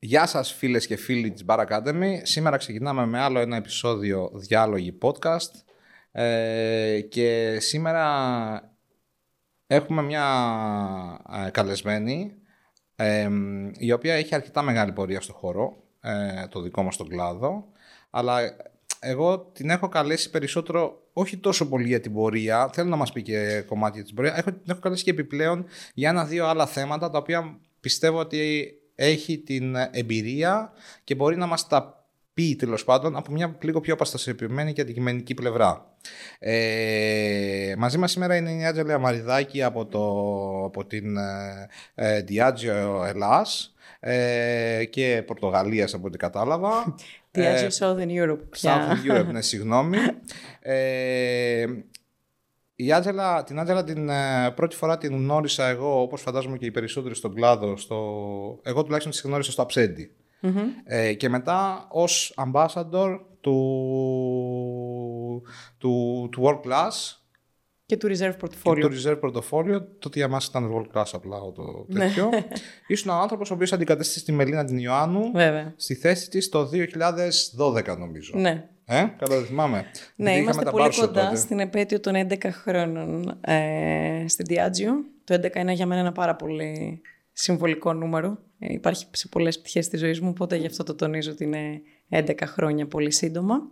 Γεια σας φίλες και φίλοι της Bar Academy. Σήμερα ξεκινάμε με άλλο ένα επεισόδιο Διάλογοι Podcast ε, και σήμερα έχουμε μια ε, καλεσμένη ε, η οποία έχει αρκετά μεγάλη πορεία στο χώρο, ε, το δικό μας τον κλάδο, αλλά εγώ την έχω καλέσει περισσότερο, όχι τόσο πολύ για την πορεία, θέλω να μας πει και κομμάτια για την πορεία, έχω, την έχω καλέσει και επιπλέον για ένα-δύο άλλα θέματα τα οποία πιστεύω ότι έχει την εμπειρία και μπορεί να μας τα πει τέλος πάντων από μια λίγο πιο απαστασιοποιημένη και αντικειμενική πλευρά. Ε, μαζί μας σήμερα είναι η Άτζελη Αμαριδάκη από, το, από την ε, ε Diageo Ελλάς ε, και Πορτογαλίας από ό,τι κατάλαβα. Diageo ε, Southern Europe. Southern Europe, ναι, συγγνώμη. Ε, η Άτζελα, την Άτζελα την ε, πρώτη φορά την γνώρισα εγώ, όπως φαντάζομαι και οι περισσότεροι στον κλάδο, στο... εγώ τουλάχιστον τη γνώρισα στο αψεντη Ε, και μετά ως ambassador του, του, του World Class και του Reserve Portfolio. Και του Reserve Portfolio, το ότι για μας ήταν World Class απλά το ναι. τέτοιο. Ήσουν ο άνθρωπος ο οποίος αντικατέστησε τη Μελίνα την Ιωάννου Βέβαια. στη θέση της το 2012 νομίζω. Ναι. Ε, καλά θυμάμαι. Ναι, είμαστε πολύ κοντά τότε. στην επέτειο των 11 χρόνων ε, στην Diageo. Το 11 είναι για μένα ένα πάρα πολύ συμβολικό νούμερο. Ε, υπάρχει σε πολλές πτυχές της ζωής μου, οπότε γι' αυτό το τονίζω ότι είναι 11 χρόνια πολύ σύντομα.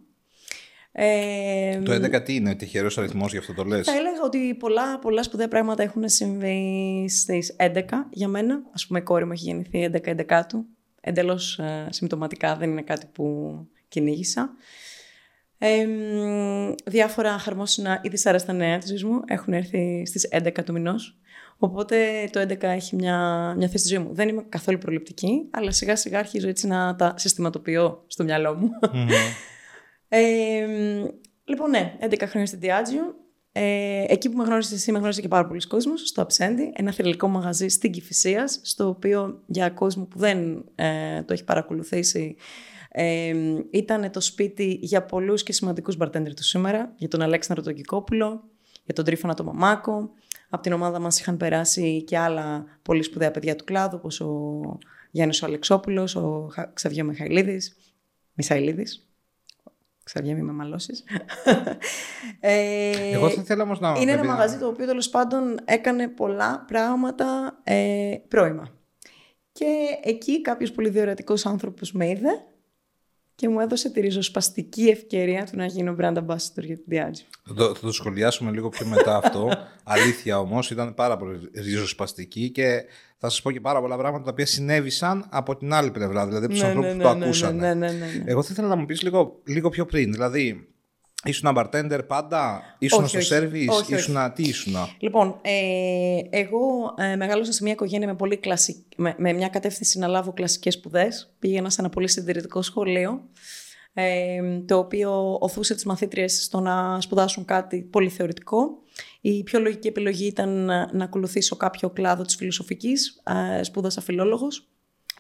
Ε, το 11 τι είναι, τυχερός αριθμός γι' αυτό το λες; Θα έλεγα ότι πολλά, πολλά σπουδαία πράγματα έχουν συμβεί στις 11 για μένα. Α πούμε, η κόρη μου έχει γεννηθεί 11-11 του. Εντελώς ε, συμπτωματικά, δεν είναι κάτι που κυνήγησα. Ε, διάφορα χαρμόσυνα ή δυσάρεστα νέα της ζωής μου έχουν έρθει στις 11 του μηνός. Οπότε το 11 έχει μια, μια θέση στη ζωή μου. Δεν είμαι καθόλου προληπτική, αλλά σιγά σιγά αρχίζω έτσι να τα συστηματοποιώ στο μυαλό μου. λοιπόν, ναι, 11 χρόνια στην Diageo. Ε, εκεί που με γνώρισες εσύ, με γνώρισε και πάρα πολλοί κόσμος, στο Αψέντι, ένα θρηλυκό μαγαζί στην Κυφυσία, στο οποίο για κόσμο που δεν ε, το έχει παρακολουθήσει, ε, ήταν το σπίτι για πολλούς και σημαντικούς μπαρτέντερ του σήμερα, για τον Αλέξανδρο τον Κικόπουλο, για τον Τρίφωνα τον Μαμάκο. Από την ομάδα μας είχαν περάσει και άλλα πολύ σπουδαία παιδιά του κλάδου, όπως ο Γιάννης ο Αλεξόπουλος, ο Ξαβιό Μιχαηλίδης, Μισαηλίδης. Ξαβιέ, μη με μαλώσεις. ε, Εγώ θα ήθελα όμως να... Είναι ένα μαγαζί το οποίο τέλος πάντων έκανε πολλά πράγματα ε, πρώιμα. Και εκεί κάποιος πολύ διορατικός άνθρωπος με είδε και μου έδωσε τη ριζοσπαστική ευκαιρία του να γίνω brand ambassador για την Diageo. Θα το, θα το σχολιάσουμε λίγο πιο μετά αυτό. Αλήθεια όμως, ήταν πάρα πολύ ριζοσπαστική και θα σας πω και πάρα πολλά πράγματα τα οποία συνέβησαν από την άλλη πλευρά, δηλαδή από τους ναι, ανθρώπους ναι, που το ναι, ακούσαν. Εγώ θα ήθελα να μου πεις λίγο, λίγο πιο πριν. Δηλαδή, Ήσουν bartender πάντα, ήσουν στο service, ήσουν, τι ήσουν. Λοιπόν, ε, εγώ ε, μεγάλωσα σε μια οικογένεια με, πολύ κλασικ, με, με μια κατεύθυνση να λάβω κλασικές σπουδές. Πήγαινα σε ένα πολύ συντηρητικό σχολείο, ε, το οποίο οθούσε τις μαθήτριες στο να σπουδάσουν κάτι πολύ θεωρητικό. Η πιο λογική επιλογή ήταν να, ακολουθήσω κάποιο κλάδο της φιλοσοφικής. Ε, σπούδασα φιλόλογος.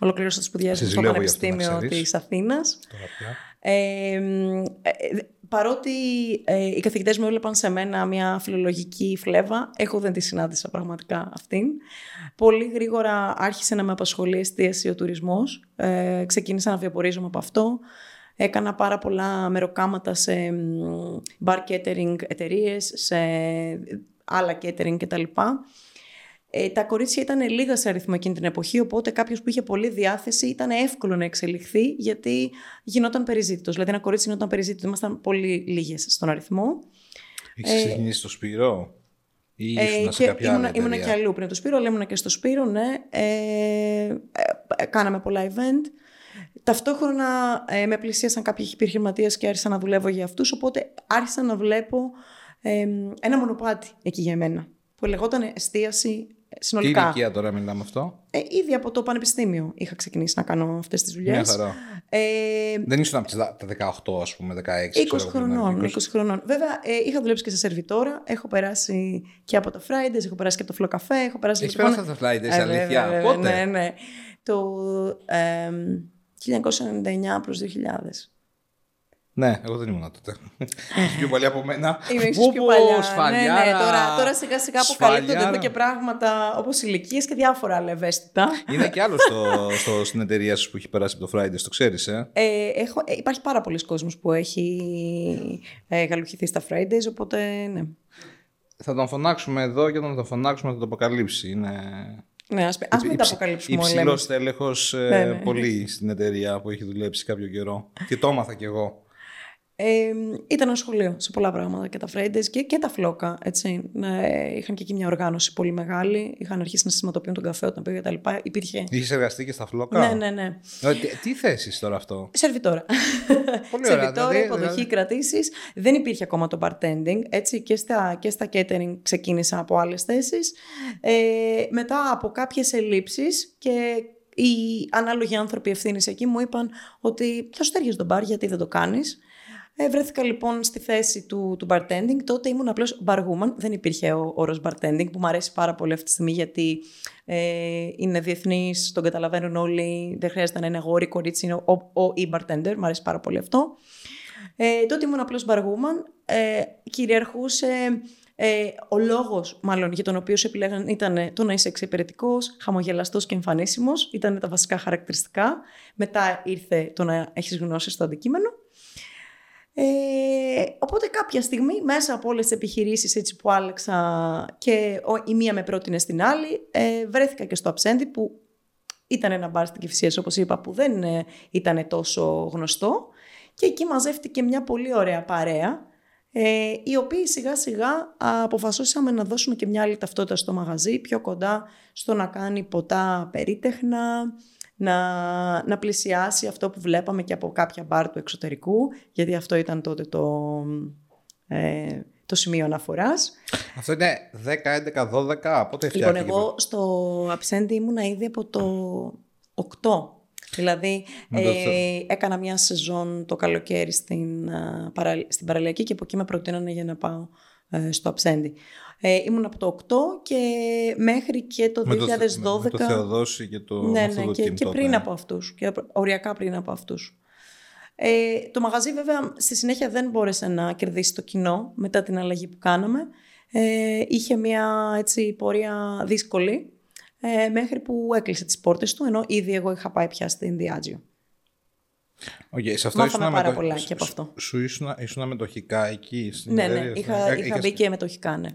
Ολοκλήρωσα τις σπουδές στο Πανεπιστήμιο της Αθήνας. Ε, ε, παρότι ε, οι καθηγητές μου έβλεπαν σε μένα μια φιλολογική φλέβα, εγώ δεν τη συνάντησα πραγματικά αυτήν. Πολύ γρήγορα άρχισε να με απασχολεί εστίαση ο τουρισμός. Ε, ξεκίνησα να βιοπορίζομαι από αυτό. Έκανα πάρα πολλά μεροκάματα σε bar catering εταιρείες, σε άλλα catering κτλ. Ε, τα κορίτσια ήταν λίγα σε αριθμό εκείνη την εποχή, οπότε κάποιος που είχε πολλή διάθεση ήταν εύκολο να εξελιχθεί, γιατί γινόταν περιζήτητος. Δηλαδή, ένα κορίτσι γινόταν περιζήτητο. Ήμασταν πολύ λίγες στον αριθμό. Έχεις ξεκινήσει στο Σπύρο, ή ήσουν ε, σε κάποια ήμουνα, άλλη ήμουνα και αλλού πριν το Σπύρο, αλλά ήμουνα και στο Σπύρο, ναι. Ε, ε, κάναμε πολλά event. Ταυτόχρονα ε, με πλησίασαν κάποιοι επιχειρηματίες και άρχισα να δουλεύω για αυτούς. Οπότε άρχισα να βλέπω ε, ένα μονοπάτι εκεί για μένα. Που λεγόταν εστίαση συνολικά. Τι ηλικία τώρα μιλάμε αυτό; Ε, ήδη από το πανεπιστήμιο είχα ξεκινήσει να κάνω αυτές τις δουλειές. Ε, Δεν ήσουν από τα 18, ας πούμε, 16. 20 χρονών. 20 χρονών. Βέβαια, ε, είχα δουλέψει και σε σερβιτόρα. Έχω περάσει και από τα Fridays, έχω περάσει και από το Φλοκαφέ. Έχω περάσει Έχεις περάσει από τα Fridays, ε, αλήθεια; Βέβαια, Πότε; Ναι, ναι. Το ε, 1999 προς 2000. Ναι, εγώ δεν ήμουν τότε. Είσαι πιο παλιά από μένα. Είμαι ίσως Πω, πιο πω, παλιά. Ναι, ναι, σφαλιάρα. τώρα, τώρα σιγά σιγά αποκαλύπτονται εδώ Σφαλιάρα. και πράγματα όπως ηλικίες και διάφορα άλλα ευαίσθητα. Είναι και άλλο στο, στο, στην εταιρεία σου που έχει περάσει από το Fridays, το ξέρεις, ε; Ε, έχω, ε, υπάρχει πάρα πολλοί κόσμος που έχει ε, γαλουχηθεί στα Fridays, οπότε ναι. Θα τον φωνάξουμε εδώ και όταν τον φωνάξουμε θα το αποκαλύψει. Είναι Ναι, ας, ας μην τα αποκαλύψουμε όλα. Υψηλός τέλεχος Ναι, ναι. πολύ στην εταιρεία που έχει δουλέψει κάποιο καιρό. Και το έμαθα κι εγώ. Ε, ήταν ένα σχολείο σε πολλά πράγματα και τα Fridays και, και τα φλόκα. Έτσι. Ε, είχαν και εκεί μια οργάνωση πολύ μεγάλη. Είχαν αρχίσει να συστηματοποιούν τον καφέ όταν πήγα κτλ. Υπήρχε. Είχες εργαστεί και στα φλόκα. Ναι, ναι, ναι. Ε, τι, τι θέση τώρα αυτό; Σερβιτόρα. Πολύ ωραία, Σερβιτόρα, δηλαδή- υποδοχή, δηλαδή- κρατήσεις. Δεν υπήρχε ακόμα το bartending. Έτσι, και, στα, και στα catering ξεκίνησα από άλλες θέσεις. Ε, μετά από κάποιες ελλείψεις και οι ανάλογοι άνθρωποι ευθύνης εκεί μου είπαν ότι θα σου ταιριάζει το μπαρ, γιατί δεν το κάνεις; Ε, βρέθηκα λοιπόν στη θέση του, του bartending. Τότε ήμουν απλώς barwoman. Δεν υπήρχε ο όρος bartending που μου αρέσει πάρα πολύ αυτή τη στιγμή γιατί ε, είναι διεθνής, τον καταλαβαίνουν όλοι. Δεν χρειάζεται να είναι αγόρι, κορίτσι, είναι ο, ο, ή bartender. Μου αρέσει πάρα πολύ αυτό. Ε, τότε ήμουν απλώς barwoman. Ε, κυριαρχούσε ε, ο λόγος μάλλον για τον οποίος σε επιλέγαν ήταν το να είσαι εξυπηρετικός, χαμογελαστός και εμφανίσιμος. Ήταν τα βασικά χαρακτηριστικά. Μετά ήρθε το να έχεις γνώση στο αντικείμενο. Ε, οπότε κάποια στιγμή μέσα από όλες τις επιχειρήσεις έτσι που άλλαξα και ο- η μία με πρότεινε στην άλλη ε, βρέθηκα και στο Αψέντη που ήταν ένα μπαρ στην Κηφισίας όπως είπα που δεν ε, ήταν τόσο γνωστό. Και εκεί μαζεύτηκε μια πολύ ωραία παρέα ε, οι οποίοι σιγά σιγά α, αποφασίσαμε να δώσουμε και μια άλλη ταυτότητα στο μαγαζί πιο κοντά στο να κάνει ποτά περίτεχνα να, να πλησιάσει αυτό που βλέπαμε και από κάποια μπαρ του εξωτερικού, γιατί αυτό ήταν τότε το, ε, το σημείο αναφοράς. Αυτό είναι 10, 11, 12. Πότε Λοιπόν, φτιάχτηκε. εγώ στο Αψέντη ήμουνα ήδη από το 8. Δηλαδή, Με το ε, έκανα μια σεζόν το καλοκαίρι στην, α, παρα- στην παραλιακή και από εκεί με προτείνανε για να πάω ε, στο Αψέντη. Ε, ήμουν από το 8 και μέχρι και το 2012. με, το, με το Θεοδόση και το Ναι, ναι, Μαθοδοκίμ και, και τότε. πριν από αυτούς, και οριακά πριν από αυτούς. Ε, το μαγαζί βέβαια στη συνέχεια δεν μπόρεσε να κερδίσει το κοινό μετά την αλλαγή που κάναμε. Ε, είχε μια έτσι πορεία δύσκολη ε, μέχρι που έκλεισε τις πόρτες του, ενώ ήδη εγώ είχα πάει πια στην Diageo. Okay, σε αυτό Μάθαμε ήσουν πάρα μετοχ- πολλά και σου- από αυτό. Σου ήσουν, ήσουν μετοχικά εκεί στην Ναι, ναι, εταιρεία, είχα, ε, είχα είχες- μπει και μετοχικά, ναι.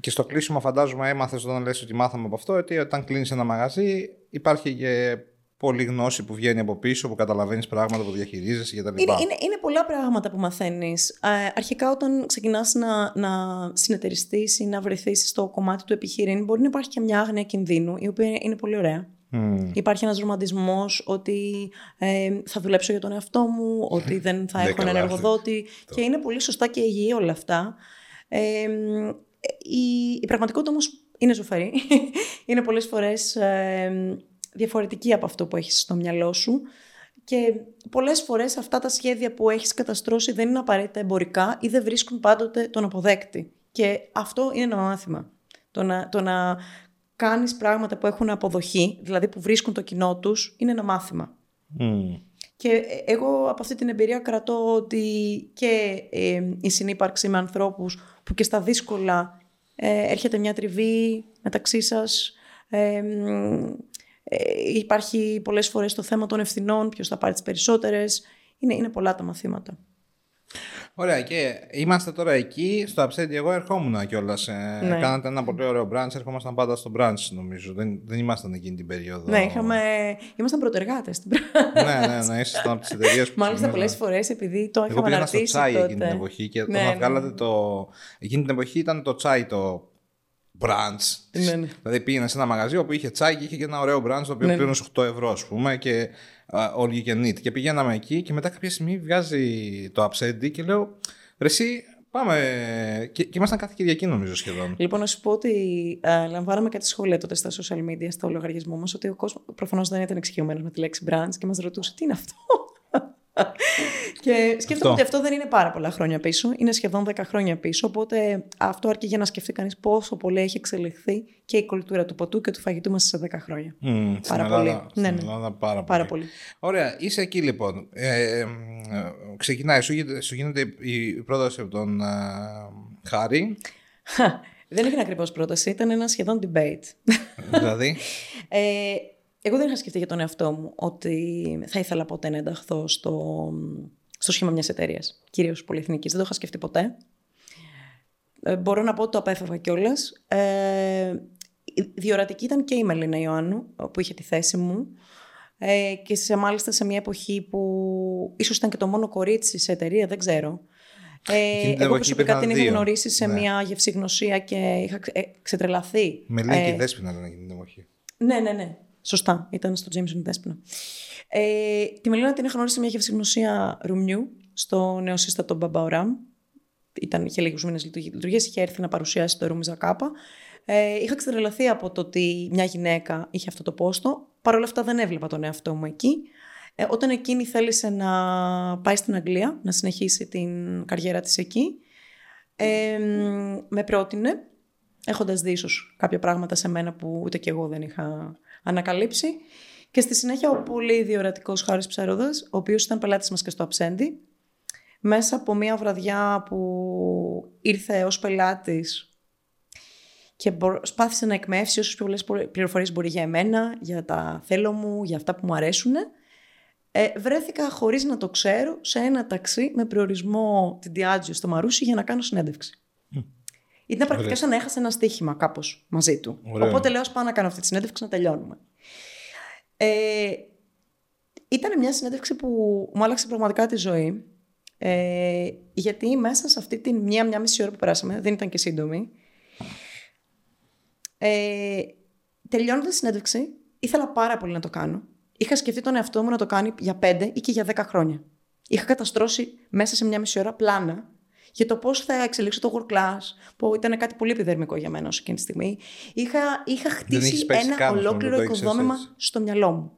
Και στο κλείσιμο φαντάζομαι έμαθες όταν λες ότι μάθαμε από αυτό ότι όταν κλείνεις ένα μαγαζί υπάρχει και πολλή γνώση που βγαίνει από πίσω, που καταλαβαίνεις πράγματα που διαχειρίζεσαι κτλ. Είναι, είναι, είναι πολλά πράγματα που μαθαίνεις. αρχικά, όταν ξεκινάς να, να συνεταιριστείς ή να βρεθείς στο κομμάτι του επιχειρήν, μπορεί να υπάρχει και μια άγνοια κινδύνου, η οποία είναι πολύ ωραία. Μμμ. Υπάρχει ένας ρομαντισμός ότι ε, θα δουλέψω για τον εαυτό μου, ότι δεν θα Ναι, έχω έναν καλά, εργοδότη και είναι πολύ σωστά και υγιή όλα αυτά. Ε, η, η πραγματικότητα όμως είναι ζωφερή. είναι πολλές φορές ε, διαφορετική από αυτό που έχεις στο μυαλό σου και πολλές φορές αυτά τα σχέδια που έχεις καταστρώσει δεν είναι απαραίτητα εμπορικά ή δεν βρίσκουν πάντοτε τον αποδέκτη. Και αυτό είναι ένα μάθημα. Το να, το να κάνεις πράγματα που έχουν αποδοχή, δηλαδή που βρίσκουν το κοινό τους, είναι ένα μάθημα. Μμμ. Και ε, εγώ από αυτή την εμπειρία κρατώ ότι και ε, η συνύπαρξη με ανθρώπους που και στα δύσκολα ε, έρχεται μια τριβή μεταξύ σας. Ε, μ, ε, υπάρχει πολλές φορές το θέμα των ευθυνών, ποιος θα πάρει τις περισσότερες. Είναι, είναι πολλά τα μαθήματα. Ωραία, και είμαστε τώρα εκεί. Στο Upstate εγώ ερχόμουν κιόλας. Ε, Ναι. Κάνατε ένα πολύ ωραίο branch. Ερχόμασταν πάντα στο branch, νομίζω. Δεν, δεν ήμασταν εκείνη την περίοδο. Ναι, είχαμε, ήμασταν πρωτεργάτες στην ναι, ναι, ναι, ήσασταν από τις εταιρείες που. Μάλιστα ξυπνούσαν. πολλές φορές επειδή το Εγώ είχαμε πήγαινα στο αναρτήσει τσάι τότε. εκείνη την εποχή και Ναι, όταν ναι. βγάλατε το. Εκείνη την εποχή ήταν το τσάι το brunch. Ναι, ναι. Δηλαδή πήγαινα σε ένα μαγαζί όπου είχε τσάι και είχε και ένα ωραίο brunch το οποίο Ναι, ναι. πλήρωνε 8 ευρώ, ας πούμε, και α, all you can eat. Και πηγαίναμε εκεί και μετά κάποια στιγμή βγάζει το Upside D και λέω Ρε εσύ, πάμε. Και, και ήμασταν κάθε Κυριακή νομίζω σχεδόν. Λοιπόν, να σου πω ότι ε, λαμβάναμε κάτι σχόλια τότε στα social media, στο λογαριασμό μας, ότι ο κόσμος προφανώς δεν ήταν εξοικειωμένος με τη λέξη branch και μας ρωτούσε τι είναι αυτό; Και σκέφτομαι ότι αυτό δεν είναι πάρα πολλά χρόνια πίσω. Είναι σχεδόν 10 χρόνια πίσω. Οπότε αυτό αρκεί για να σκεφτεί κανείς πόσο πολύ έχει εξελιχθεί και η κουλτούρα του ποτού και του φαγητού μας σε 10 χρόνια. Mm, πάρα πολύ. Ελλάδα, ναι, ναι. Ελλάδα πάρα, πάρα πολύ. Ωραία, είσαι εκεί λοιπόν. Ε, ε, ξεκινάει, σου, σου γίνεται η πρόταση από τον ε, Χάρη. Δεν έγινε ακριβώς πρόταση, ήταν ένα σχεδόν debate. Δηλαδή; ε, εγώ δεν είχα σκεφτεί για τον εαυτό μου ότι θα ήθελα ποτέ να ενταχθώ στο, στο σχήμα μιας εταιρείας, κυρίως πολυεθνικής. Δεν το είχα σκεφτεί ποτέ. Ε, μπορώ να πω ότι το απέφευγα κιόλας. Ε, διορατική ήταν και η Μελίνα Ιωάννου, που είχε τη θέση μου. Ε, και σε, μάλιστα σε μια εποχή που ίσως ήταν και το μόνο κορίτσι σε εταιρεία, δεν ξέρω. Ε, εγώ προσωπικά την είχα γνωρίσει σε ναι. μια γευσηγνωσία και είχα ξετρελαθεί. Μελίνα ε, και η Δέσποινα ήταν εκείνη την εποχή. Ναι, ναι, ναι. Σωστά, ήταν στο Jameson Δέσποινα. Ε, τη Μελίνα την είχα γνωρίσει σε μια γευσηγνωσία ρουμιού στο νεοσύστατο Μπαμπαοράμ. Ήταν, είχε λίγους μήνες λειτουργία, είχε έρθει να παρουσιάσει το Ρούμι Ζακάπα. Ε, είχα ξετρελαθεί από το ότι μια γυναίκα είχε αυτό το πόστο. Παρ' όλα αυτά δεν έβλεπα τον εαυτό μου εκεί. Ε, όταν εκείνη θέλησε να πάει στην Αγγλία, να συνεχίσει την καριέρα της εκεί, ε, με πρότεινε, έχοντας δει ίσως κάποια πράγματα σε μένα που ούτε κι εγώ δεν είχα ανακαλύψει. Και στη συνέχεια ο πολύ διορατικός Χάρης Ψέροδας, ο οποίος ήταν πελάτης μας και στο Αψέντη, μέσα από μια βραδιά που ήρθε ως πελάτης και σπάθησε να εκμεύσει όσες πιο πολλές πληροφορίες μπορεί για εμένα, για τα θέλω μου, για αυτά που μου αρέσουν. Ε, βρέθηκα χωρίς να το ξέρω σε ένα ταξί με προορισμό την Διάτζιο στο Μαρούσι για να κάνω συνέντευξη. Mm. Ήταν πρακτικά σαν να έχασα ένα στοίχημα κάπως μαζί του. Οπότε λέω, πάω να κάνω αυτή τη συνέντευξη να τελειώνουμε. Ε, ήταν μια συνέντευξη που μου άλλαξε πραγματικά τη ζωή. Ε, γιατί μέσα σε αυτή την μία-μία μισή ώρα που περάσαμε, δεν ήταν και σύντομη, ε, τελειώνοντας τη συνέντευξη, ήθελα πάρα πολύ να το κάνω. Είχα σκεφτεί τον εαυτό μου να το κάνει για πέντε ή και για δέκα χρόνια. Είχα καταστρώσει μέσα σε μια μισή ώρα πλάνα για το πώς θα εξελίξω το work class, που ήταν κάτι πολύ επιδερμικό για μένα ως εκείνη τη στιγμή. Είχα, είχα χτίσει ένα ολόκληρο οικοδόμημα στο μυαλό μου.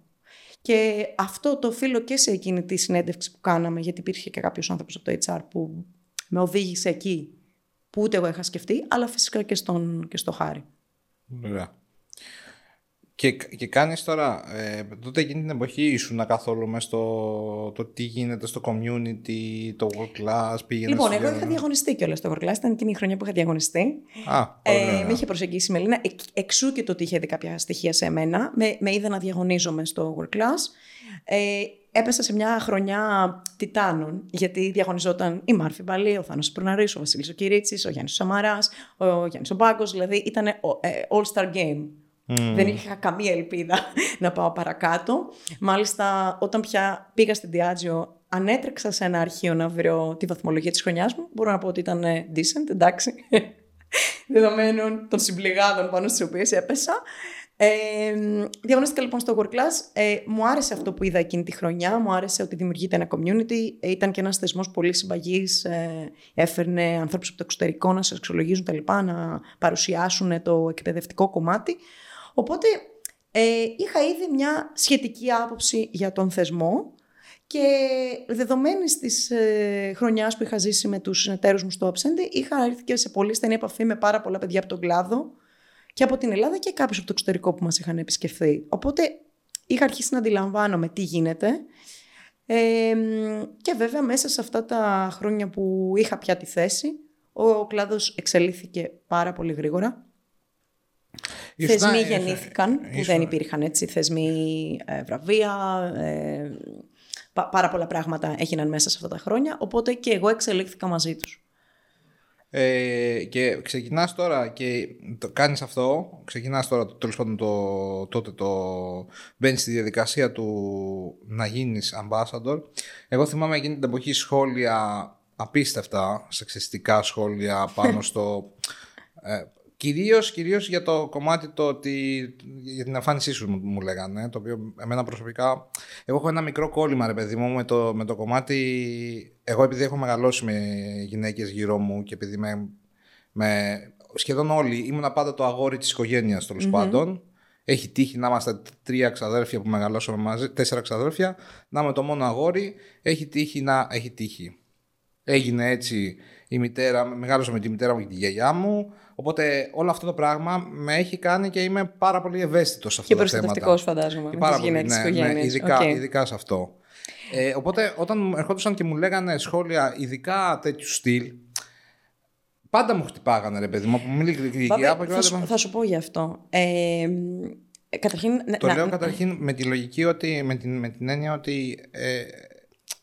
Και αυτό το οφείλω και σε εκείνη τη συνέντευξη που κάναμε, γιατί υπήρχε και κάποιος άνθρωπος από το HR που με οδήγησε εκεί, που ούτε εγώ είχα σκεφτεί, αλλά φυσικά και, στον, και στο χάρη. Ωραία. Και, και κάνεις τώρα, ε, τότε εκείνη την εποχή ήσουν καθόλου μέσα στο το τι γίνεται στο community, το work class, πήγαινες Λοιπόν, εγώ είχα διαγωνιστεί κιόλας στο work class, ήταν εκείνη η χρονιά που είχα διαγωνιστεί. Α, ε, με είχε προσεγγίσει η Μελίνα, εξού και το ότι είχε δει κάποια στοιχεία σε μένα, με, με είδε να διαγωνίζομαι στο work class. Ε, έπεσα σε μια χρονιά τιτάνων, γιατί διαγωνιζόταν η Μάρφη Μπαλή, ο Θάνος Προναρής, ο Βασίλης ο Κυρίτσης, ο Γιάννης Σαμαράς, ο Γιάννης ο Μπάγκος, δηλαδή ήταν ε, all-star game. Δεν είχα καμία ελπίδα να πάω παρακάτω. Μάλιστα, όταν πια πήγα στην Diageo, ανέτρεξα σε ένα αρχείο να βρω τη βαθμολογία της χρονιάς μου. Μπορώ να πω ότι ήταν decent, εντάξει. Δεδομένων των συμπληγάδων πάνω στις οποίες έπεσα. Ε, διαγωνίστηκα λοιπόν στο Work Class. Ε, μου άρεσε αυτό που είδα εκείνη τη χρονιά. Μου άρεσε ότι δημιουργείται ένα community. Ε, ήταν και ένας θεσμός πολύ συμπαγής. Ε, έφερνε ανθρώπους από το εξωτερικό να σε αξιολογήσουν τα λοιπά, να παρουσιάσουν το εκπαιδευτικό κομμάτι. Οπότε ε, είχα ήδη μια σχετική άποψη για τον θεσμό και δεδομένης της ε, χρονιάς που είχα ζήσει με τους συνεταίρου μου στο Absente, είχα έρθει και σε πολύ στενή επαφή με πάρα πολλά παιδιά από τον κλάδο και από την Ελλάδα και κάποιους από το εξωτερικό που μας είχαν επισκεφθεί. Οπότε είχα αρχίσει να αντιλαμβάνομαι τι γίνεται. Ε, και βέβαια μέσα σε αυτά τα χρόνια που είχα πια τη θέση, ο κλάδος εξελίχθηκε πάρα πολύ γρήγορα. Θεσμοί γεννήθηκαν, που δεν υπήρχαν έτσι, θεσμοί ε, βραβεία, ε, πάρα πολλά πράγματα έγιναν μέσα σε αυτά τα χρόνια, οπότε και εγώ εξελίχθηκα μαζί τους. Ε, και ξεκινάς τώρα και το κάνεις αυτό, ξεκινάς τώρα τέλος πάντων το, τότε το μπαίνεις στη διαδικασία του να γίνεις ambassador. Εγώ θυμάμαι εκείνη την εποχή σχόλια απίστευτα, σεξιστικά σχόλια πάνω στο... Ε, Κυρίως, κυρίως για το κομμάτι το ότι για την εμφάνισή σου μου, μου λέγανε, το οποίο εμένα προσωπικά, εγώ έχω ένα μικρό κόλλημα ρε παιδί μου με το, με το κομμάτι, εγώ επειδή έχω μεγαλώσει με γυναίκες γύρω μου και επειδή με, με σχεδόν όλοι ήμουν πάντα το αγόρι της οικογένειας τέλος πάντων, Έχει τύχει να είμαστε τρία ξαδέρφια που μεγαλώσαμε μαζί, τέσσερα ξαδέρφια, να είμαι το μόνο αγόρι. Έχει τύχει να. Έχει τύχει. Έγινε έτσι η μητέρα, μεγάλωσα με τη μητέρα μου και τη γιαγιά μου. Οπότε όλο αυτό το πράγμα με έχει κάνει και είμαι πάρα πολύ ευαίσθητος σε αυτό το θέμα. Και προστατευτικός, φαντάζομαι. Και πάρα πολύ, ναι, ναι, ειδικά, okay. ειδικά σε αυτό. Ε, οπότε όταν ερχόντουσαν και μου λέγανε σχόλια, ειδικά τέτοιου στυλ, πάντα μου χτυπάγανε ρε παιδί μου. Θα, σου, θα σου πω γι' αυτό. Ε, καταρχήν, το λέω καταρχήν με τη λογική ότι, με την, με την έννοια ότι ε,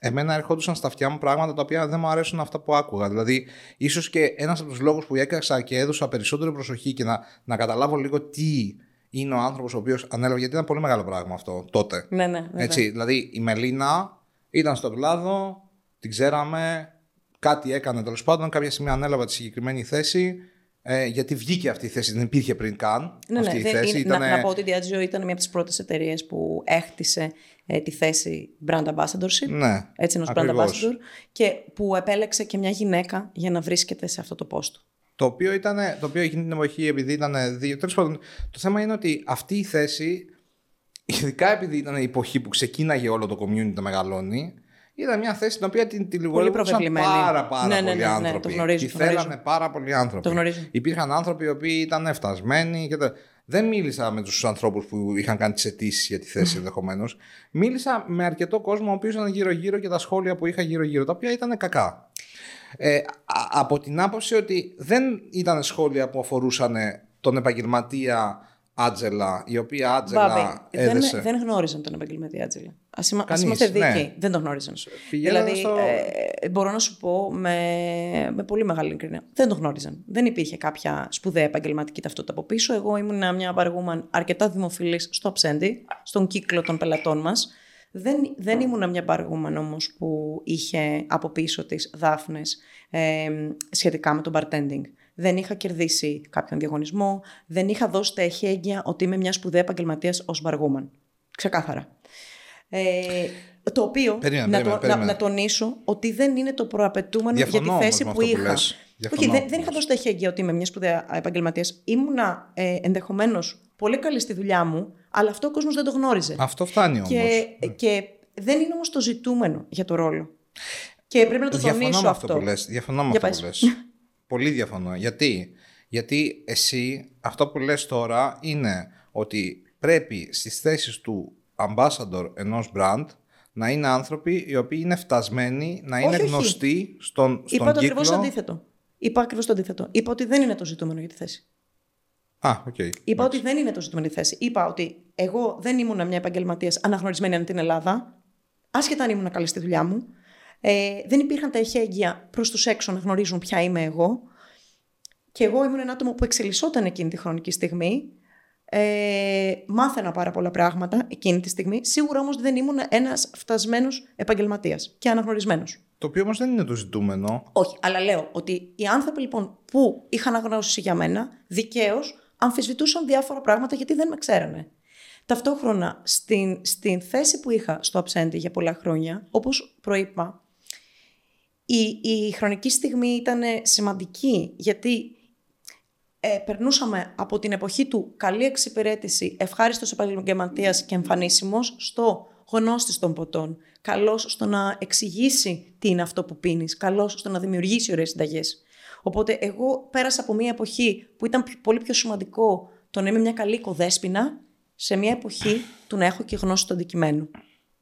εμένα ερχόντουσαν στα αυτιά μου πράγματα τα οποία δεν μου αρέσουν αυτά που άκουγα. Δηλαδή, ίσως και ένας από τους λόγους που έκανα και έδωσα περισσότερη προσοχή και να, να καταλάβω λίγο τι είναι ο άνθρωπος ο οποίος ανέλαβε, γιατί ήταν πολύ μεγάλο πράγμα αυτό τότε. Ναι, ναι. Έτσι, δηλαδή, η Μελίνα ήταν στον κλάδο, την ξέραμε, κάτι έκανε τέλος πάντων, κάποια στιγμή ανέλαβε τη συγκεκριμένη θέση. Ε, γιατί βγήκε αυτή η θέση, δεν υπήρχε πριν καν. Ναι, αυτή ναι, η θέση. Είναι, να, να πω ότι η Diageo ήταν μια από τις πρώτες εταιρείες που έχτισε ε, τη θέση brand ambassadorship. Ναι, έτσι ενός brand ambassador. Και που επέλεξε και μια γυναίκα για να βρίσκεται σε αυτό το πόστο. Το οποίο, ήταν, το οποίο εκείνη την εποχή, επειδή ήταν δύο. Τέλος πάντων, το θέμα είναι ότι αυτή η θέση, ειδικά επειδή ήταν η εποχή που ξεκίναγε όλο το community να μεγαλώνει, ήταν μια θέση την οποία την, την πάρα πάρα ναι, ναι, πολλοί ναι, ναι, άνθρωποι. Το γνωρίζω, τη θέλανε πάρα πολλοί άνθρωποι. Το γνωρίζω. Υπήρχαν άνθρωποι οι οποίοι ήταν φτασμένοι και Δεν μίλησα με τους ανθρώπους που είχαν κάνει τις αιτήσεις για τη θέση ενδεχομένως. Μίλησα με αρκετό κόσμο ο οποίος ήταν γύρω-γύρω και τα σχόλια που είχα γύρω-γύρω, τα οποία ήταν κακά. Ε, από την άποψη ότι δεν ήταν σχόλια που αφορούσαν τον επαγγελματία Άτζελα, η οποία Άτζελα έδεσε. Δεν, δεν γνώριζαν τον επαγγελματία Άτζελα. Α είμαστε δίκαιοι. Ναι. Δεν τον γνώριζαν. δηλαδή, στο... ε, μπορώ να σου πω με, με πολύ μεγάλη ειλικρίνεια. Δεν τον γνώριζαν. Δεν υπήρχε κάποια σπουδαία επαγγελματική ταυτότητα από πίσω. Εγώ ήμουν μια παραγούμαν αρκετά δημοφιλής στο Αψέντη, στον κύκλο των πελατών μας. Δεν, δεν ήμουν μια παραγούμαν όμως που είχε από πίσω τη δάφνες ε, σχετικά με το bartending δεν είχα κερδίσει κάποιον διαγωνισμό, δεν είχα δώσει τα εχέγγυα ότι είμαι μια σπουδαία επαγγελματίας ως μπαργούμαν. Ξεκάθαρα. Ε, το οποίο να, το, Να, τονίσω ότι δεν είναι το προαπαιτούμενο για τη θέση που είχα. Όχι, δεν, δεν είχα δώσει τα εχέγγυα ότι είμαι μια σπουδαία επαγγελματίας. Ήμουνα ε, ενδεχομένως πολύ καλή στη δουλειά μου, αλλά αυτό ο κόσμος δεν το γνώριζε. Αυτό φτάνει όμως. Και, και δεν είναι όμως το ζητούμενο για το ρόλο. Και πρέπει να το Διαφωνώ τονίσω αυτό. Που λες. Διαφωνώ με αυτό που λες. Πολύ διαφωνώ. Γιατί; Γιατί εσύ αυτό που λες τώρα είναι ότι πρέπει στις θέσεις του ambassador ενός brand να είναι άνθρωποι οι οποίοι είναι φτασμένοι, να είναι γνωστοί στον, στον Είπα το ακριβώς αντίθετο. Είπα ακριβώς το αντίθετο. Είπα ότι δεν είναι το ζητούμενο για τη θέση. Α, okay. Είπα ότι δεν είναι το ζητούμενο για τη θέση. Είπα ότι εγώ δεν ήμουν μια επαγγελματίας αναγνωρισμένη ανά την Ελλάδα, άσχετα αν ήμουν καλή στη δουλειά μου. Ε, δεν υπήρχαν τα εχέγγυα προς τους έξω να γνωρίζουν ποια είμαι εγώ. Και εγώ ήμουν ένα άτομο που εξελισσόταν εκείνη τη χρονική στιγμή. Ε, μάθαινα πάρα πολλά πράγματα εκείνη τη στιγμή. Σίγουρα όμως δεν ήμουν ένας φτασμένος επαγγελματίας και αναγνωρισμένος. Το οποίο όμως δεν είναι το ζητούμενο. Όχι, αλλά λέω ότι οι άνθρωποι λοιπόν που είχαν αναγνώριση για μένα, δικαίως αμφισβητούσαν διάφορα πράγματα γιατί δεν με ξέρανε. Ταυτόχρονα, στην, στην θέση που είχα στο Αψέντη για πολλά χρόνια, όπως προείπα, η, η χρονική στιγμή ήταν σημαντική, γιατί ε, περνούσαμε από την εποχή του καλή εξυπηρέτηση, ευχάριστος επαγγελματίας και εμφανίσιμος, στο γνώστη των ποτών, καλός στο να εξηγήσει τι είναι αυτό που πίνεις, καλός στο να δημιουργήσει ωραίες συνταγές. Οπότε εγώ πέρασα από μια εποχή που ήταν πολύ πιο σημαντικό το να είμαι μια καλή οικοδέσποινα σε μια εποχή του να έχω και γνώση του αντικειμένου.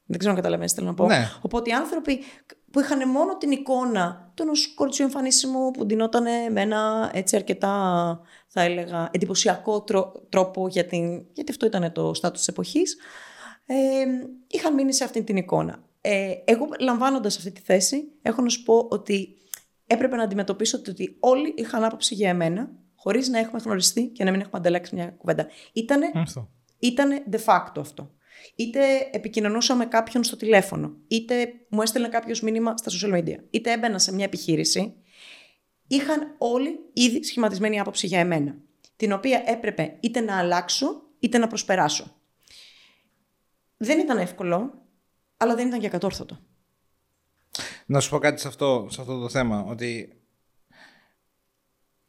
Δεν ξέρω αν καταλαβαίνετε τι θέλω να πω. Ναι. Οπότε οι άνθρωποι που είχαν μόνο την εικόνα του ενός κοριτσιού εμφανίσιμου που ντυνόταν με ένα έτσι αρκετά, θα έλεγα, εντυπωσιακό τρόπο, για την, γιατί αυτό ήταν το στάτους της εποχής, ε, είχαν μείνει σε αυτή την εικόνα. Ε, εγώ λαμβάνοντας αυτή τη θέση, έχω να σου πω ότι έπρεπε να αντιμετωπίσω ότι όλοι είχαν άποψη για εμένα, χωρίς να έχουμε γνωριστεί και να μην έχουμε ανταλλάξει μια κουβέντα. Ήτανε Ήτανε de facto αυτό. Είτε επικοινωνούσα με κάποιον στο τηλέφωνο, είτε μου έστελνε κάποιος μήνυμα στα social media, είτε έμπαινα σε μια επιχείρηση. Είχαν όλοι ήδη σχηματισμένη άποψη για εμένα, την οποία έπρεπε είτε να αλλάξω, είτε να προσπεράσω. Δεν ήταν εύκολο, αλλά δεν ήταν και κατόρθωτο. Να σου πω κάτι σε αυτό, σε αυτό το θέμα, ότι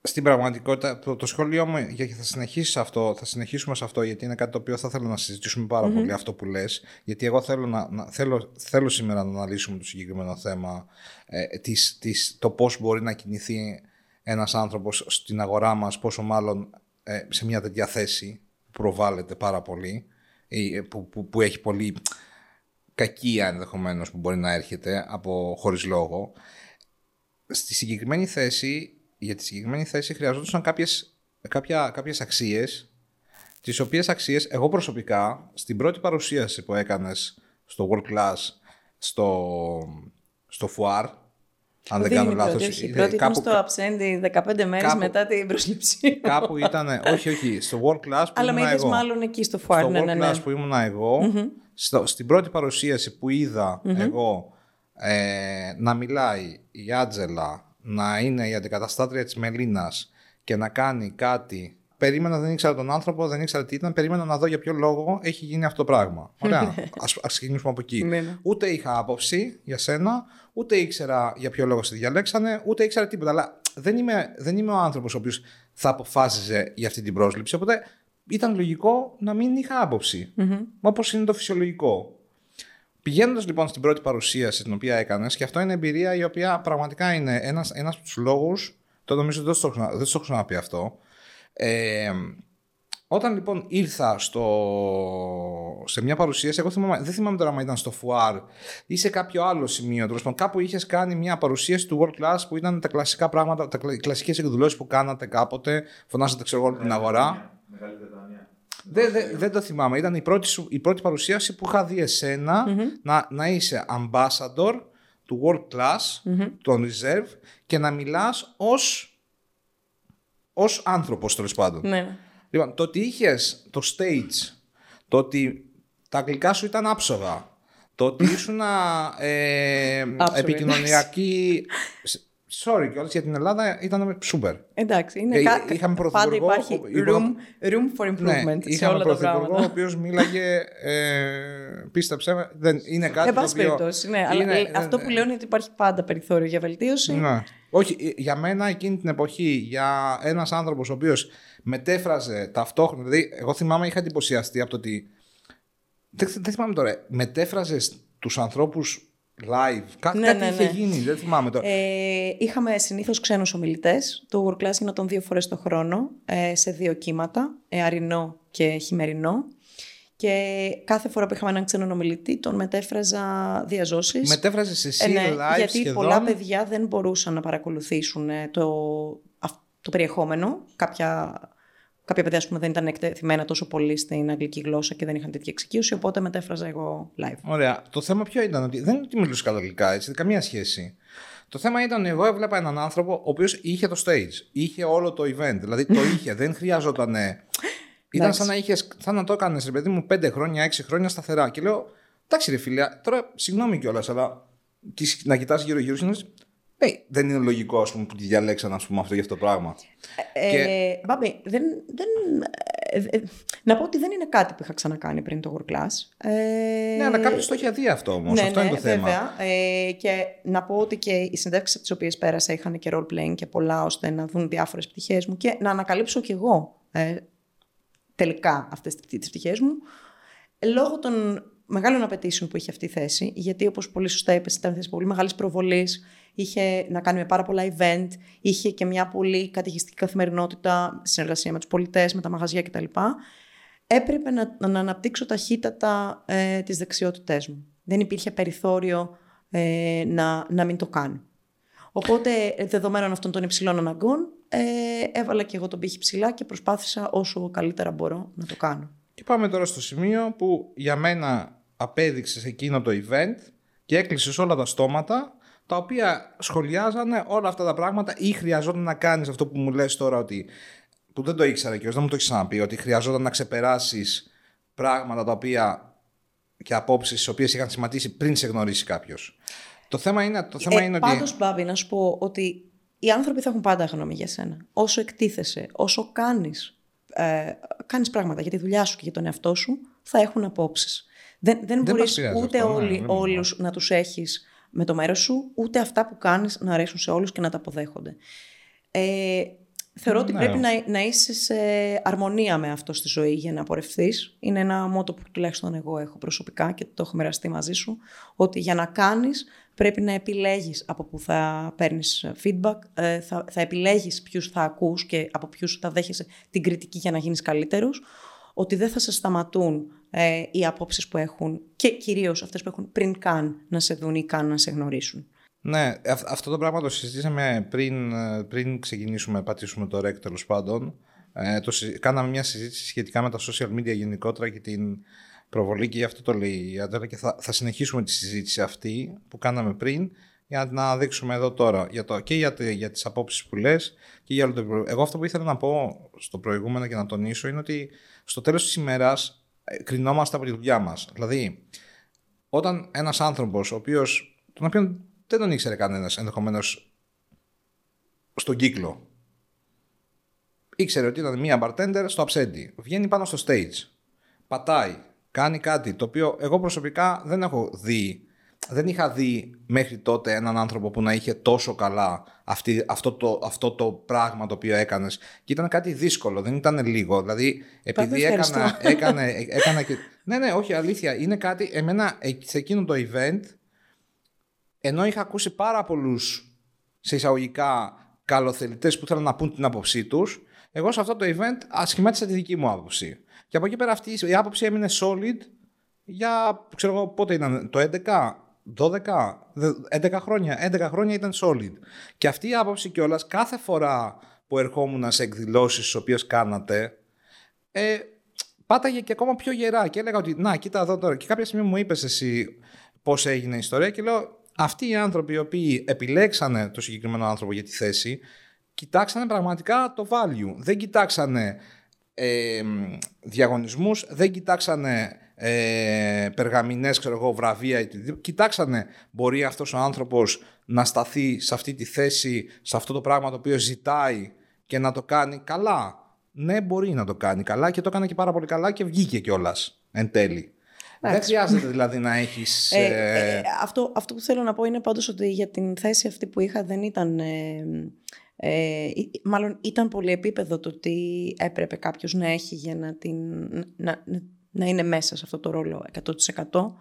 στην πραγματικότητα το, το σχόλιο μου, γιατί θα συνεχίσει αυτό, θα συνεχίσουμε σε αυτό, γιατί είναι κάτι το οποίο θα θέλω να συζητήσουμε πολύ αυτό που λες, γιατί εγώ θέλω, να, να, θέλω, θέλω σήμερα να αναλύσουμε το συγκεκριμένο θέμα, ε, της, της, το πώς μπορεί να κινηθεί ένας άνθρωπος στην αγορά μας, πόσο μάλλον ε, σε μια τέτοια θέση που προβάλλεται πάρα πολύ, ή, που, που, που έχει πολύ κακία ενδεχομένως που μπορεί να έρχεται από χωρίς λόγο. Στη συγκεκριμένη θέση για τη συγκεκριμένη θέση χρειαζόταν κάποιες, κάποια, κάποιες αξίες τις οποίες αξίες εγώ προσωπικά στην πρώτη παρουσίαση που έκανες στο World Class στο, στο FUAR αν δεν κάνω λάθος. Η πρώτη ήταν στο Absendi 15 μέρες μετά την προσλήψη. Κάπου ήταν, όχι, όχι, στο World Class που Αλλά ήμουν με εγώ. μάλλον εκεί στο FUAR. Στο ναι, World ναι, ναι. Class που ήμουν εγώ, στο, στην πρώτη παρουσίαση που είδα εγώ ε, να μιλάει η Άτζελα να είναι η αντικαταστάτρια της Μελίνας και να κάνει κάτι. Περίμενα, δεν ήξερα τον άνθρωπο, δεν ήξερα τι ήταν. Περίμενα να δω για ποιο λόγο έχει γίνει αυτό το πράγμα. Ωραία. ας, ας ξεκινήσουμε από εκεί. Ναι, ναι. Ούτε είχα άποψη για σένα, ούτε ήξερα για ποιο λόγο σε διαλέξανε, ούτε ήξερα τίποτα. Αλλά δεν είμαι, δεν είμαι ο άνθρωπος ο οποίος θα αποφάσιζε για αυτή την πρόσληψη. Οπότε ήταν λογικό να μην είχα άποψη. Όπως είναι το φυσιολογικό. Πηγαίνοντας λοιπόν στην πρώτη παρουσίαση την οποία έκανες, και αυτό είναι εμπειρία η οποία πραγματικά είναι ένας ένας από τους λόγους. Το νομίζω δεν στο έχω ξανα- δεν στο έχω ξαναπεί αυτό. Ε, όταν λοιπόν ήρθα στο, σε μια παρουσίαση, εγώ θυμάμαι, δεν θυμάμαι τώρα αν ήταν στο Φουάρ ή σε κάποιο άλλο σημείο. Τέλος πάντων, κάπου είχες κάνει μια παρουσίαση του World Class που ήταν τα κλασικά πράγματα, τα κλασικές εκδηλώσεις που κάνατε κάποτε. Φωνάσατε, ξέρω εγώ, την αγορά. Μεγάλη Βρετανία. Δεν, δεν, δεν το θυμάμαι. Ήταν η πρώτη, σου, η πρώτη παρουσίαση που είχα δει εσένα να, να είσαι ambassador του World Class, των Reserve και να μιλάς ως, ως άνθρωπος τέλος πάντων. Ναι. Λοιπόν, το ότι είχες το stage, το ότι τα αγγλικά σου ήταν άψογα, το ότι ήσουν ε, Άψογα, επικοινωνιακή... Sorry κιόλας για την Ελλάδα ήταν super. Εντάξει, είναι Ε, κα... είχαμε πάντα πρωθυπουργό, υπάρχει ο- room, room for improvement Ναι, σε είχαμε όλα τα πρωθυπουργό ο πράγματα. οποίος μίλαγε. Ε, πίστεψε με, δεν είναι κάτι. Εν το πάση οποίο περιπτώσει, ναι. Αλλά είναι- ε, αυτό που λέω είναι ότι υπάρχει πάντα περιθώριο για βελτίωση. Ναι. Όχι, ε, για μένα εκείνη την εποχή, για ένας άνθρωπος ο οποίος μετέφραζε ταυτόχρονα. Δηλαδή, εγώ θυμάμαι, είχα εντυπωσιαστεί από το ότι. Δεν, δεν θυμάμαι τώρα. Μετέφραζες τους ανθρώπους live. Κά, Ναι, κάτι ναι, είχε ναι. γίνει, δεν θυμάμαι τώρα. Ε, είχαμε συνήθως ξένους ομιλητές. Το World Class γινόταν δύο φορές το χρόνο, ε, σε δύο κύματα, ε, αρινό και χειμερινό. Και κάθε φορά που είχαμε έναν ξένον ομιλητή, τον μετέφραζα διαζώσεις. Μετέφραζες εσύ Ε, ναι, live γιατί σχεδόν. πολλά παιδιά δεν μπορούσαν να παρακολουθήσουν ε, το, αυ- το περιεχόμενο. Κάποια, κάποια παιδιά, ας πούμε, δεν ήταν εκτεθειμένα τόσο πολύ στην αγγλική γλώσσα και δεν είχαν τέτοια εξοικείωση, οπότε μετέφραζα εγώ live. Ωραία. Το θέμα ποιο ήταν, ότι δεν είναι ότι μιλούσε κατά αγγλικά, έτσι, καμία σχέση. Το θέμα ήταν εγώ έβλεπα έναν άνθρωπο ο οποίος είχε το stage, είχε όλο το event. Δηλαδή το είχε, δεν χρειαζόταν. Ήταν Εντάξει. σαν να, είχες, σαν να το έκανες, ρε παιδί μου, πέντε χρόνια, έξι χρόνια σταθερά. Και λέω, εντάξει, ρε φίλε, τώρα συγγνώμη κιόλας, αλλά κοις- να κοιτάς γύρω-γύρω σου και να λες, «Ε, δεν είναι λογικό ας πούμε, που τη διαλέξαν ας πούμε, αυτό για αυτό το πράγμα. Ε, Μπάμπη, δεν, δεν, ε, ε, να πω ότι δεν είναι κάτι που είχα ξανακάνει πριν το World Class. Ε, Ναι, αλλά κάποιος το είχε δει αυτό όμως. ναι, αυτό ναι, είναι το θέμα. Βέβαια. Ε, και να πω ότι και οι συνδέξει από τις οποίες πέρασα είχαν και role playing και πολλά ώστε να δουν διάφορες πτυχές μου και να ανακαλύψω κι εγώ ε, τελικά αυτές τις πτυχές μου. Λόγω των μεγάλων απαιτήσεων που είχε αυτή η θέση, γιατί όπως πολύ σωστά είπες, ήταν θέση πολύ μεγάλης προβολής, είχε να κάνει με πάρα πολλά event, είχε και μια πολύ καταιγιστική καθημερινότητα, συνεργασία με τους πολιτές, με τα μαγαζιά κτλ. Έπρεπε να, να αναπτύξω ταχύτατα ε, τις δεξιότητές μου. Δεν υπήρχε περιθώριο ε, να, να μην το κάνω. Οπότε, ε, δεδομένων αυτών των υψηλών αναγκών, ε, έβαλα και εγώ τον πύχη ψηλά και προσπάθησα όσο καλύτερα μπορώ να το κάνω. Και πάμε τώρα στο σημείο που για μένα απέδειξες εκείνο το event και έκλεισες όλα τα στόματα τα οποία σχολιάζανε όλα αυτά τα πράγματα ή χρειαζόταν να κάνεις αυτό που μου λες τώρα ότι που δεν το ήξερα και δεν μου το έχει ξαναπεί ότι χρειαζόταν να ξεπεράσεις πράγματα τα οποία και απόψεις τις οποίες είχαν σχηματίσει πριν σε γνωρίσει κάποιος. Το θέμα είναι, το θέμα Ε, είναι πάντως, ότι... Μπάμπη, να σου πω ότι οι άνθρωποι θα έχουν πάντα γνώμη για σένα. Όσο εκτίθεσαι, όσο κάνεις, ε, κάνεις πράγματα για τη δουλειά σου και για τον εαυτό σου, θα έχουν απόψεις. Δεν, δεν, Δεν μπορείς μας πειράζει ούτε αυτό, ναι, όλοι, δεν όλους να τους έχεις με το μέρος σου, ούτε αυτά που κάνεις να αρέσουν σε όλους και να τα αποδέχονται. Ε, Θεωρώ ότι Ναι. πρέπει να, να είσαι σε αρμονία με αυτό στη ζωή για να πορευθείς. Είναι ένα μότο που τουλάχιστον εγώ έχω προσωπικά και το έχω μοιραστεί μαζί σου. Ότι για να κάνεις πρέπει να επιλέγεις από που θα παίρνεις feedback, ε, θα, θα επιλέγεις ποιους θα ακούς και από ποιους θα δέχεσαι την κριτική για να γίνεις καλύτερος. Ότι δεν θα σε σταματούν ε, οι απόψεις που έχουν και κυρίως αυτές που έχουν πριν καν να σε δουν ή καν να σε γνωρίσουν. Ναι, αυ- αυτό το πράγμα το συζητήσαμε πριν, ε, πριν ξεκινήσουμε, πατήσουμε το REC τέλος πάντων. Ε, το, συ- κάναμε μια συζήτηση σχετικά με τα social media γενικότερα και την προβολή και γι' αυτό το λέει η Άντρα και θα, θα συνεχίσουμε τη συζήτηση αυτή που κάναμε πριν για να δείξουμε εδώ τώρα για το, και για, τη- για τις απόψεις που λες και για όλο το προ- Εγώ αυτό που ήθελα να πω στο προηγούμενο και να τονίσω είναι ότι στο τέλος της ημέρας ε, κρινόμαστε από τη δουλειά μας. Δηλαδή, όταν ένας άνθρωπος ο οποίος, τον οποίον δεν τον ήξερε κανένας ενδεχομένως στον κύκλο ήξερε ότι ήταν μία bartender στο αψέντι βγαίνει πάνω στο stage πατάει, κάνει κάτι το οποίο εγώ προσωπικά δεν έχω δει δεν είχα δει μέχρι τότε έναν άνθρωπο που να είχε τόσο καλά αυτή, αυτό, το, αυτό το πράγμα το οποίο έκανες και ήταν κάτι δύσκολο, δεν ήταν λίγο δηλαδή επειδή ευχαριστώ. έκανα, έκανε, έκανα και... ναι ναι όχι αλήθεια είναι κάτι εμένα ε, σε εκείνο το event ενώ είχα ακούσει πάρα πολλούς σε εισαγωγικά καλοθελητές που θέλουν να πούν την άποψή τους, εγώ σε αυτό το event ασχημάτισα τη δική μου άποψη. Και από εκεί πέρα αυτή η άποψη έμεινε solid για, ξέρω εγώ πότε ήταν, το 11, 12, δε- 11 χρόνια. 11 χρόνια ήταν solid. Και αυτή η άποψη κιόλας κάθε φορά που ερχόμουν σε εκδηλώσεις τις οποίες κάνατε, ε, πάταγε και ακόμα πιο γερά και έλεγα ότι να κοίτα εδώ τώρα και κάποια στιγμή μου είπες εσύ πώς έγινε η ιστορία και λέω αυτοί οι άνθρωποι οι οποίοι επιλέξανε το συγκεκριμένο άνθρωπο για τη θέση κοιτάξανε πραγματικά το value δεν κοιτάξανε ε, διαγωνισμούς δεν κοιτάξανε ε, περγαμηνές ξέρω εγώ βραβεία ή οτιδήποτε. κοιτάξανε μπορεί αυτός ο άνθρωπος να σταθεί σε αυτή τη θέση σε αυτό το πράγμα το οποίο ζητάει και να το κάνει καλά ναι, μπορεί να το κάνει καλά και το έκανε και πάρα πολύ καλά και βγήκε κιόλας εν τέλει. Δεν χρειάζεται δηλαδή να έχεις. Ε, ε, αυτό, αυτό που θέλω να πω είναι πάντως ότι για την θέση αυτή που είχα δεν ήταν... Ε, ε, ή- μάλλον ήταν πολύ επίπεδο το τι έπρεπε κάποιος να έχει για να, την, να, να, να είναι μέσα σε αυτό το ρόλο 100%.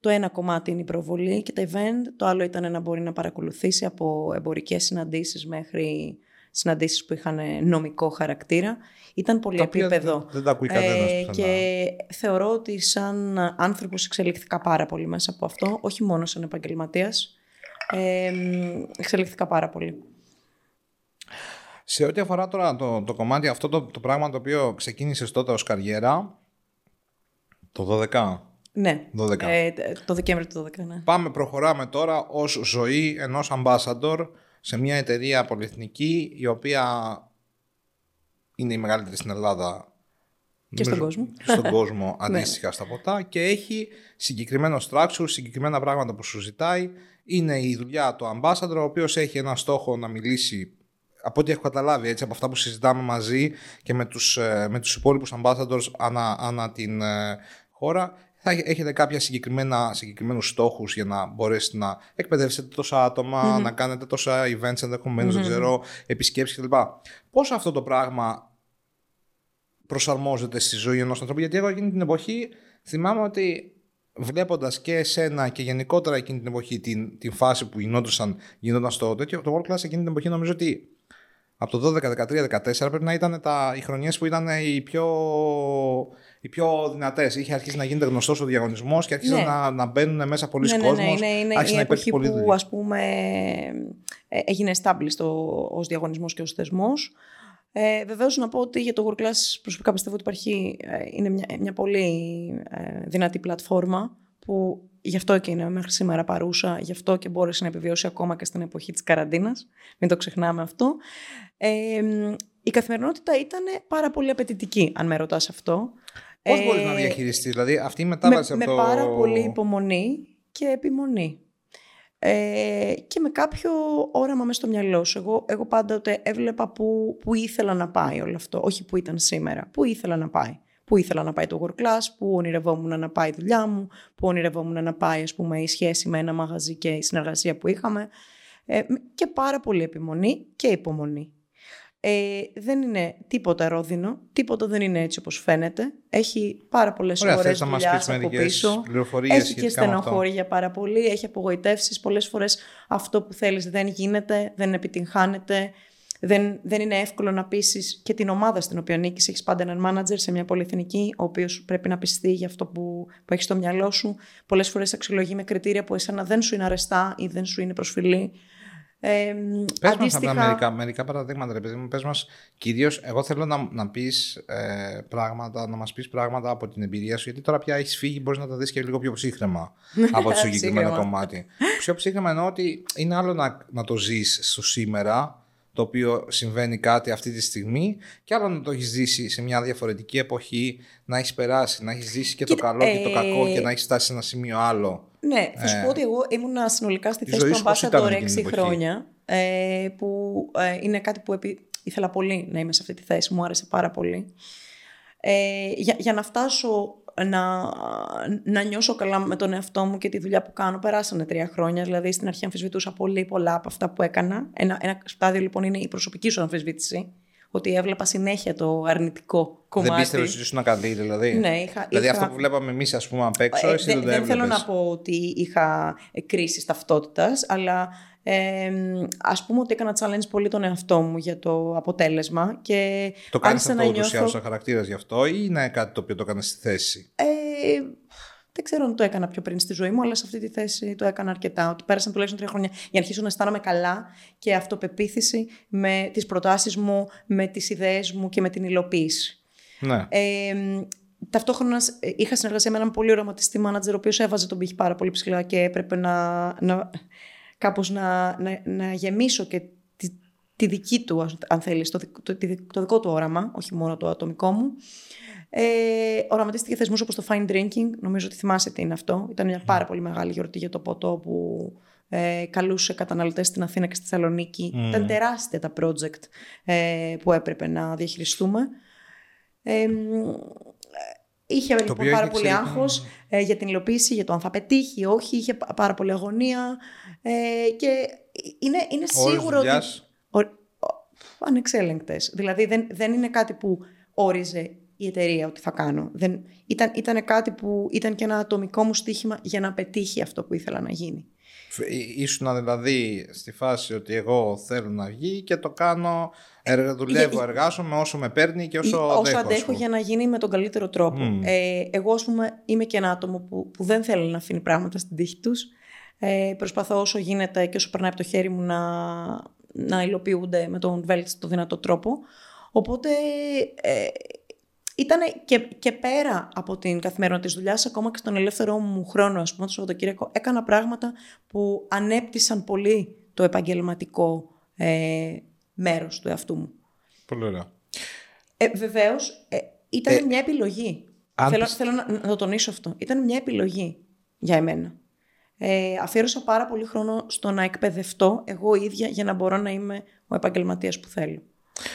Το ένα κομμάτι είναι η προβολή και τα event, το άλλο ήταν να μπορεί να παρακολουθήσει από εμπορικές συναντήσεις μέχρι συναντήσεις που είχαν νομικό χαρακτήρα. Ήταν πολύ Τα οποία επίπεδο. δεν- δεν τα ακούει κανένας πουθενά. και θεωρώ ότι σαν άνθρωπος εξελιχθήκα πάρα πολύ μέσα από αυτό, όχι μόνο σαν επαγγελματίας. Ε, εξελιχθήκα πάρα πολύ. Σε ό,τι αφορά τώρα το, το κομμάτι αυτό το, το πράγμα το οποίο ξεκίνησε τότε ω καριέρα. Το 12. Ναι, 12. Ε, το Δεκέμβριο του 12, ναι. Πάμε, προχωράμε τώρα ως ζωή ενός ambassador σε μια εταιρεία πολυεθνική η οποία είναι η μεγαλύτερη στην Ελλάδα Και στον νομίζω, κόσμο. και στον κόσμο αντίστοιχα στα ποτά και έχει συγκεκριμένο structure, συγκεκριμένα πράγματα που σου ζητάει. Είναι η δουλειά του ambassador, ο οποίος έχει ένα στόχο να μιλήσει από ό,τι έχω καταλάβει έτσι, από αυτά που συζητάμε μαζί και με τους, ε, με τους υπόλοιπους ambassadors ανά, ανά την ε, χώρα θα έχ- έχετε κάποια συγκεκριμένα, συγκεκριμένους στόχους για να μπορέσετε να εκπαιδεύσετε τόσα άτομα, να κάνετε τόσα events ενδεχομένως, δεν ξέρω, επισκέψεις κλπ. Πώς αυτό το πράγμα προσαρμόζεται στη ζωή ενός ανθρώπου, γιατί εγώ εκείνη την εποχή θυμάμαι ότι βλέποντας και εσένα και γενικότερα εκείνη την εποχή την, την φάση που γινόντουσαν, γινόταν στο τέτοιο, το World Class εκείνη την εποχή νομίζω ότι από το 12, 13, 14 πρέπει να ήταν τα, οι χρονιές που ήταν οι πιο, οι πιο δυνατές. Είχε αρχίσει να γίνεται γνωστός ο διαγωνισμός και άρχισαν Ναι. να, να μπαίνουν μέσα πολλοί ναι, ναι, ναι, κόσμος. είναι, είναι άρχισε η να υπάρχει εποχή πολλή που δουλειά. ας πούμε ε, έγινε established ο- ως διαγωνισμός και ως θεσμός. Ε, βεβαίως να πω ότι για το World Class προσωπικά πιστεύω ότι υπάρχει, ε, είναι μια, μια πολύ ε, δυνατή πλατφόρμα που γι' αυτό και είναι μέχρι σήμερα παρούσα, γι' αυτό και μπόρεσε να επιβιώσει ακόμα και στην εποχή της καραντίνας. Μην το ξεχνάμε αυτό. Ε, η καθημερινότητα ήταν πάρα πολύ απαιτητική, αν με ρωτάς αυτό. Πώς Ε, μπορείς να διαχειριστείς, δηλαδή αυτή η με, μετάβαση με από το... πάρα πολύ υπομονή και επιμονή. Ε, και με κάποιο όραμα μέσα στο μυαλό σου. Εγώ, εγώ πάντοτε έβλεπα που, που ήθελα να πάει όλο αυτό. Όχι που ήταν σήμερα. Που ήθελα να πάει. Που ήθελα να πάει το work class, που ονειρευόμουν να πάει η δουλειά μου, που ονειρευόμουν να πάει ας πούμε, η σχέση με ένα μαγαζί και η συνεργασία που είχαμε. Ε, και πάρα πολύ επιμονή και υπομονή. Ε, δεν είναι τίποτα ρόδινο, τίποτα δεν είναι έτσι όπως φαίνεται. Έχει πάρα πολλές Ωραία, ώρες θες να μας δουλειάς πεις από μερικές πίσω. πληροφορίες Έχει και σχετικά με αυτό. στενοχώρια πάρα πολύ, έχει απογοητεύσεις. Πολλές φορές αυτό που θέλεις δεν γίνεται, δεν επιτυγχάνεται. Δεν, δεν είναι εύκολο να πείσει και την ομάδα στην οποία νίκης. Έχεις πάντα έναν μάνατζερ σε μια πολυεθνική, ο οποίος πρέπει να πιστεί για αυτό που, που έχεις στο μυαλό σου. Πολλές φορές αξιολογεί με κριτήρια που εσένα δεν σου είναι αρεστά ή δεν σου είναι προσφυλή. Ε, Πες μας απλά μερικά, μερικά παραδείγματα, ρε παιδί μου. Πες μας, κυρίως, εγώ θέλω να, να πεις ε, πράγματα, να μας πεις πράγματα από την εμπειρία σου, γιατί τώρα πια έχεις φύγει, μπορείς να τα δεις και λίγο πιο ψύχρεμα από το συγκεκριμένο Ψύχρεμα. κομμάτι. πιο ψύχρεμα εννοώ ότι είναι άλλο να, να το ζεις στο σήμερα, το οποίο συμβαίνει κάτι αυτή τη στιγμή και άλλο να το έχεις ζήσει σε μια διαφορετική εποχή, να έχεις περάσει, να έχεις ζήσει και Κοίτα, το καλό και το ε, κακό και να έχεις φτάσει σε ένα σημείο άλλο. Ναι, θα σου Ε, πω ότι εγώ ήμουν συνολικά στη η θέση ζωή του σου πώς ήταν Ambassador εκείνη την 6 εποχή; χρόνια, ε, που ε, είναι κάτι που επί... ήθελα πολύ να είμαι σε αυτή τη θέση, μου άρεσε πάρα πολύ. Ε, για, για να φτάσω να, να νιώσω καλά με τον εαυτό μου και τη δουλειά που κάνω, περάσανε τρία χρόνια, δηλαδή στην αρχή αμφισβητούσα πολύ πολλά από αυτά που έκανα. Ένα, ένα στάδιο λοιπόν είναι η προσωπική σου αμφισβήτηση, ότι έβλεπα συνέχεια το αρνητικό κομμάτι. Δεν πίστευες ότι ήσουν καλή, δηλαδή; Ναι, είχα, Δηλαδή είχα... αυτό που βλέπαμε εμείς, ας πούμε, απ' έξω, Ε, εσύ δεν, δεν, το δεν θέλω έβλεπες. να πω ότι είχα ε, κρίση ταυτότητας, αλλά ε, ας πούμε ότι έκανα challenge πολύ τον εαυτό μου για το αποτέλεσμα και Το κάνεις άρχισα αυτό να ούτως ή νιώθω... άλλω σαν χαρακτήρας γι' αυτό, ή είναι κάτι το οποίο το έκανες στη θέση; Ε, δεν ξέρω αν το έκανα πιο πριν στη ζωή μου, αλλά σε αυτή τη θέση το έκανα αρκετά. Ότι πέρασαν τουλάχιστον τρία χρόνια για να αρχίσω να αισθάνομαι καλά και αυτοπεποίθηση με τις προτάσεις μου, με τις ιδέες μου και με την υλοποίηση. Ναι. Ε, ταυτόχρονα ε, είχα συνεργασία με έναν πολύ οραματιστή μάνατζερ, ο οποίος έβαζε τον πύχη πάρα πολύ ψηλά και έπρεπε να, να, κάπως να, να, να γεμίσω και τη, τη δική του, ας- αν θέλεις, το, δικ- το, τη- το δικό του όραμα, όχι μόνο το ατομικό μου. Ε, οραματίστηκε θεσμούς όπως το fine drinking, νομίζω ότι θυμάσαι τι είναι αυτό. Ήταν μια πάρα πολύ μεγάλη γιορτή για το ποτό που ε, καλούσε καταναλωτές στην Αθήνα και στη Θεσσαλονίκη. Μμμ. Ήταν τεράστια τα project ε, που έπρεπε να διαχειριστούμε. Ε, είχε λοιπόν οποίο πάρα έχει πολύ εξαιρετικά- άγχος ε, για την υλοποίηση, για το αν θα πετύχει ή όχι, είχε πα- πάρα πολύ αγωνία ε, και είναι, είναι Όρους σίγουρο ότι... δουλειάς. Ο, ο, ανεξέλεγκτες. Δηλαδή δεν, δεν είναι κάτι που όριζε η εταιρεία ότι θα κάνω. Δεν, ήταν, ήταν κάτι που ήταν και ένα ατομικό μου στοίχημα για να πετύχει αυτό που ήθελα να γίνει. Φ- ή- Ήσουν δηλαδή στη φάση ότι εγώ θέλω να βγει και το κάνω, εργα- δουλεύω, Για- εργάζομαι όσο με παίρνει και όσο, όσο αντέχω, ας αντέχω πούμε. για να γίνει με τον καλύτερο τρόπο. Μμμ. Ε, εγώ, ας πούμε, είμαι και ένα άτομο που, που δεν θέλει να αφήνει πράγματα στην τύχη τους. Ε, προσπαθώ όσο γίνεται και όσο περνάει από το χέρι μου να, να υλοποιούνται με τον βέλτιστο δυνατό τρόπο. Οπότε ε, ήταν και, και πέρα από την καθημερινότητα της δουλειάς, ακόμα και στον ελεύθερό μου χρόνο, ας πούμε, το Σαββατοκύριακο, έκανα πράγματα που ανέπτυσαν πολύ το επαγγελματικό ε, μέρος του εαυτού μου. Πολύ ωραία. Ε, Βεβαίως, ε, ήταν Ε, μια επιλογή. αν Θέλω, πισ- θέλω να, να το τονίσω αυτό. Ήταν μια επιλογή για εμένα. Ε, αφιέρωσα πάρα πολύ χρόνο στο να εκπαιδευτώ εγώ ίδια για να μπορώ να είμαι ο επαγγελματίας που θέλω.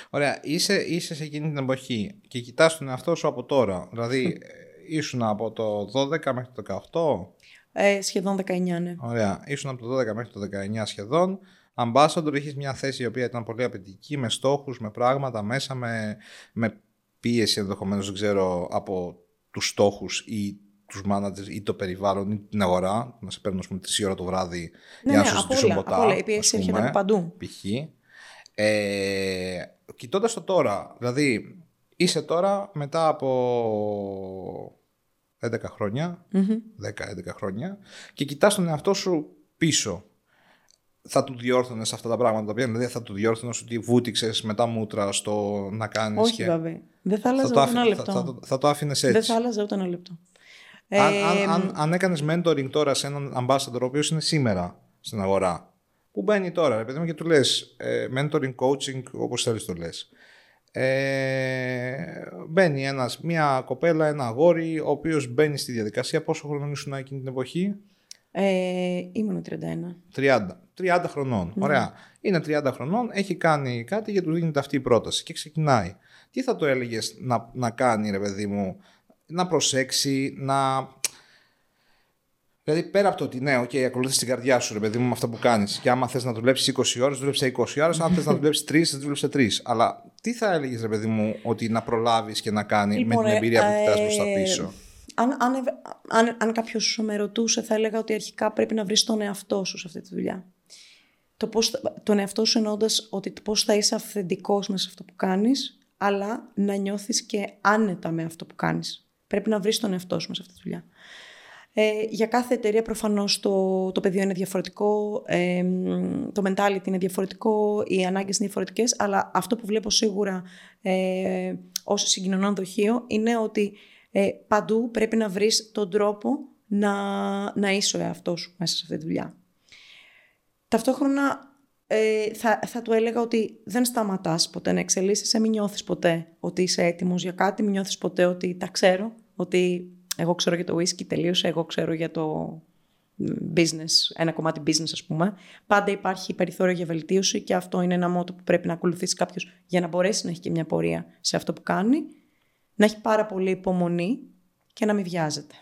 Ωραία, είσαι, είσαι σε εκείνη την εποχή και κοιτάς τον εαυτό σου από τώρα. Δηλαδή, ε, ήσουν από το 12 μέχρι το 18. Ε, σχεδόν 19, ναι. Ωραία, ήσουν από το 12 μέχρι το 19 σχεδόν. Ambassador, έχεις μια θέση η οποία ήταν πολύ απαιτητική, με στόχους, με πράγματα μέσα, με, με πίεση ενδεχομένως, δεν ξέρω, από τους στόχους ή τους managers ή το περιβάλλον ή την αγορά, να σε παίρνουν ας πούμε, 3 ώρα το βράδυ Ναι, για να ναι, σου απ' ζητήσουν όλα, ποτά. απ' όλα. Η ας πίεση έρχεται πούμε, από παντού. Π.χ. Ε, κοιτώντας το τώρα, δηλαδή είσαι τώρα μετά από 11 χρόνια, Μμμ. 10-11 χρόνια και κοιτάς τον εαυτό σου πίσω. Θα του διόρθωνες αυτά τα πράγματα τα οποία δηλαδή θα του διόρθωνες ότι βούτυξες με τα μούτρα στο να κάνεις Όχι και... βέβαια. Δεν θα θα άλλαζα το, ούτε ένα άφη- λεπτό. θα, θα, το- θα το άφηνες Δεν έτσι. θα άλλαζα ούτε ένα λεπτό. Αν, Ε, αν, αν, αν έκανες mentoring τώρα σε έναν ambassador ο οποίος είναι σήμερα στην αγορά που μπαίνει τώρα ρε παιδί μου και του λες ε, mentoring, coaching όπως θέλεις το λες ε, μπαίνει ένας, μια κοπέλα, ένα αγόρι ο οποίος μπαίνει στη διαδικασία πόσο χρόνο ήσουν εκείνη την εποχή; Ε, ήμουν 31. 30. 30 χρονών. Ναι. Ωραία. Είναι 30 χρονών, έχει κάνει κάτι και του δίνεται αυτή η πρόταση και ξεκινάει. Τι θα το έλεγες να, να κάνει, ρε παιδί μου, να προσέξει, να. Δηλαδή, πέρα από το ότι ναι, OK, ακολουθεί την καρδιά σου, ρε παιδί μου, με αυτό που κάνεις. Και άμα θες να δουλέψεις 20 ώρες, δουλέψει 20 ώρες. Αν θες να δουλέψεις 3, θα δουλέψει 3. Αλλά τι θα έλεγες, ρε παιδί μου, ότι να προλάβεις και να κάνει Λοιπόν, με την ε, εμπειρία που κοιτάς προς τα ε, πίσω; Αν, αν, αν, αν κάποιος με ρωτούσε, θα έλεγα ότι αρχικά πρέπει να βρεις τον εαυτό σου σε αυτή τη δουλειά. Το πώς, θα- τον εαυτό σου εννοώντας ότι πώς θα είσαι αυθεντικός μέσα σε αυτό που κάνεις, αλλά να νιώθεις και άνετα με αυτό που κάνεις. Πρέπει να βρεις τον εαυτό σου μέσα σε αυτή τη δουλειά. Ε, για κάθε εταιρεία προφανώς το, το πεδίο είναι διαφορετικό, ε, μ, το mentality είναι διαφορετικό, οι ανάγκες είναι διαφορετικές, αλλά αυτό που βλέπω σίγουρα ε, ως συγκοινωνών δοχείο είναι ότι ε, παντού πρέπει να βρεις τον τρόπο να, να είσαι ο εαυτός σου μέσα σε αυτή τη δουλειά. Ταυτόχρονα ε, θα, θα του έλεγα ότι δεν σταματάς ποτέ να εξελίσσεσαι, μην νιώθεις ποτέ ότι είσαι έτοιμος για κάτι, μην νιώθεις ποτέ ότι τα ξέρω, ότι εγώ ξέρω για το whisky τελείωσε, εγώ ξέρω για το μ, business, ένα κομμάτι business ας πούμε. Πάντα υπάρχει περιθώριο για βελτίωση και αυτό είναι ένα μότο που πρέπει να ακολουθήσει κάποιος για να μπορέσει να έχει και μια πορεία σε αυτό που κάνει, να έχει πάρα πολύ υπομονή και να μην βιάζεται.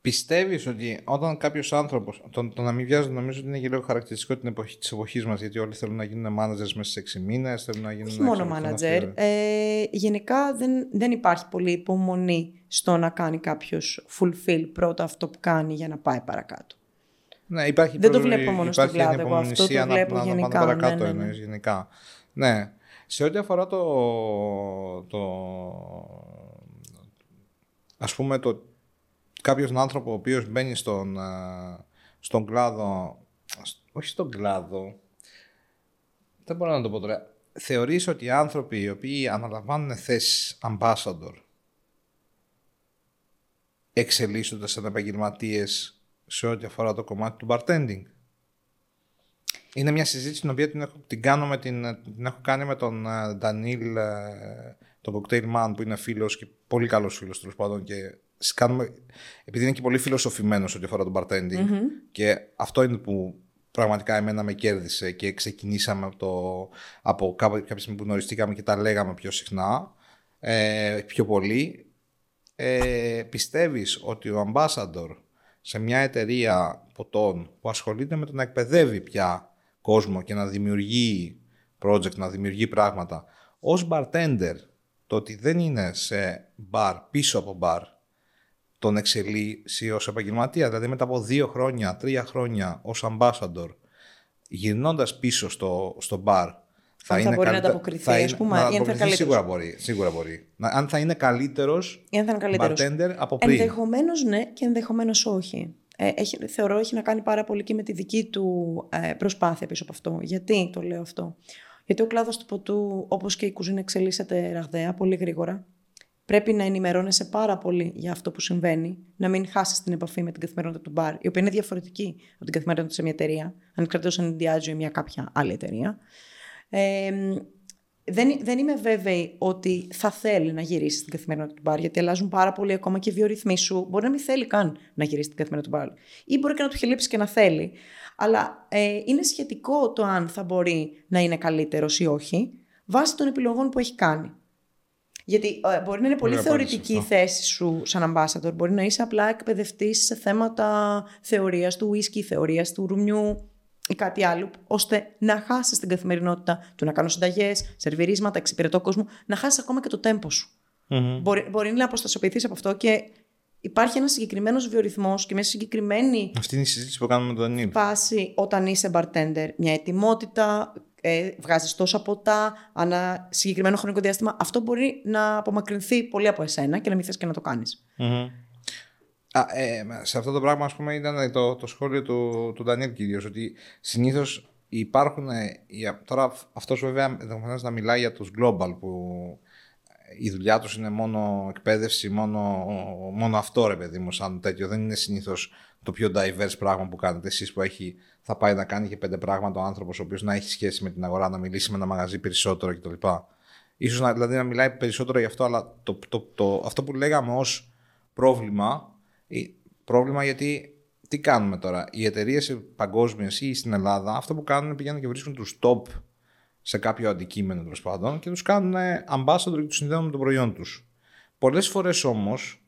Πιστεύεις ότι όταν κάποιος άνθρωπος. Το, το να μην βιάζεται νομίζω ότι είναι και λίγο χαρακτηριστικό την εποχή, της εποχής μας γιατί όλοι θέλουν να γίνουν managers μέσα σε 6 μήνες, θέλουν να γίνουν. Όχι μόνο ξέρω, θέλουν να manager. φύγουν. Ε, γενικά δεν, δεν υπάρχει πολύ υπομονή στο να κάνει κάποιος fulfill πρώτα αυτό που κάνει για να πάει παρακάτω. Ναι, υπάρχει Δεν το προ- βλέπω μόνο στο υπάρχει κλάδο, εγώ αυτό το ανυπομονησία να- βλέπω να, να, γενικά, πάνε παρακάτω ναι, ναι, ναι. εννοείς γενικά. Ναι. Σε ό,τι αφορά το, το ας πούμε το κάποιος άνθρωπο ο οποίος μπαίνει στον, ε, στον κλάδο όχι στον κλάδο δεν μπορώ να το πω τώρα θεωρείς ότι οι άνθρωποι οι οποίοι αναλαμβάνουν θέσεις ambassador εξελίσσονται σαν επαγγελματίες σε ό,τι αφορά το κομμάτι του bartending; Είναι μια συζήτηση την οποία την, έχω, την, κάνω με την, την έχω κάνει με τον ε, Ντανίλ, ε, τον cocktail man που είναι φίλος και πολύ καλός φίλος τέλος πάντων και σ- κάνουμε, επειδή είναι και πολύ φιλοσοφημένος ό,τι αφορά το bartending και αυτό είναι που πραγματικά εμένα με κέρδισε και ξεκινήσαμε από, το, από κάποια κάποια στιγμή που γνωριστήκαμε και τα λέγαμε πιο συχνά, ε, πιο πολύ ε, πιστεύεις ότι ο ambassador σε μια εταιρεία ποτών που ασχολείται με το να εκπαιδεύει πια κόσμο και να δημιουργεί project, να δημιουργεί πράγματα ως bartender το ότι δεν είναι σε bar, πίσω από bar τον εξελίσσει ως επαγγελματία δηλαδή μετά από δύο χρόνια, τρία χρόνια ως ambassador γυρνώντας πίσω στο, στο bar Αν θα μπορεί να καλύτερα- ανταποκριθεί, θα ας είναι- πούμε, να ή αν θα είναι ανταποκριθεί, καλύτερος. Σίγουρα μπορεί. Σίγουρα μπορεί. Να- αν θα είναι καλύτερος Ή αν θα είναι καλύτερος. bartender από πριν. Ενδεχομένως ναι και ενδεχομένως όχι. Ε, έχει, θεωρώ έχει να κάνει πάρα πολύ και με τη δική του ε, προσπάθεια πίσω από αυτό. Γιατί το λέω αυτό; Γιατί ο κλάδος του ποτού, όπως και η κουζίνα, εξελίσσεται ραγδαία, πολύ γρήγορα. Πρέπει να ενημερώνεσαι πάρα πολύ για αυτό που συμβαίνει, να μην χάσεις την επαφή με την καθημερινότητα του μπαρ, η οποία είναι διαφορετική από την καθημερινότητα σε μια εταιρεία, ανεξαρτήτω αν είναι Diageo ή μια κάποια άλλη εταιρεία. Ε, δεν, δεν είμαι βέβαιη ότι θα θέλει να γυρίσεις στην καθημερινότητα του μπαρ, γιατί αλλάζουν πάρα πολύ ακόμα και οι βιορυθμοί σου. Μπορεί να μην θέλει καν να γυρίσεις στην καθημερινότητα του μπαρ. Ή μπορεί και να του έχει λείψει και να θέλει. Αλλά ε, είναι σχετικό το αν θα μπορεί να είναι καλύτερος ή όχι, βάσει των επιλογών που έχει κάνει. Γιατί ε, μπορεί να είναι πολύ Ωραία απάντηση θεωρητική η αυτό. θέση σου σαν ambassador. Μπορεί να είσαι απλά εκπαιδευτής σε θέματα θεωρίας του whisky, θεωρίας του ρουμιού ή κάτι άλλο, ώστε να χάσεις την καθημερινότητα του να κάνω συνταγές, σερβιρίσματα, εξυπηρετώ κόσμο, να χάσεις ακόμα και το τέμπο σου. Μπορεί, μπορεί να αποστασιοποιηθείς από αυτό και υπάρχει ένας συγκεκριμένος βιορυθμός και μια συγκεκριμένη Αυτή είναι η συζήτηση που κάνουμε με τον Νίλ. φάση όταν είσαι bartender. Μια ετοιμότητα, ε, βγάζεις τόσα ποτά, ανά συγκεκριμένο χρονικό διάστημα. Αυτό μπορεί να απομακρυνθεί πολύ από εσένα και να μην θες και να το κάνεις. Α, ε, σε αυτό το πράγμα, ας πούμε, ήταν το, το σχόλιο του, του Ντανιέλ κυρίως, ότι συνήθως υπάρχουν, ε, οι- τώρα αυτός βέβαια ενδεχομένως να μιλάει για τους global που η δουλειά τους είναι μόνο εκπαίδευση, μόνο, μόνο αυτό ρε παιδί μου σαν τέτοιο. Δεν είναι συνήθως το πιο diverse πράγμα που κάνετε εσείς που έχει, θα πάει να κάνει και πέντε πράγματα ο άνθρωπος ο οποίος να έχει σχέση με την αγορά, να μιλήσει με ένα μαγαζί περισσότερο κτλ. Ίσως να, δηλαδή να μιλάει περισσότερο γι' αυτό, αλλά το, το, το, αυτό που λέγαμε ως πρόβλημα, ε, πρόβλημα γιατί τι κάνουμε τώρα. Οι εταιρείες παγκόσμιες ή στην Ελλάδα, αυτό που κάνουν είναι πηγαίνουν και βρίσκουν τους top σε κάποιο αντικείμενο τέλος πάντων και τους κάνουν ambassador και τους συνδέουν με το προϊόν τους. Πολλές φορές όμως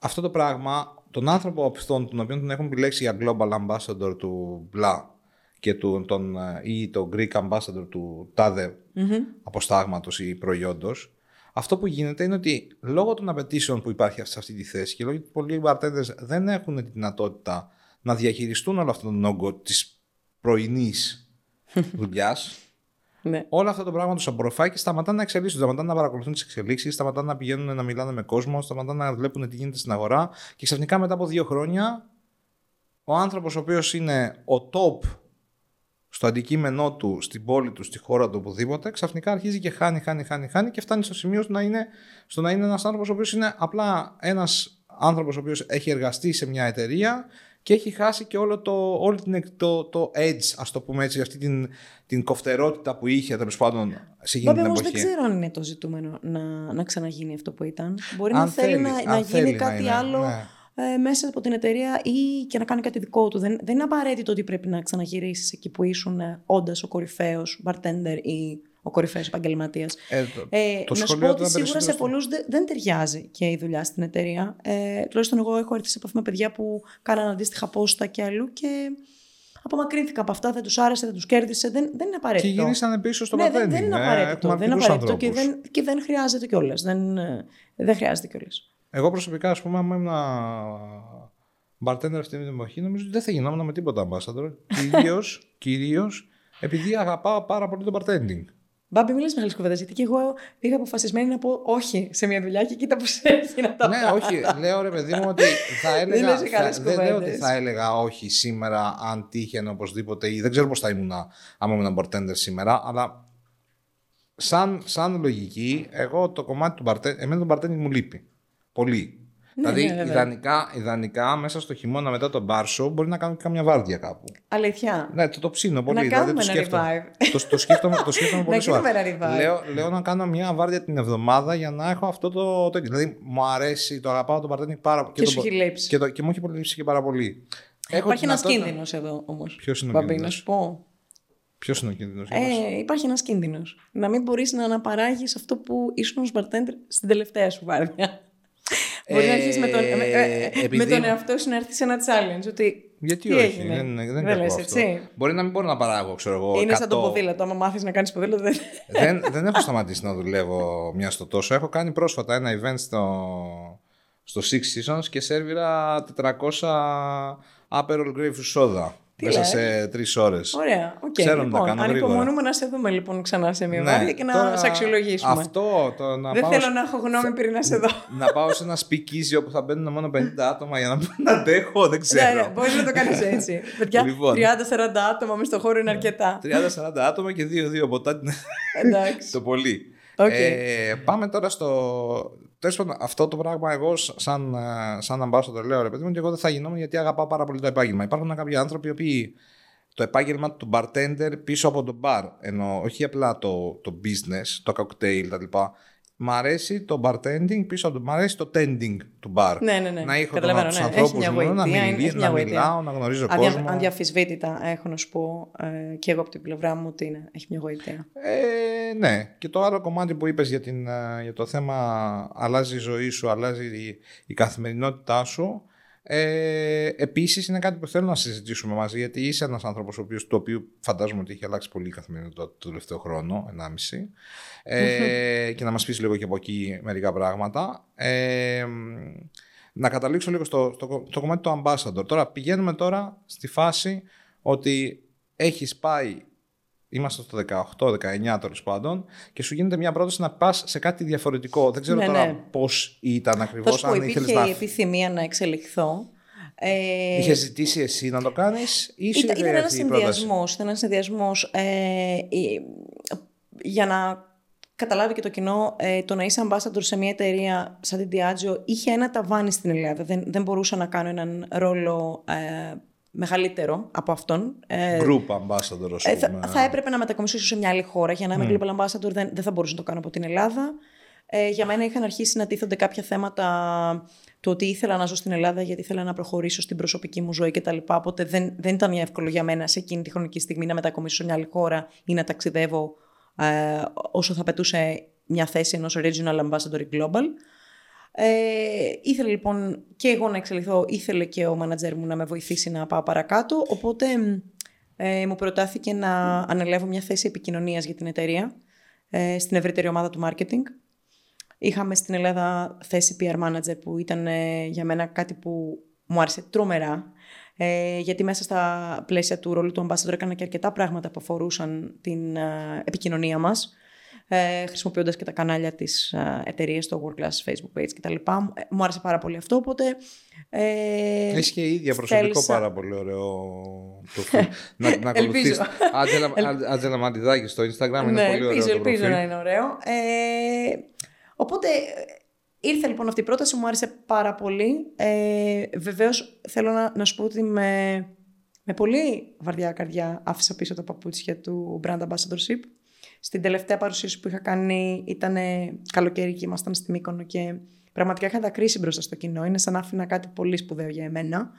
αυτό το πράγμα τον άνθρωπο αυτόν, τον οποίο τον έχουν επιλέξει για Global Ambassador του Μπλα και του, τον, ε, ή το Greek Ambassador του τάδε mm-hmm. αποστάγματος ή προϊόντος, αυτό που γίνεται είναι ότι λόγω των απαιτήσεων που υπάρχει σε αυτή τη θέση και λόγω ότι πολλοί bartenders δεν έχουν τη δυνατότητα να διαχειριστούν όλο αυτόν τον όγκο της πρωινής δουλειάς. Ναι. Όλα αυτά το πράγμα του απορροφάει και σταματάνε να εξελίσσονται. Σταματάνε να παρακολουθούν τις εξελίξεις, σταματάνε να πηγαίνουν να μιλάνε με κόσμο, σταματάνε να βλέπουν τι γίνεται στην αγορά. Και ξαφνικά μετά από δύο χρόνια, ο άνθρωπος ο οποίος είναι ο top στο αντικείμενό του, στην πόλη του, στη χώρα του, οπουδήποτε, ξαφνικά αρχίζει και χάνει, χάνει, χάνει, χάνει και φτάνει στο σημείο να είναι, στο να είναι ένας άνθρωπος ο οποίος είναι απλά ένας άνθρωπος ο οποίος έχει εργαστεί σε μια εταιρεία και έχει χάσει και όλο το, όλη την, το, το edge, ας το πούμε έτσι, αυτή την, την κοφτερότητα που είχε τέλος πάντων σε εκείνη την εποχή. δεν ξέρω αν είναι το ζητούμενο να, να ξαναγίνει αυτό που ήταν. Μπορεί να θέλει, να, να γίνει κάτι άλλο ναι. ε, μέσα από την εταιρεία ή και να κάνει κάτι δικό του. Δεν, δεν είναι απαραίτητο ότι πρέπει να ξαναγυρίσεις εκεί που ήσουν ε, όντας ο κορυφαίος bartender ή ο κορυφαίος επαγγελματίας. Ε, ε, να σου πω ότι σίγουρα σε πολλούς δεν, ταιριάζει και η δουλειά στην εταιρεία. Ε, τουλάχιστον εγώ έχω έρθει σε επαφή με παιδιά που κάναν αντίστοιχα πόστα και αλλού και απομακρύνθηκα από αυτά, δεν τους άρεσε, δεν τους κέρδισε. Δεν, δεν είναι απαραίτητο. Και γυρίσανε πίσω στο ναι, δεν, δεν είναι απαραίτητο. Ε, δεν είναι απαραίτητο και δεν, και δεν χρειάζεται κιόλας. Δεν, δεν χρειάζεται κιόλας. Εγώ προσωπικά, ας πούμε, αν ήμουν bartender αυτή την εποχή, νομίζω ότι δεν θα γινόμουν με τίποτα ambassador. Κυρίως επειδή αγαπάω πάρα πολύ το bartending. Μπάμπη, μιλάς μεγάλες κουβέντες. Γιατί και εγώ πήγα αποφασισμένη να πω όχι σε μια δουλειά και κοίτα πώς έχει να τα Ναι, όχι. Λέω ρε παιδί μου ότι θα έλεγα. δεν, δεν λέω ότι θα έλεγα όχι σήμερα αν τύχαινε οπωσδήποτε ή δεν ξέρω πώς θα ήμουν άμα ήμουν bartender σήμερα, αλλά σαν, σαν λογική, εγώ το κομμάτι του bartender, εμένα το bartending μου λείπει. Πολύ. Ναι, δηλαδή, ναι, ιδανικά, ιδανικά, μέσα στο χειμώνα μετά τον μπάρσο μπορεί να κάνω και κάμια βάρδια κάπου. Αλήθεια. Ναι, το, το ψήνω πολύ. Να δηλαδή, κάνουμε το ένα revive. Το, το, σκέφτομαι, το σκέφτομαι πολύ σοβαρά. revive. Λέω, λέω να κάνω μια βάρδια την εβδομάδα για να έχω αυτό το. το δηλαδή, μου αρέσει, το αγαπάω το παρτένι πάρα πολύ. Και, και, σου έχει λείψει. Και, το, και μου έχει πολύ λείψει και πάρα πολύ. Έχω υπάρχει ένας κίνδυνος εδώ όμως. Ποιος είναι ο κίνδυνος; να σου πω. Ποιος είναι ο κίνδυνος. Ε, υπάρχει ένας κίνδυνος. Να μην μπορείς να αναπαράγεις αυτό που ήσουν ως μπαρτέντερ στην τελευταία σου βάρδια. Μπορεί να αρχίσεις με, τον, με, ε, με τον εαυτό σου να έρθει σε ένα challenge. Ότι γιατί τι όχι, έγινε; δεν, δεν, δεν λες, έτσι. Μπορεί να μην μπορώ να παράγω, ξέρω εγώ. Είναι 100... σαν το ποδήλατο. Άμα μάθεις να κάνεις ποδήλατο, δεν... δεν. δεν έχω σταματήσει να δουλεύω μια στο τόσο. Έχω κάνει πρόσφατα ένα event στο, στο Six Seasons και σερβίρα 400 Aperol Grapefruit Soda. Μέσα σε τρεις ώρες. Ωραία. Okay. Ξέρω λοιπόν, να κάνω ανυπομονούμε να σε δούμε λοιπόν ξανά σε μια ναι, και να σε αξιολογήσουμε. Αυτό το να Δεν πάω θέλω να έχω γνώμη πριν να σε δω. να πάω σε ένα σπικίζι όπου θα μπαίνουν μόνο 50 άτομα για να, να αντέχω, δεν ξέρω. Ναι, ναι, μπορείς να το κάνεις έτσι. Παιδιά, λοιπόν, 30-40 άτομα μες στο χώρο είναι αρκετά. 30-40 άτομα και 2-2 ποτά. Εντάξει. το πολύ. Okay. Ε, πάμε τώρα στο. Τέλος πάντων, αυτό το πράγμα εγώ, σαν, ε, σαν ambassador, λέω ρε παιδί μου, και εγώ δεν θα γινόμουν γιατί αγαπάω πάρα πολύ το επάγγελμα. Υπάρχουν κάποιοι άνθρωποι οι οποίοι το επάγγελμα του bartender πίσω από το bar, ενώ όχι απλά το, το business, το cocktail κτλ. Μ' αρέσει το bartending πίσω από το. Μ' αρέσει το tending του bar. Ναι, ναι, ναι. Να έχω τον, ναι. τους ανθρώπους μου, να, μιλεί, να μιλάω, να γνωρίζω Αδια, κόσμο. Αδιαφυσβήτητα έχω να σου πω ε, και εγώ από την πλευρά μου ότι είναι, έχει μια γοητεία. Ε, ναι. Και το άλλο κομμάτι που είπες για, την, ε, για το θέμα αλλάζει η ζωή σου, αλλάζει η, η καθημερινότητά σου. Ε, Επίσης, είναι κάτι που θέλω να συζητήσουμε μαζί, γιατί είσαι ένας άνθρωπος το οποίο φαντάζομαι ότι έχει αλλάξει πολύ η καθημερινότητα το τελευταίο χρόνο, 1,5. Ε, και να μας πεις λίγο και από εκεί μερικά πράγματα. Ε, να καταλήξω λίγο στο, στο, στο κομμάτι του ambassador. Τώρα πηγαίνουμε τώρα στη φάση ότι έχεις πάει Είμαστε στο 18, 19 τέλος πάντων και σου γίνεται μια πρόταση να πας σε κάτι διαφορετικό. Δεν ξέρω ναι, τώρα ναι. πώς ήταν ακριβώς. Αν ήθελες να. η επιθυμία να εξελιχθώ. Ε, Είχες ζητήσει εσύ να το κάνεις, ή σου ήταν, ήταν ένας συνδυασμό. Ήταν ένας συνδυασμό ε, για να καταλάβει και το κοινό, ε, το να είσαι ambassador σε μια εταιρεία σαν την Diageo είχε ένα ταβάνι στην Ελλάδα. Δεν, δεν μπορούσα να κάνω έναν ρόλο ε, μεγαλύτερο από αυτόν. Ε, Group ambassador, ας πούμε. θα, θα έπρεπε να μετακομίσω σε μια άλλη χώρα. Για να είμαι mm. global ambassador δεν, δεν θα μπορούσα να το κάνω από την Ελλάδα. Ε, για μένα είχαν αρχίσει να τίθονται κάποια θέματα το ότι ήθελα να ζω στην Ελλάδα γιατί ήθελα να προχωρήσω στην προσωπική μου ζωή κτλ. Οπότε δεν, δεν ήταν εύκολο για μένα σε εκείνη τη χρονική στιγμή να μετακομίσω σε μια άλλη χώρα ή να ταξιδεύω ε, όσο θα πετούσε μια θέση ενός regional ambassador global. Ε, ήθελε λοιπόν και εγώ να εξελιχθώ, ήθελε και ο μάνατζερ μου να με βοηθήσει να πάω παρακάτω, οπότε ε, μου προτάθηκε να ανελεύω μια θέση επικοινωνίας για την εταιρεία ε, στην ευρύτερη ομάδα του marketing. Είχαμε στην Ελλάδα θέση PR manager που ήταν ε, για μένα κάτι που μου άρεσε τρομερά. Ε, γιατί μέσα στα πλαίσια του ρόλου του ambassador έκανα και αρκετά πράγματα που αφορούσαν την ε, επικοινωνία μας ε, χρησιμοποιώντας και τα κανάλια της ε, εταιρείας, το World Class Facebook page κτλ. Ε, μου άρεσε πάρα πολύ αυτό, οπότε... Ε, Έχεις και η ίδια προσωπικό πάρα πολύ ωραίο να, να ακολουθείς. Άτζελα Μαντιδάκη στο Instagram είναι ναι, πολύ ωραίο ελπίζω, ελπίζω να είναι ωραίο. Ε, οπότε ήρθε λοιπόν αυτή η πρόταση, μου άρεσε πάρα πολύ. Ε, βεβαίως θέλω να, να σου πω ότι με, με πολύ βαριά καρδιά άφησα πίσω τα παπούτσια του Brand Ambassadorship. Στην τελευταία παρουσίαση που είχα κάνει ήταν καλοκαίρι και ήμασταν στη Μύκονο και πραγματικά είχα τα κρίση μπροστά στο κοινό. Είναι σαν να άφηνα κάτι πολύ σπουδαίο για εμένα.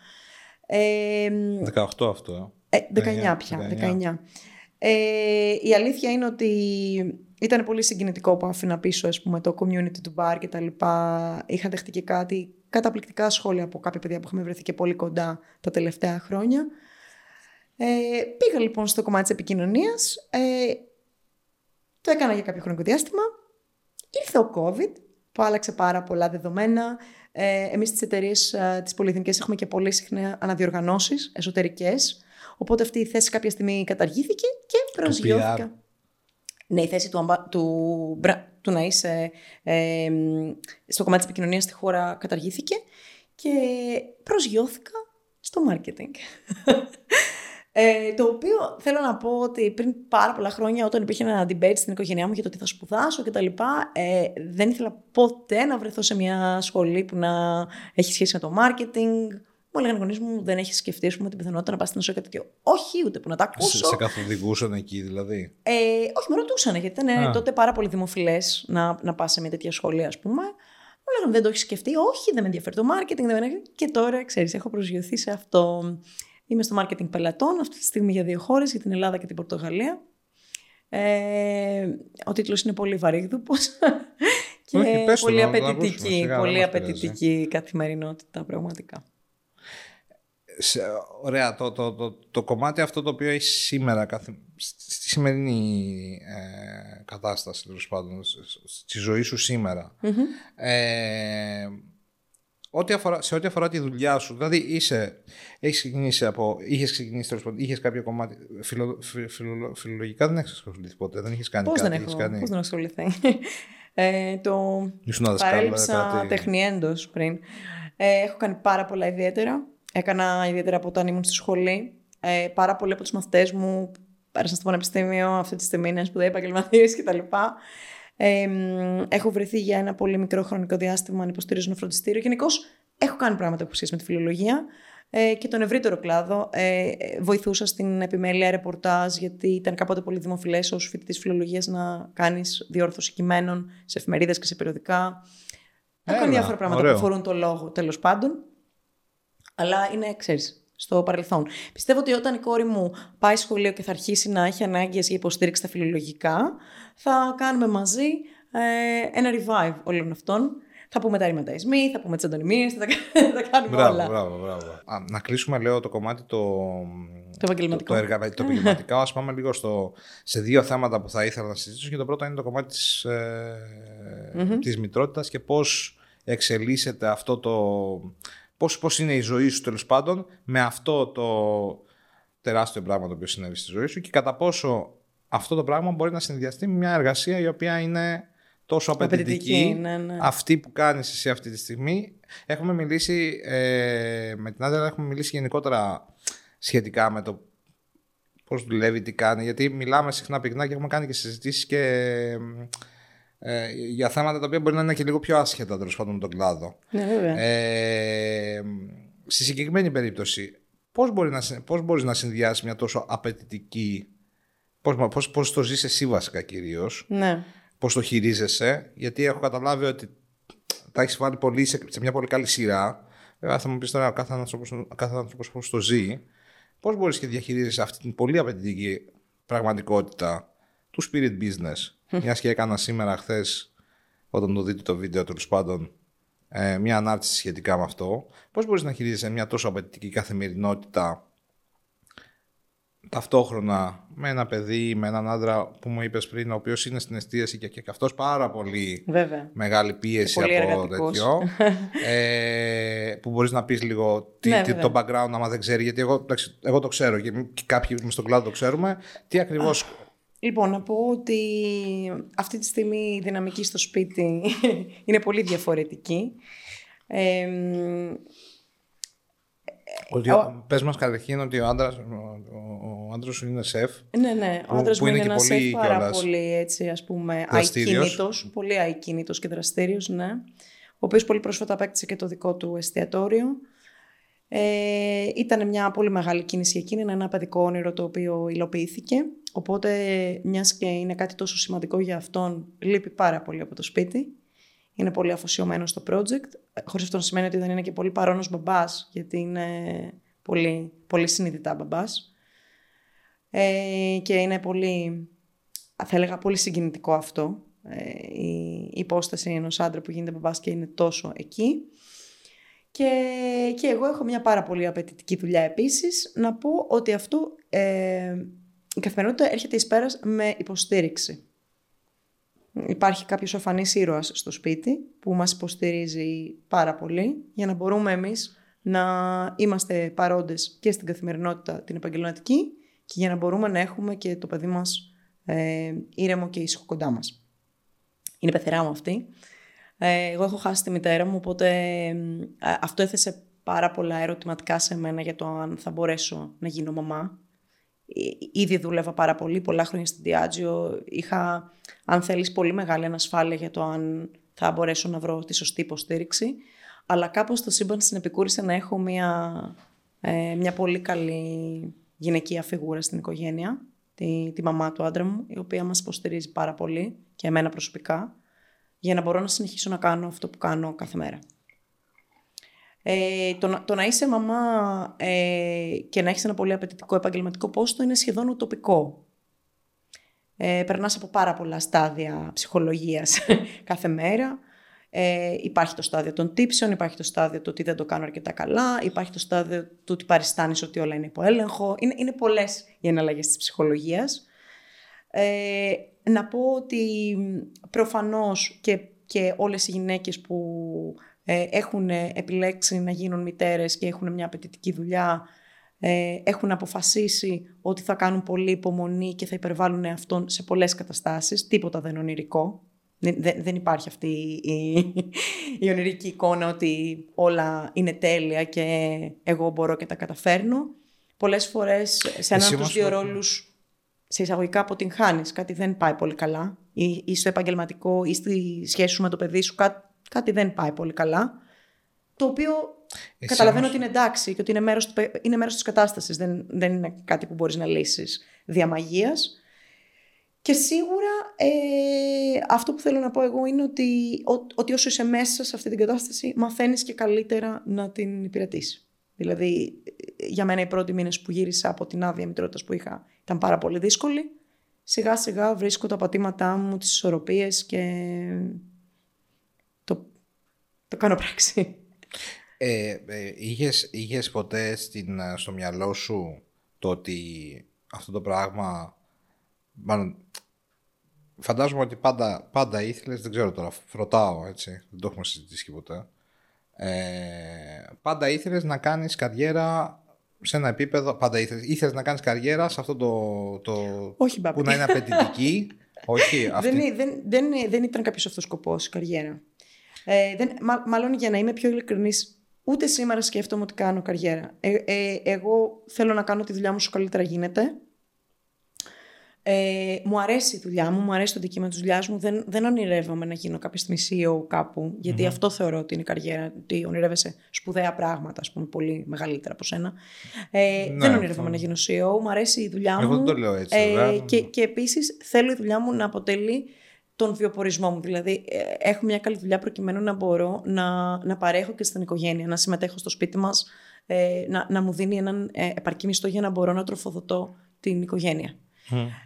Ε, 18 αυτό. Ε, 19 πια. 19. Ε, η αλήθεια είναι ότι ήταν πολύ συγκινητικό που άφηνα πίσω ας πούμε, το community του bar και τα λοιπά. Είχα δεχτεί και κάτι καταπληκτικά σχόλια από κάποια παιδιά που είχαμε βρεθεί και πολύ κοντά τα τελευταία χρόνια. Ε, πήγα λοιπόν στο κομμάτι της επικοινωνίας. Ε, το έκανα για κάποιο χρονικό διάστημα. Ήρθε ο COVID που άλλαξε πάρα πολλά δεδομένα. Ε, εμείς στις εταιρείες ε, τις πολυεθνικές έχουμε και πολύ συχνά αναδιοργανώσεις εσωτερικές. Οπότε αυτή η θέση κάποια στιγμή καταργήθηκε και προσγειώθηκα. Ναι, η θέση του, του, του να είσαι ε, στο κομμάτι της επικοινωνίας στη χώρα καταργήθηκε και προσγειώθηκα στο marketing. Ε, το οποίο θέλω να πω ότι πριν πάρα πολλά χρόνια, όταν υπήρχε ένα debate στην οικογένειά μου για το τι θα σπουδάσω κτλ., ε, δεν ήθελα ποτέ να βρεθώ σε μια σχολή που να έχει σχέση με το marketing. Μου έλεγαν οι γονείς μου, δεν έχεις σκεφτεί πούμε, την πιθανότητα να πας στην νοσοκομείο και τέτοιο. Όχι, ούτε που να τα ακούσω. Σε, σε καθοδηγούσαν εκεί δηλαδή; Ε, όχι, με ρωτούσαν, γιατί ήταν τότε πάρα πολύ δημοφιλές να, να πας σε μια τέτοια σχολή, ας πούμε. Μου λέγανε, δεν το έχεις σκεφτεί. Όχι, δεν με ενδιαφέρει το marketing. Δεν με... Και τώρα, ξέρεις, έχω προσγειωθεί σε αυτό. Είμαι στο marketing πελατών αυτή τη στιγμή για δύο χώρες, για την Ελλάδα και την Πορτογαλία. Ε, ο τίτλος είναι πολύ βαρύγδουπος και Όχι, πολύ απαιτητική, πολύ απαιτητική καθημερινότητα πραγματικά. Σε, ωραία, το, το, το, το, κομμάτι αυτό το οποίο έχει σήμερα, στη σημερινή ε, κατάσταση, τέλος πάντων, στη ζωή σου σήμερα, ε, ό,τι αφορά, σε ό,τι αφορά τη δουλειά σου, δηλαδή είσαι, έχεις ξεκινήσει από, είχες ξεκινήσει τέλος πάντων, είχες κάποιο κομμάτι, φιλο, φιλο, φιλολογικά δεν έχεις ασχοληθεί ποτέ, δεν είχες κάνει πώς κάτι. Δεν έχω, κάνει... Πώς δεν έχω ασχοληθεί; ε, το παρέλειψα κάτι... τεχνιέντος πριν. Ε, έχω κάνει πάρα πολλά ιδιαίτερα. Έκανα ιδιαίτερα από όταν ήμουν στη σχολή. Ε, πάρα πολλοί από τους μαθητές μου πέρασαν στο πανεπιστήμιο αυτή τη στιγμή είναι σπουδαίοι επαγγελματίες κτλ. Ε, έχω βρεθεί για ένα πολύ μικρό χρονικό διάστημα να υποστηρίζω ένα φροντιστήριο. Γενικώ έχω κάνει πράγματα που σχέση με τη φιλολογία ε, και τον ευρύτερο κλάδο. Ε, βοηθούσα στην επιμέλεια ρεπορτάζ, γιατί ήταν κάποτε πολύ δημοφιλές ως φοιτητής φιλολογίας να κάνεις διόρθωση κειμένων σε εφημερίδες και σε περιοδικά. Έχω κάνει διάφορα πράγματα ωραίο. που αφορούν το λόγο τέλος πάντων. Αλλά είναι, ξέρεις, στο παρελθόν. Πιστεύω ότι όταν η κόρη μου πάει σχολείο και θα αρχίσει να έχει ανάγκες για υποστήριξη στα φιλολογικά, θα κάνουμε μαζί ε, ένα revive όλων αυτών. Θα πούμε τα ρήματα εσμοί, θα πούμε τις αντωνυμίες, θα, θα κάνουμε μπράβο, όλα. Μπράβο, μπράβο. Α, να κλείσουμε, λέω, το κομμάτι το, το επαγγελματικό. Το, το, εργα... το επαγγελματικό. Α πάμε λίγο στο, σε δύο θέματα που θα ήθελα να συζητήσω. Και το πρώτο είναι το κομμάτι της ε, mm-hmm. της μητρότητας και πώς εξελίσσεται αυτό το πώς, πώς είναι η ζωή σου τέλος πάντων με αυτό το τεράστιο πράγμα το οποίο συνέβη στη ζωή σου και κατά πόσο αυτό το πράγμα μπορεί να συνδυαστεί με μια εργασία η οποία είναι τόσο απαιτητική, ναι, ναι. αυτή που κάνεις εσύ αυτή τη στιγμή. Έχουμε μιλήσει, ε, με την Άντρα έχουμε μιλήσει γενικότερα σχετικά με το πώς δουλεύει, τι κάνει, γιατί μιλάμε συχνά πυκνά και έχουμε κάνει και συζητήσεις και ε, για θέματα τα οποία μπορεί να είναι και λίγο πιο άσχετα τέλος πάντων με τον κλάδο. Ναι, βέβαια. Ε, στη συγκεκριμένη περίπτωση, πώς, μπορεί να, πώς μπορείς να συνδυάσεις μια τόσο απαιτητική. Πώς, πώς, πώς το ζεις εσύ βασικά κυρίως. Ναι. Πώς το χειρίζεσαι. Γιατί έχω καταλάβει ότι τα έχεις βάλει πολύ σε, σε, μια πολύ καλή σειρά. Βέβαια θα μου πεις τώρα κάθε άνθρωπο κάθε άνθρωπος πώς το ζει. Πώς μπορείς και διαχειρίζεσαι αυτή την πολύ απαιτητική πραγματικότητα του spirit business μιας και έκανα σήμερα χθες, όταν το δείτε το βίντεο τέλος πάντων, ε, μια ανάρτηση σχετικά με αυτό. Πώς μπορείς να χειρίζεσαι μια τόσο απαιτητική καθημερινότητα ταυτόχρονα με ένα παιδί, με έναν άντρα που μου είπες πριν, ο οποίος είναι στην εστίαση και, και αυτός πάρα πολύ Βέβαια. μεγάλη πίεση πολύ από εργατικός. τέτοιο. ε, που μπορείς να πεις λίγο τι, Ναι, τι, βέβαια. το background άμα δεν ξέρει, γιατί εγώ, εντάξει, εγώ το ξέρω και, και κάποιοι μες στον κλάδο το ξέρουμε. Τι ακριβώς... Λοιπόν, να πω ότι αυτή τη στιγμή η δυναμική στο σπίτι είναι πολύ διαφορετική. Ε, Ότι, ο- πες μας καταρχήν ότι ο άντρας, ο, ο, ο άντρας σου είναι σεφ. ναι, ναι, ο Που- άντρας που μου είναι είναι και ένας πολύ σεφ πάρα κιόλας πολύ έτσι ας πούμε δραστήριος. αικίνητος, πολύ αικίνητος και δραστήριος, ναι. Ο οποίος πολύ πρόσφατα απέκτησε και το δικό του εστιατόριο. Ε, ήταν μια πολύ μεγάλη κίνηση για εκείνη, ένα παιδικό όνειρο το οποίο υλοποιήθηκε. Οπότε, μιας και είναι κάτι τόσο σημαντικό για αυτόν, λείπει πάρα πολύ από το σπίτι. Είναι πολύ αφοσιωμένος στο project, ε, χωρίς αυτό να σημαίνει ότι δεν είναι και πολύ παρόνος μπαμπάς, γιατί είναι πολύ, πολύ συνειδητά μπαμπάς. Ε, και είναι πολύ, θα έλεγα, πολύ συγκινητικό αυτό, ε, η, η υπόσταση ενός άντρα που γίνεται μπαμπάς και είναι τόσο εκεί. Και, και εγώ έχω μια πάρα πολύ απαιτητική δουλειά επίσης. Να πω ότι αυτό, ε, η καθημερινότητα έρχεται εις πέρας με υποστήριξη. Υπάρχει κάποιος αφανής ήρωας στο σπίτι που μας υποστηρίζει πάρα πολύ για να μπορούμε εμείς να είμαστε παρόντες και στην καθημερινότητα την επαγγελματική και για να μπορούμε να έχουμε και το παιδί μας ε, ήρεμο και ήσυχο κοντά μας. Είναι πεθερά μου αυτή. Ε, εγώ έχω χάσει τη μητέρα μου, οπότε ε, αυτό έθεσε πάρα πολλά ερωτηματικά σε μένα για το αν θα μπορέσω να γίνω μαμά. Ε, Ήδη δούλευα πάρα πολύ, πολλά χρόνια στην Diageo. Είχα, αν θέλεις, πολύ μεγάλη ανασφάλεια για το αν θα μπορέσω να βρω τη σωστή υποστήριξη. Αλλά κάπως το σύμπαν συνεπικούρησε να έχω μια, ε, μια πολύ καλή γυναικεία φιγούρα στην οικογένεια. Τη, τη μαμά του άντρα μου, η οποία μας υποστηρίζει πάρα πολύ και εμένα προσωπικά για να μπορώ να συνεχίσω να κάνω αυτό που κάνω κάθε μέρα. Ε, το, να- το να είσαι μαμά ε, και να έχεις ένα πολύ απαιτητικό επαγγελματικό πόστο είναι σχεδόν ουτοπικό. Ε, περνάς από πάρα πολλά στάδια ψυχολογίας κάθε μέρα. Ε, υπάρχει το στάδιο των τύψεων, υπάρχει το στάδιο του ότι δεν το κάνω αρκετά καλά, υπάρχει το στάδιο του ότι παριστάνεις ότι όλα είναι υπό έλεγχο. Είναι, είναι πολλές οι εναλλαγές της ψυχολογίας. Ε, να πω ότι προφανώς και, και όλες οι γυναίκες που ε, έχουν επιλέξει να γίνουν μητέρες και έχουν μια απαιτητική δουλειά ε, έχουν αποφασίσει ότι θα κάνουν πολύ υπομονή και θα υπερβάλλουν αυτόν σε πολλές καταστάσεις. Τίποτα δεν είναι ονειρικό. Δεν, δεν- δεν υπάρχει αυτή η, η ονειρική εικόνα ότι όλα είναι τέλεια και εγώ μπορώ και τα καταφέρνω. Πολλές φορές σε έναν Εσύ από τους όμως δύο ότι- ρόλους σε εισαγωγικά αποτυγχάνεις, κάτι δεν πάει πολύ καλά ή, ή στο επαγγελματικό ή στη σχέση σου με το παιδί σου κά- κάτι δεν πάει πολύ καλά το οποίο Εσύ καταλαβαίνω όμως- ότι είναι εντάξει και ότι είναι μέρος, του, παι- είναι μέρος της κατάστασης δεν, δεν είναι κάτι που μπορείς να λύσεις διαμαγείας και σίγουρα ε, αυτό που θέλω να πω εγώ είναι ότι, ο- ότι όσο είσαι μέσα σε αυτή την κατάσταση μαθαίνεις και καλύτερα να την υπηρετήσει. Δηλαδή, ε, για μένα οι πρώτοι μήνες που γύρισα από την άδεια μητρότητας που είχα ήταν πάρα πολύ δύσκολοι. Σιγά σιγά βρίσκω τα πατήματά μου, τις ισορροπίες και το, το κάνω πράξη. Ε, ε, είχες, είχες ποτέ στην, ε, στο μυαλό σου το ότι αυτό το πράγμα μάλλον, φαντάζομαι ότι πάντα, πάντα ήθελες, δεν ξέρω τώρα, ρωτάω έτσι, δεν το έχουμε συζητήσει και ποτέ ε, πάντα ήθελες να κάνεις καριέρα σε ένα επίπεδο, πάντα ήθελες, ήθελες να κάνεις καριέρα σε αυτό το, το Όχι, μπαμπή. που να είναι απαιτητική όχι, αυτή, Δεν, είναι- δεν, δεν, είναι- δεν ήταν κάποιος αυτός σκοπός η καριέρα. Ε, δεν, μα- μάλλον για να είμαι πιο ειλικρινής, ούτε σήμερα σκέφτομαι ότι κάνω καριέρα. Ε, ε, εγώ θέλω να κάνω τη δουλειά μου όσο καλύτερα γίνεται. Ε, μου αρέσει η δουλειά μου, μου αρέσει το αντικείμενο της δουλειάς μου. Δεν, δεν ονειρεύομαι να γίνω κάποια στιγμή CEO κάπου, γιατί αυτό θεωρώ ότι είναι η καριέρα. Ότι ονειρεύεσαι σπουδαία πράγματα, ας πούμε, πολύ μεγαλύτερα από σένα. Ε, Ναι, δεν αυτό. ονειρεύομαι να γίνω CEO, μου αρέσει η δουλειά Εγώ μου. δεν το λέω έτσι, Ε, βέβαια. και, και επίσης θέλω η δουλειά μου να αποτελεί τον βιοπορισμό μου. Δηλαδή, ε, έχω μια καλή δουλειά προκειμένου να μπορώ να, να παρέχω και στην οικογένεια, να συμμετέχω στο σπίτι μας, ε, να, να μου δίνει έναν ε, επαρκή μισθό για να μπορώ να τροφοδοτώ την οικογένεια.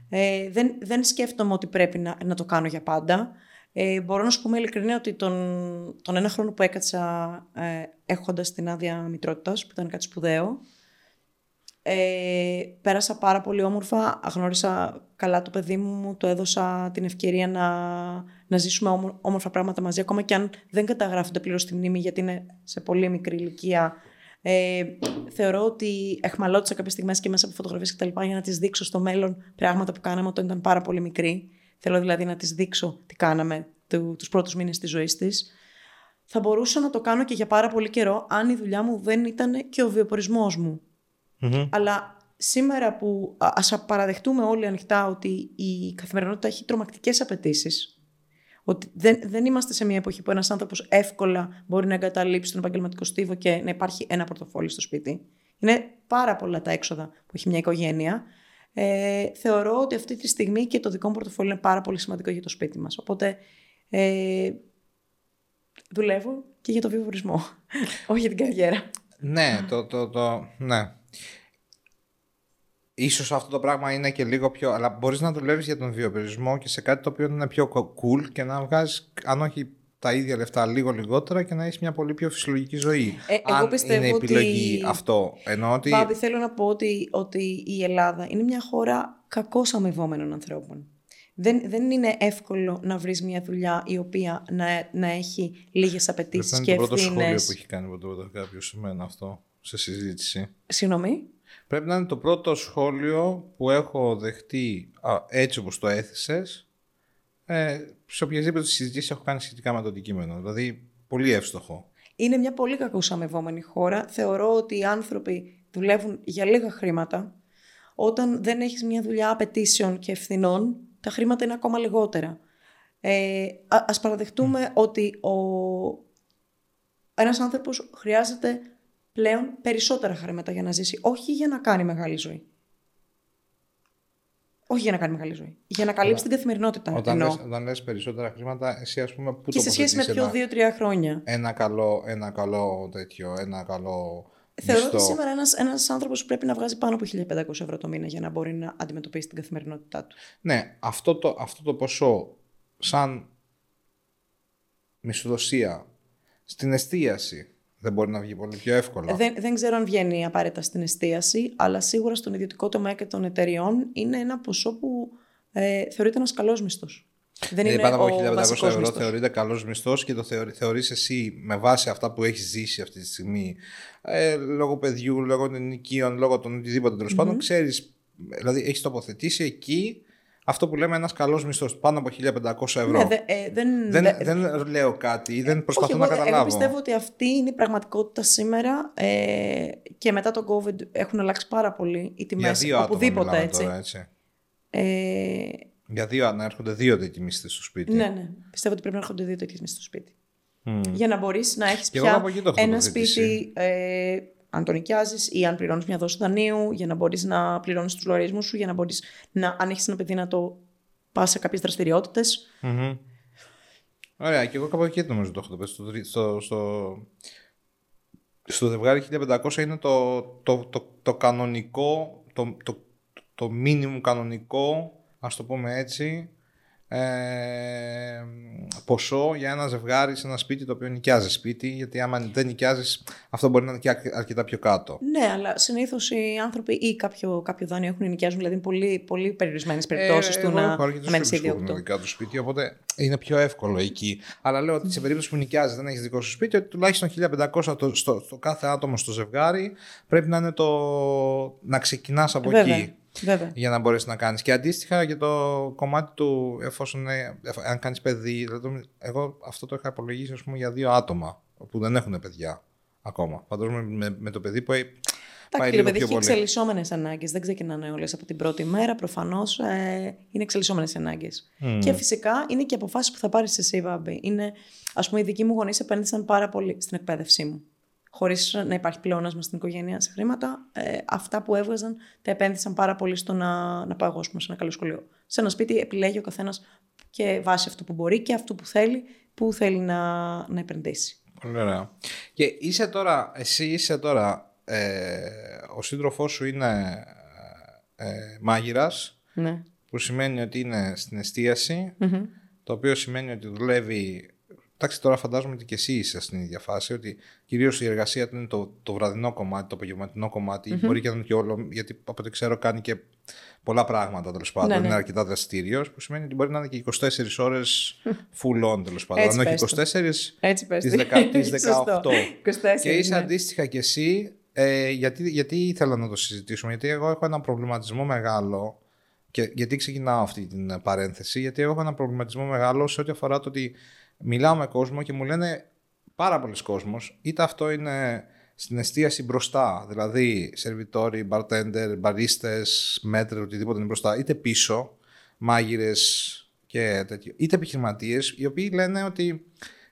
Ε, δεν, δεν σκέφτομαι ότι πρέπει να, να το κάνω για πάντα. Ε, μπορώ να σου πούμε ειλικρινά ότι τον, τον ένα χρόνο που έκατσα ε, έχοντας την άδεια μητρότητας, που ήταν κάτι σπουδαίο, ε, πέρασα πάρα πολύ όμορφα, γνώρισα καλά το παιδί μου, το έδωσα την ευκαιρία να, να ζήσουμε όμορφα πράγματα μαζί, ακόμα και αν δεν καταγράφονται πλήρως στη μνήμη, γιατί είναι σε πολύ μικρή ηλικία. Ε, θεωρώ ότι εχμαλώτησα κάποιες στιγμές και μέσα από φωτογραφίες και τα λοιπά για να τις δείξω στο μέλλον πράγματα που κάναμε όταν ήταν πάρα πολύ μικρή. Θέλω δηλαδή να τις δείξω τι κάναμε του, τους πρώτους μήνες της ζωής της. Θα μπορούσα να το κάνω και για πάρα πολύ καιρό αν η δουλειά μου δεν ήταν και ο βιοπορισμός μου. Αλλά σήμερα που ας παραδεχτούμε όλοι ανοιχτά ότι η καθημερινότητα έχει τρομακτικές απαιτήσεις. Ότι δεν, δεν είμαστε σε μια εποχή που ένας άνθρωπος εύκολα μπορεί να εγκαταλείψει τον επαγγελματικό στίβο και να υπάρχει ένα πορτοφόλι στο σπίτι. Είναι πάρα πολλά τα έξοδα που έχει μια οικογένεια. Ε, θεωρώ ότι αυτή τη στιγμή και το δικό μου πορτοφόλι είναι πάρα πολύ σημαντικό για το σπίτι μας. Οπότε ε, δουλεύω και για το βιοπορισμό, όχι για την καριέρα. Ναι, το, το, το, ναι. Ίσως αυτό το πράγμα είναι και λίγο πιο... Αλλά μπορείς να δουλεύεις για τον βιοπερισμό και σε κάτι το οποίο είναι πιο cool και να βγάζεις, αν όχι τα ίδια λεφτά λίγο λιγότερα και να έχεις μια πολύ πιο φυσιολογική ζωή. Ε, εγώ αν πιστεύω είναι επιλογή ότι... αυτό. Ενώ ότι... Μπάμπη, θέλω να πω ότι, ότι η Ελλάδα είναι μια χώρα κακώς αμοιβόμενων ανθρώπων. Δεν, δεν είναι εύκολο να βρεις μια δουλειά η οποία να, να έχει λίγες απαιτήσεις και είναι το πρώτο ευθύνες. σχόλιο που έχει κάνει ποτέ κάποιος σε μένα αυτό, σε συζήτηση. Συγγνώμη; Πρέπει να είναι το πρώτο σχόλιο που έχω δεχτεί α, έτσι όπως το έθεσες ε, σε οποιασδήποτε συζητήσεις έχω κάνει σχετικά με το αντικείμενο. Δηλαδή, πολύ εύστοχο. Είναι μια πολύ κακώς αμοιβόμενη χώρα. Θεωρώ ότι οι άνθρωποι δουλεύουν για λίγα χρήματα. Όταν δεν έχεις μια δουλειά απαιτήσεων και ευθυνών, τα χρήματα είναι ακόμα λιγότερα. Ε, α, ας παραδεχτούμε ότι ο... ένας άνθρωπος χρειάζεται πλέον περισσότερα χρήματα για να ζήσει, όχι για να κάνει μεγάλη ζωή. Όχι για να κάνει μεγάλη ζωή. Για να καλύψει την καθημερινότητα. Όταν εννοώ. λες, όταν λες περισσότερα χρήματα, εσύ ας πούμε πού Και σε σχέση με τοποθετείς πιο ένα, δύο-τρία χρόνια. ένα, καλό, ένα καλό τέτοιο, ένα καλό Θεωρώ μισθό. ότι σήμερα ένας, ένας άνθρωπος πρέπει να βγάζει πάνω από 1500 ευρώ το μήνα για να μπορεί να αντιμετωπίσει την καθημερινότητά του. Ναι, αυτό το, αυτό το ποσό σαν μισθοδοσία στην εστίαση δεν μπορεί να βγει πολύ πιο εύκολα. Δεν, δεν ξέρω αν βγαίνει απαραίτητα στην εστίαση, αλλά σίγουρα στον ιδιωτικό τομέα και των εταιριών είναι ένα ποσό που ε, θεωρείται ένας καλός μισθός. Δεν Δηλαδή είναι πάνω από ο 1500 βασικός ευρώ μισθός. θεωρείται καλός μισθός και το θεωρεί, θεωρείς εσύ με βάση αυτά που έχεις ζήσει αυτή τη στιγμή, ε, λόγω παιδιού, λόγω των ενοικίων, λόγω των οτιδήποτε τέλος πάντων, ξέρεις, δηλαδή έχεις τοποθετήσει εκεί αυτό που λέμε ένας καλός μισθός, πάνω από 1500 ευρώ. Ναι, δε, ε, δεν, δεν, δε- δεν λέω κάτι ή δεν προσπαθώ όχι, να εγώ, καταλάβω. Εγώ πιστεύω ότι αυτή είναι η πραγματικότητα σήμερα ε, και μετά τον COVID έχουν αλλάξει πάρα πολύ οι Για τιμές δύο άτομα οπουδήποτε μιλάμε έτσι. τώρα, έτσι. Ε, Για δύο, να έρχονται δύο τέτοιοι μισθοί στο σπίτι. ναι, ναι. Πιστεύω ότι πρέπει να έρχονται δύο τέτοιες μισθοί στο σπίτι. Μμμ. Για να μπορείς να έχεις Και εγώ πια από εκεί το έχω ένα τοποθετήσει. σπίτι, ε, αν το νοικιάζεις ή αν πληρώνεις μια δόση δανείου, για να μπορείς να πληρώνεις τους λογαριασμούς σου, για να μπορείς να, αν έχεις ένα παιδί να το πας σε κάποιες δραστηριότητες. Μμμ. Ωραία, και εγώ κάπου εκεί νομίζω το έχω το πες. Στο, τρί- στο, στο, στο ζευγάρι 1500 είναι το, το, το, το κανονικό, το, το, το minimum κανονικό, ας το πούμε έτσι, ε, ποσό για ένα ζευγάρι σε ένα σπίτι το οποίο νοικιάζει σπίτι, γιατί άμα δεν νοικιάζεις, αυτό μπορεί να είναι και αρκε- αρκετά πιο κάτω. Ναι, αλλά συνήθως οι άνθρωποι ή κάποιο, κάποιο δάνειο έχουν νοικιάζουν, δηλαδή πολύ, πολύ περιορισμένες περιπτώσεις Ε, του εγώ να, έχω αρκετούς να μένεις φίλους που έχουν ιδιόκτητο. δικά τους σπίτι, οπότε είναι πιο εύκολο εκεί. Αλλά λέω ότι σε περίπτωση που νοικιάζεις, δεν έχεις δικό σου σπίτι, ότι τουλάχιστον 1500 το, στο, στο κάθε άτομο στο ζευγάρι πρέπει να είναι το. να ξεκινάς από Βέβαια. εκεί Βέβαια. για να μπορέσεις να κάνεις. Και αντίστοιχα για το κομμάτι του, εφόσον είναι, εφ- αν κάνεις παιδί, δηλαδή, εγώ αυτό το είχα υπολογίσει ας πούμε, για δύο άτομα που δεν έχουν παιδιά ακόμα. Φαντάζομαι με, με το παιδί που ε, πάει Εντάξει, λίγο κύριε παιδί, πιο έχει πολύ. εξελισσόμενες ανάγκες. Δεν ξεκινάνε όλες από την πρώτη μέρα. Προφανώς ε, είναι εξελισσόμενες ανάγκες. Και φυσικά είναι και αποφάσεις που θα πάρεις εσύ, Βάμπη. Είναι, ας πούμε, οι δικοί μου γονείς επένδυσαν πάρα πολύ στην εκπαίδευσή μου. Χωρίς να υπάρχει πλεόνασμα στην οικογένεια σε χρήματα, ε, αυτά που έβγαζαν τα επένδυσαν πάρα πολύ στο να, να πάω εγώ ας πούμε, σε ένα καλό σχολείο. Σε ένα σπίτι επιλέγει ο καθένας και βάσει αυτό που μπορεί και αυτό που θέλει, που θέλει να, να επενδύσει. Πολύ ωραία. Και είσαι τώρα, εσύ είσαι τώρα, ε, ο σύντροφός σου είναι ε, μάγειρας, Ναι. που σημαίνει ότι είναι στην εστίαση Μμμ. το οποίο σημαίνει ότι δουλεύει Εντάξει, τώρα φαντάζομαι ότι και εσύ είσαι στην ίδια φάση, ότι κυρίως η εργασία του είναι το, το βραδινό κομμάτι, το απογευματινό Μπορεί και να είναι και όλο, γιατί από ό,τι ξέρω κάνει και πολλά πράγματα τέλος πάντων. Ναι, ναι. Είναι αρκετά δραστήριος, που σημαίνει ότι μπορεί να είναι και 24 ώρες full on τέλος πάντων. Αν όχι 24, τις 18. και είσαι ναι. αντίστοιχα κι εσύ, ε, γιατί, γιατί ήθελα να το συζητήσουμε, γιατί εγώ έχω ένα προβληματισμό μεγάλο. Και γιατί ξεκινάω αυτή την παρένθεση, γιατί έχω ένα προβληματισμό μεγάλο σε ό,τι αφορά το ότι μιλάω με κόσμο και μου λένε πάρα πολλοί κόσμος, είτε αυτό είναι στην εστίαση μπροστά, δηλαδή σερβιτόροι, bartender, μπαρίστες, μέτρε, οτιδήποτε είναι μπροστά, είτε πίσω, μάγειρες και τέτοιο, είτε επιχειρηματίες, οι οποίοι λένε ότι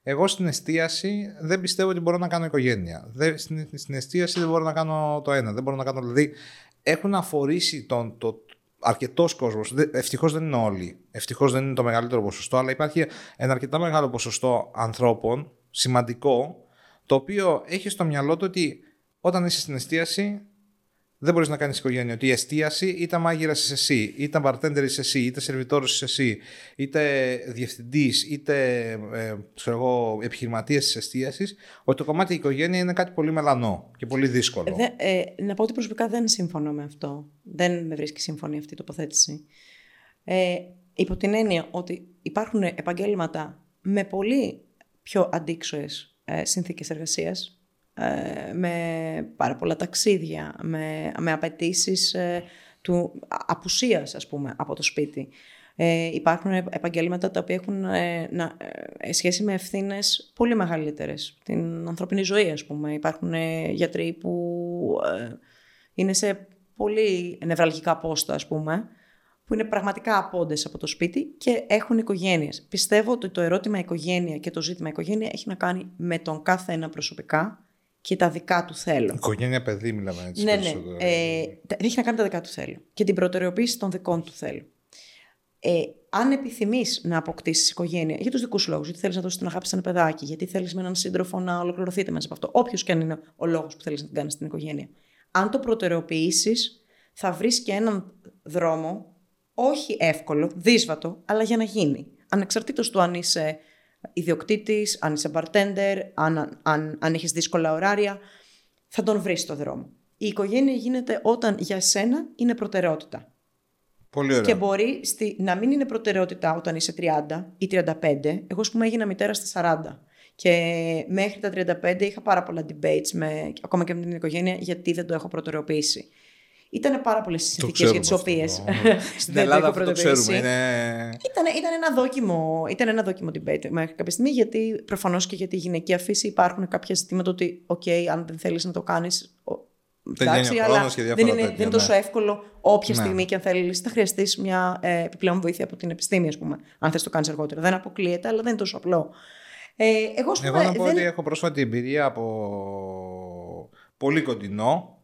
εγώ στην εστίαση δεν πιστεύω ότι μπορώ να κάνω οικογένεια. Δεν, στην, στην εστίαση δεν μπορώ να κάνω το ένα, δεν μπορώ να κάνω. Δηλαδή, έχουν αφορήσει τον, το, αρκετός κόσμος. Ευτυχώς δεν είναι όλοι. Ευτυχώς δεν είναι το μεγαλύτερο ποσοστό, αλλά υπάρχει ένα αρκετά μεγάλο ποσοστό ανθρώπων, σημαντικό, το οποίο έχει στο μυαλό του ότι όταν είσαι στην εστίαση δεν μπορείς να κάνεις οικογένεια. Ότι η εστίαση είτε μάγειρας είσαι εσύ, είτε bartender είσαι εσύ, είτε σερβιτόρο είσαι εσύ, είτε διευθυντής, είτε ε, επιχειρηματίας της εστίασης, ότι το κομμάτι η οικογένεια είναι κάτι πολύ μελανό και πολύ δύσκολο. Δε, ε, να πω ότι προσωπικά δεν συμφωνώ με αυτό. Δεν με βρίσκει σύμφωνη αυτή η τοποθέτηση. Ε, υπό την έννοια ότι υπάρχουν επαγγέλματα με πολύ πιο αντίξωες ε, συνθήκες εργασίας ε, με πάρα πολλά ταξίδια, με, με απαιτήσεις ε, του απουσίας, ας πούμε, από το σπίτι. Ε, υπάρχουν επαγγέλματα τα οποία έχουν ε, να, ε, σχέση με ευθύνες πολύ μεγαλύτερες. Την ανθρώπινη ζωή, ας πούμε. Υπάρχουν γιατροί που είναι σε πολύ νευραλγικά πόστα, ας πούμε, που είναι πραγματικά απόντες από το σπίτι και έχουν οικογένειες. Πιστεύω ότι το ερώτημα οικογένεια και το ζήτημα οικογένεια έχει να κάνει με τον κάθε ένα προσωπικά και τα δικά του θέλω. Οικογένεια, παιδί, μιλάμε έτσι. Ναι, ναι. Ε, έχει να κάνει τα δικά του θέλω. Και την προτεραιοποίηση των δικών του θέλω. Ε, αν επιθυμείς να αποκτήσεις οικογένεια για τους δικούς σου λόγους, γιατί θέλεις να δώσεις την αγάπη σε ένα παιδάκι, γιατί θέλεις με έναν σύντροφο να ολοκληρωθείτε μέσα από αυτό, όποιος και αν είναι ο λόγος που θέλεις να την κάνεις στην οικογένεια. Αν το προτεραιοποιήσεις, θα βρεις και έναν δρόμο, όχι εύκολο, δύσβατο, αλλά για να γίνει. Ανεξαρτήτως του αν είσαι ιδιοκτήτης, αν είσαι bartender, αν, αν, αν έχεις δύσκολα ωράρια, θα τον βρεις στο δρόμο. Η οικογένεια γίνεται όταν για σένα είναι προτεραιότητα. Πολύ ωραία. Και μπορεί στη, να μην είναι προτεραιότητα όταν είσαι 30 ή 35. Εγώ, ας πούμε, έγινα μητέρα στα 40. Και μέχρι τα 35 είχα πάρα πολλά debates με, ακόμα και με την οικογένεια γιατί δεν το έχω προτεραιοποιήσει. Ήταν πάρα πολλές συνθήκε για τις οποίες. Στην Ελλάδα αυτό το ξέρουμε. Είναι... Ήταν, ήταν, ένα δόκιμο, ήταν ένα δόκιμο debate μέχρι κάποια στιγμή, γιατί προφανώς και για τη γυναικεία φύση υπάρχουν κάποια ζητήματα ότι, OK, αν δεν θέλεις να το κάνεις. Εντάξει, αλλά δεν είναι, δεν είναι τόσο ναι. εύκολο όποια ναι. στιγμή και αν θέλεις, θα χρειαστείς μια ε, επιπλέον βοήθεια από την επιστήμη, ας πούμε, αν θες το κάνεις αργότερα. Δεν αποκλείεται, αλλά δεν είναι τόσο απλό. Ε, εγώ, εγώ να πω δεν... ότι έχω πρόσφατη εμπειρία από πολύ κοντινό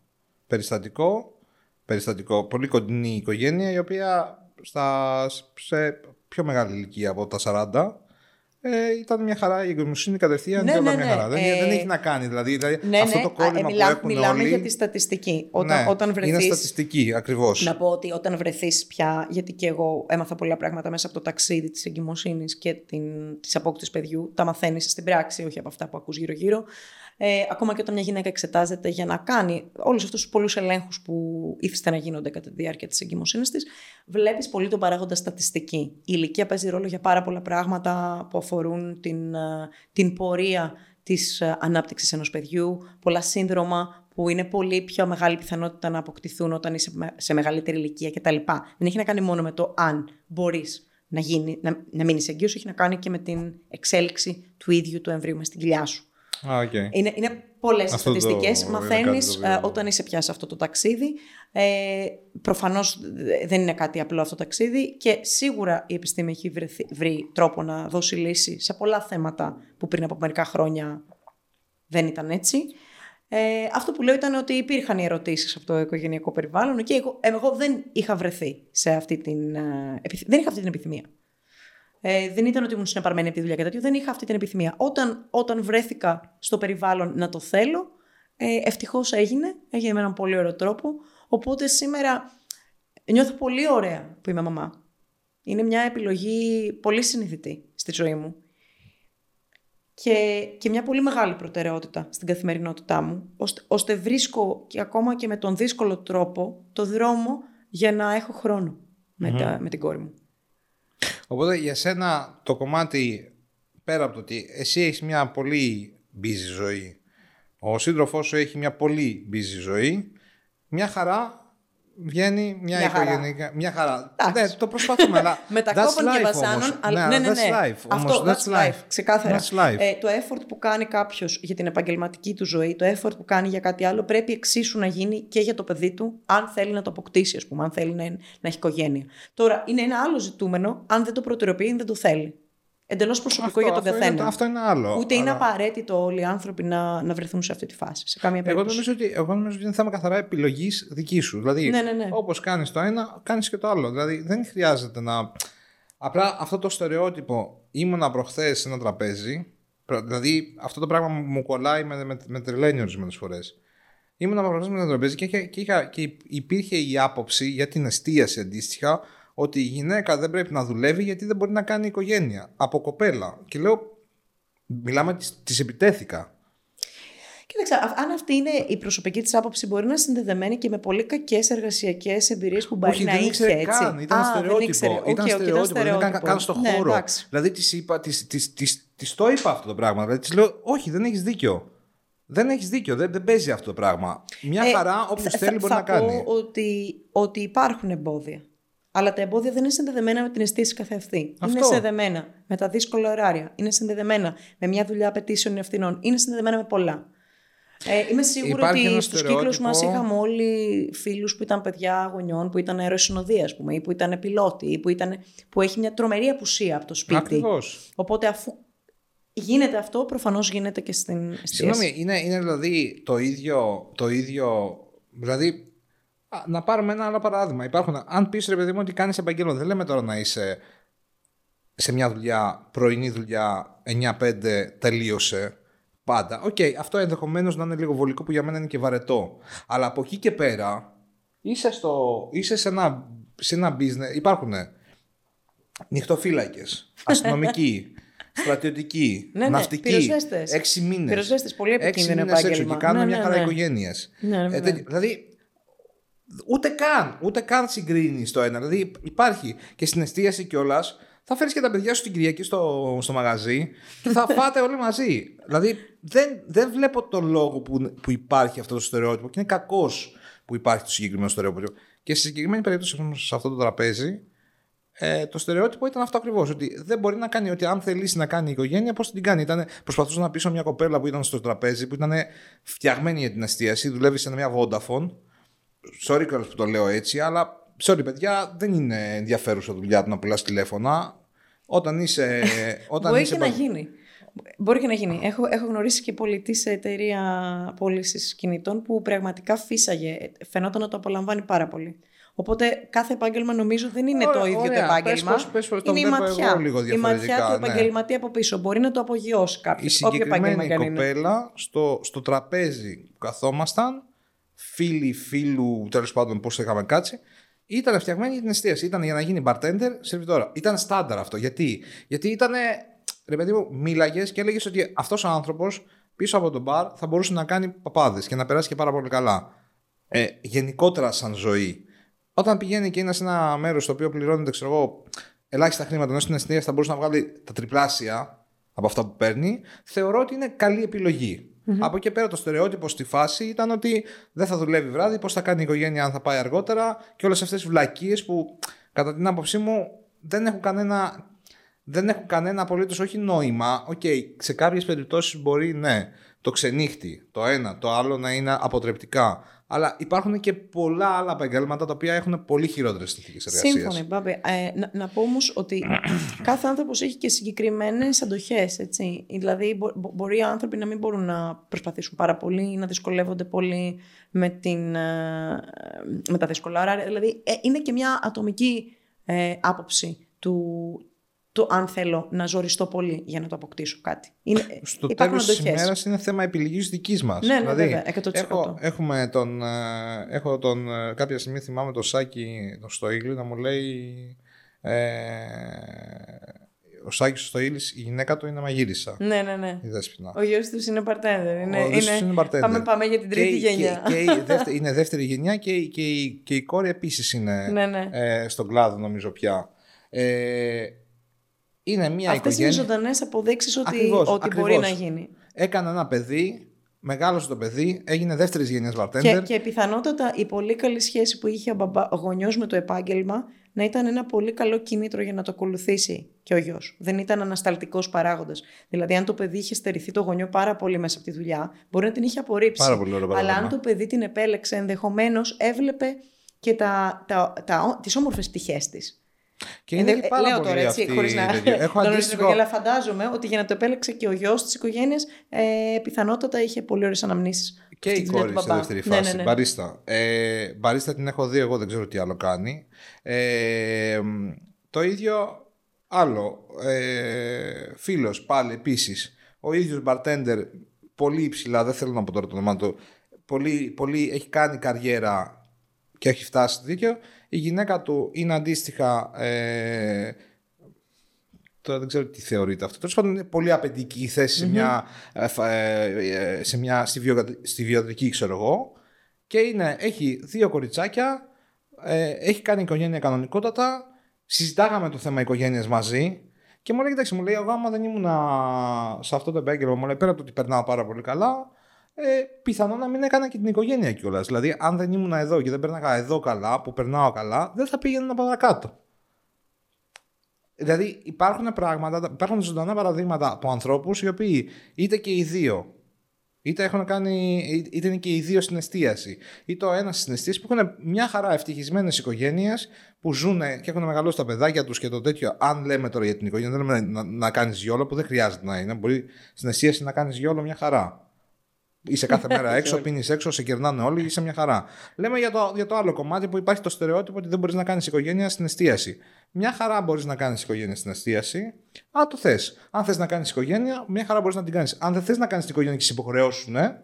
περιστατικό περιστατικό. Πολύ κοντινή οικογένεια η οποία στα, σε πιο μεγάλη ηλικία από τα 40 ε, ήταν μια χαρά η εγκομοσύνη κατευθείαν ναι, και ναι, μια ναι. χαρά. Δεν, δεν ε, έχει να κάνει. Δηλαδή, δηλαδή ναι, αυτό ναι. το κόλλημα ε, μιλά, που έχουν μιλάμε όλοι... για τη στατιστική. Όταν, ναι, όταν βρεθείς, είναι στατιστική, ακριβώς. Να πω ότι όταν βρεθείς πια, γιατί και εγώ έμαθα πολλά πράγματα μέσα από το ταξίδι της εγκυμοσύνης και της απόκτησης παιδιού, τα μαθαίνεις στην πράξη, όχι από αυτά που ακούς γύρω-γύρω. Ε, ακόμα και όταν μια γυναίκα εξετάζεται για να κάνει όλους αυτούς τους πολλούς ελέγχους που ήθιστε να γίνονται κατά τη διάρκεια της εγκυμοσύνης της, βλέπεις πολύ τον παράγοντα στατιστική. Η ηλικία παίζει ρόλο για πάρα πολλά πράγματα που αφορούν την, ε, την πορεία της ε, ανάπτυξης ενός παιδιού, πολλά σύνδρομα που είναι πολύ πιο μεγάλη πιθανότητα να αποκτηθούν όταν είσαι σε μεγαλύτερη ηλικία κτλ. Δεν έχει να κάνει μόνο με το αν μπορείς να, γίνει, να, να μείνεις εγγύο, έχει να κάνει και με την εξέλιξη του ίδιου του εμβρίου μες στην κοιλιά σου. Okay. Είναι, είναι πολλές στατιστικές. Μαθαίνεις ε, όταν είσαι πια σε αυτό το ταξίδι. Ε, Προφανώς δεν είναι κάτι απλό αυτό το ταξίδι και σίγουρα η επιστήμη έχει βρεθεί, βρει τρόπο να δώσει λύση σε πολλά θέματα που πριν από μερικά χρόνια δεν ήταν έτσι. Ε, αυτό που λέω ήταν ότι υπήρχαν οι ερωτήσεις από το οικογενειακό περιβάλλον και εγώ, εγώ δεν είχα βρεθεί σε αυτή την. Ε, δεν είχα αυτή την επιθυμία. Ε, δεν ήταν ότι ήμουν συνεπαρμένη από τη δουλειά και τέτοιο. Δεν είχα αυτή την επιθυμία. Όταν, όταν βρέθηκα στο περιβάλλον να το θέλω, ε, ευτυχώς έγινε. Έγινε με έναν πολύ ωραίο τρόπο. Οπότε σήμερα νιώθω πολύ ωραία που είμαι μαμά. Είναι μια επιλογή πολύ συνειδητή στη ζωή μου. Και, και μια πολύ μεγάλη προτεραιότητα στην καθημερινότητά μου, ώστε, ώστε βρίσκω και ακόμα και με τον δύσκολο τρόπο το δρόμο για να έχω χρόνο με, τα, με την κόρη μου. Οπότε για σένα το κομμάτι, πέρα από το ότι εσύ έχεις μια πολύ busy ζωή, ο σύντροφός σου έχει μια πολύ busy ζωή, μια χαρά βγαίνει μια, μια οικογενειακή. Μια χαρά. Ναι, το προσπαθούμε, αλλά. Μεταξύ και βασάνων. Αλλά... Ναι, ναι, ναι, ναι. Life, Αυτό, that's, life. Ξεκάθαρα. life. Ε, το effort που κάνει κάποιος για την επαγγελματική του ζωή, το effort που κάνει για κάτι άλλο, πρέπει εξίσου να γίνει και για το παιδί του, αν θέλει να το αποκτήσει, ας πούμε, αν θέλει να, να έχει οικογένεια. Τώρα, είναι ένα άλλο ζητούμενο, αν δεν το προτεραιοποιεί, δεν το θέλει εντελώς προσωπικό αυτό, για τον καθένα. Είναι, αυτό είναι άλλο. Ούτε αλλά... είναι απαραίτητο όλοι οι άνθρωποι να, να βρεθούν σε αυτή τη φάση. Σε καμία εγώ νομίζω, ότι, εγώ νομίζω ότι είναι θέμα καθαρά επιλογής δικής σου. Δηλαδή, ναι, ναι, ναι. όπως κάνεις το ένα, κάνεις και το άλλο. Δηλαδή, δεν χρειάζεται να. Απλά αυτό το στερεότυπο ήμουνα προχθές σε ένα τραπέζι. Δηλαδή, αυτό το πράγμα μου κολλάει με, με, με τρελαίνει ορισμένες φορές. Ήμουν προχθές με ένα τραπέζι και, και, και, και υπήρχε η άποψη για την εστίαση αντίστοιχα ότι η γυναίκα δεν πρέπει να δουλεύει γιατί δεν μπορεί να κάνει οικογένεια από κοπέλα. Και λέω, μιλάμε, της επιτέθηκα. Κοίταξε, αν αυτή είναι η προσωπική της άποψη, μπορεί να είναι συνδεδεμένη και με πολύ κακές εργασιακές εμπειρίες που μπορεί Όχι, να δεν είχε. Έτσι. Καν, ήταν στερεότυπο. Ήταν στερεότυπο. Δεν ήταν καν στο ναι, χώρο. Δηλαδή της είπα, της, της, της, της, το είπα αυτό το πράγμα. Δηλαδή της λέω, Όχι, δεν έχεις δίκιο. Δεν έχεις δίκιο. Δεν, δεν παίζει αυτό το πράγμα. Μια ε, χαρά, όποιος θέλει μπορεί να κάνει. Θα πω ότι, ότι υπάρχουν εμπόδια. Αλλά τα εμπόδια δεν είναι συνδεδεμένα με την αισθήση καθεαυτή. Αυτό. Είναι συνδεδεμένα με τα δύσκολα ωράρια. Είναι συνδεδεμένα με μια δουλειά απαιτήσεων ευθυνών. Είναι συνδεδεμένα με πολλά. Ε, είμαι σίγουρη Υπάρχει ότι στους κύκλους μας είχαμε όλοι φίλους που ήταν παιδιά γονιών, που ήταν αεροσυνοδεία, ή που ήταν πιλότοι, ή που, ήταν, που έχει μια τρομερή απουσία από το σπίτι. Ακριβώς. Οπότε αφού γίνεται αυτό, προφανώς γίνεται και στην εστίαση. Συγγνώμη, είναι, είναι δηλαδή το ίδιο, το ίδιο. Δηλαδή, να πάρουμε ένα άλλο παράδειγμα. Υπάρχουν, αν πεις ρε παιδί μου ότι κάνεις επάγγελμα, δεν λέμε τώρα να είσαι σε μια δουλειά, πρωινή δουλειά, 9-5, τελείωσε. Πάντα. Ok, okay, αυτό ενδεχομένως να είναι λίγο βολικό που για μένα είναι και βαρετό. Αλλά από εκεί και πέρα είσαι, στο, είσαι σε, ένα, σε ένα business. Υπάρχουν νυχτοφύλακες, αστυνομικοί, στρατιωτικοί, ναι, ναι, ναυτικοί. Έξι μήνες. Πυροσβέστες, πολύ επικίνδυνο επάγγελμα. Και κάνουν ναι, μια ναι, χαρά ναι. οικογένειες. Ναι, ναι, ε, δηλαδή Ούτε καν, ούτε καν συγκρίνει το ένα. Δηλαδή υπάρχει και στην εστίαση κιόλας. Θα φέρεις και τα παιδιά σου την Κυριακή στο, στο μαγαζί και θα φάτε όλοι μαζί. Δηλαδή δεν, δεν βλέπω τον λόγο που, που υπάρχει αυτό το στερεότυπο και είναι κακός που υπάρχει το συγκεκριμένο στερεότυπο. Και στη συγκεκριμένη περίπτωση σε αυτό το τραπέζι, ε, το στερεότυπο ήταν αυτό ακριβώς. Ότι δεν μπορεί να κάνει ότι αν θελήσει να κάνει οικογένεια, πώς την κάνει. Ήτανε, προσπαθούσα να πείσω μια κοπέλα που ήταν στο τραπέζι, που ήταν φτιαγμένη για την εστίαση, δουλεύεις σε μια Vodafone sorry κιόλας που το λέω έτσι, αλλά sorry παιδιά, δεν είναι ενδιαφέρουσα δουλειά του να πουλάς τηλέφωνα. Όταν είσαι... Όταν Μπορεί είσαι... και να γίνει. Μπορεί και να γίνει. Έχω, έχω γνωρίσει και πολιτή σε εταιρεία πώλησης κινητών που πραγματικά φύσαγε. Φαινόταν να το απολαμβάνει πάρα πολύ. Οπότε κάθε επάγγελμα νομίζω δεν είναι το ίδιο ωραία. το επάγγελμα. Πες, πες, πες, είναι η ματιά. λίγο η ματιά του ναι. επαγγελματία από πίσω. Μπορεί να το απογειώσει κάποιος. Η συγκεκριμένη κοπέλα στο, στο τραπέζι που καθόμασταν φίλοι φίλου, τέλος πάντων πώς είχαμε κάτσει, ήταν φτιαγμένη για την εστίαση. Ήταν για να γίνει bartender, σερβιτόρα. Ήταν στάνταρ αυτό. Γιατί, Γιατί ήταν, ρε παιδί μου, μίλαγες και έλεγες ότι αυτός ο άνθρωπος πίσω από τον μπαρ θα μπορούσε να κάνει παπάδες και να περάσει και πάρα πολύ καλά. Ε, γενικότερα σαν ζωή. Όταν πηγαίνει και είναι σε ένα μέρος στο οποίο πληρώνεται, ξέρω εγώ, ελάχιστα χρήματα, ενώ στην εστίαση θα μπορούσε να βγάλει τα τριπλάσια από αυτά που παίρνει, θεωρώ ότι είναι καλή επιλογή. Mm-hmm. Από εκεί πέρα το στερεότυπο στη φάση ήταν ότι δεν θα δουλεύει βράδυ, πώς θα κάνει η οικογένεια αν θα πάει αργότερα και όλες αυτές τις βλακείες που κατά την άποψή μου δεν έχουν κανένα. Δεν έχουν κανένα απολύτως όχι νόημα. Ok, okay, σε κάποιες περιπτώσεις μπορεί ναι, το ξενύχτη, το ένα, το άλλο να είναι αποτρεπτικά. Αλλά υπάρχουν και πολλά άλλα επαγγέλματα τα οποία έχουν πολύ χειρότερες συνθήκες εργασίας. Σύμφωνα, Μπάμπη. Ε, να, να πω όμως ότι κάθε άνθρωπος έχει και συγκεκριμένες αντοχές. Δηλαδή, μπο, μπορεί οι άνθρωποι να μην μπορούν να προσπαθήσουν πάρα πολύ ή να δυσκολεύονται πολύ με, την, ε, με τα δύσκολα ωράρια. Δηλαδή, ε, είναι και μια ατομική ε, άποψη του, το αν θέλω να ζοριστώ πολύ για να το αποκτήσω κάτι. Είναι, Στο τέλος της ημέρας είναι θέμα επιλογής δικής μας. Ναι, ναι, δηλαδή, βέβαια, 100%. Έχω, έχουμε τον, ε, έχω τον, ε, κάποια στιγμή θυμάμαι το Σάκη στο Ήγλι να μου λέει Ε, ο Σάκης Στοήλης, η γυναίκα του είναι μαγείρισα. Ναι, ναι, ναι. Η Δέσποινα. Ο γιος τους είναι μπαρτέντερ. Είναι, Ο γιος τους είναι bartender. Πάμε, πάμε για την Και τρίτη η- γενιά. Και, και η δεύτερη, είναι δεύτερη γενιά και, η- και, η, και η κόρη επίσης είναι ναι, ναι. ε, στον κλάδο νομίζω πια. Ε, είναι μια Αυτές είναι οικογένεια. ζωντανές αποδείξεις ότι, Ακριβώς, ότι μπορεί ακριβώς. να γίνει. Έκανε ένα παιδί, μεγάλωσε το παιδί, έγινε δεύτερης γενιάς Και, bartender. και πιθανότατα η πολύ καλή σχέση που είχε ο, μπαμπά, ο γονιός με το επάγγελμα να ήταν ένα πολύ καλό κίνητρο για να το ακολουθήσει και ο γιος. Δεν ήταν ανασταλτικός παράγοντας. Δηλαδή αν το παιδί είχε στερηθεί το γονιό πάρα πολύ μέσα από τη δουλειά, μπορεί να την είχε απορρίψει. Πάρα πολύ ωραίο Αλλά παράδειγμα. αν το παιδί την επέλεξε ενδεχομένως έβλεπε και τα, τα, τα, τις όμορφες πτυχές της. Και είναι Ε, και πάρα λέω πολύ τώρα έτσι, αυτή χωρίς να τέτοιο. Έχω τον αντίστοιχο... ορίζω, αλλά φαντάζομαι ότι για να το επέλεξε και ο γιος της οικογένειας, ε, πιθανότατα είχε πολύ ωραίες αναμνήσεις. Και στη η δουλειά κόρη του στη μπαμπά. δεύτερη Ναι, φάση. ναι, ναι. Μπαρίστα. Ε, μπαρίστα την έχω δει εγώ, δεν ξέρω τι άλλο κάνει. Ε, μ, το ίδιο άλλο. Ε, φίλος πάλι επίσης. Ο ίδιος bartender, πολύ υψηλά, δεν θέλω να πω τώρα το όνομά του. Πολύ, πολύ έχει κάνει καριέρα και έχει φτάσει στο δίκαιο. Η γυναίκα του είναι αντίστοιχα ε, Τώρα δεν ξέρω τι θεωρείται αυτό. Τέλος πάντων, είναι πολύ απαιτητική η θέση σε μια, ε, φα- ε, ε, σε μια, στη, βιο, στη βιοτική, ξέρω εγώ. Και είναι, έχει δύο κοριτσάκια, ε, έχει κάνει οικογένεια κανονικότατα. Συζητάγαμε το θέμα οικογένειας μαζί. Και μου λέει, κοιτάξτε, μου λέει, εγώ άμα δεν ήμουν σε αυτό το επάγγελμα, μου λέει, πέρα από το ότι περνάω πάρα πολύ καλά, ε, πιθανόν να μην έκανα και την οικογένεια κιόλας. Δηλαδή, αν δεν ήμουν εδώ και δεν περνάγα εδώ καλά, που περνάω καλά, δεν θα πήγαινα παρακάτω. Δηλαδή υπάρχουν πράγματα, υπάρχουν ζωντανά παραδείγματα από ανθρώπους οι οποίοι είτε και οι δύο, είτε, έχουν κάνει, είτε είναι και οι δύο στην εστίαση, είτε ο ένας στην εστίαση που έχουν μια χαρά ευτυχισμένες οικογένειες που ζουν και έχουν μεγαλώσει τα παιδάκια τους και το τέτοιο. Αν λέμε τώρα για την οικογένεια, δεν λέμε να, να κάνεις γιόλο που δεν χρειάζεται να είναι. Μπορεί στην εστίαση να κάνεις γιόλο μια χαρά. Είσαι κάθε μέρα έξω, πίνεις έξω, σε κερνάνε όλοι, είσαι μια χαρά. Λέμε για το, για το άλλο κομμάτι που υπάρχει το στερεότυπο ότι δεν μπορείς να κάνεις οικογένεια στην εστίαση. Μια χαρά μπορείς να κάνεις οικογένεια στην εστίαση, αν το θες. Αν θες να κάνεις οικογένεια, μια χαρά μπορείς να την κάνεις. Αν δεν θες να κάνεις την οικογένεια και σε υποχρεώσουν, ναι,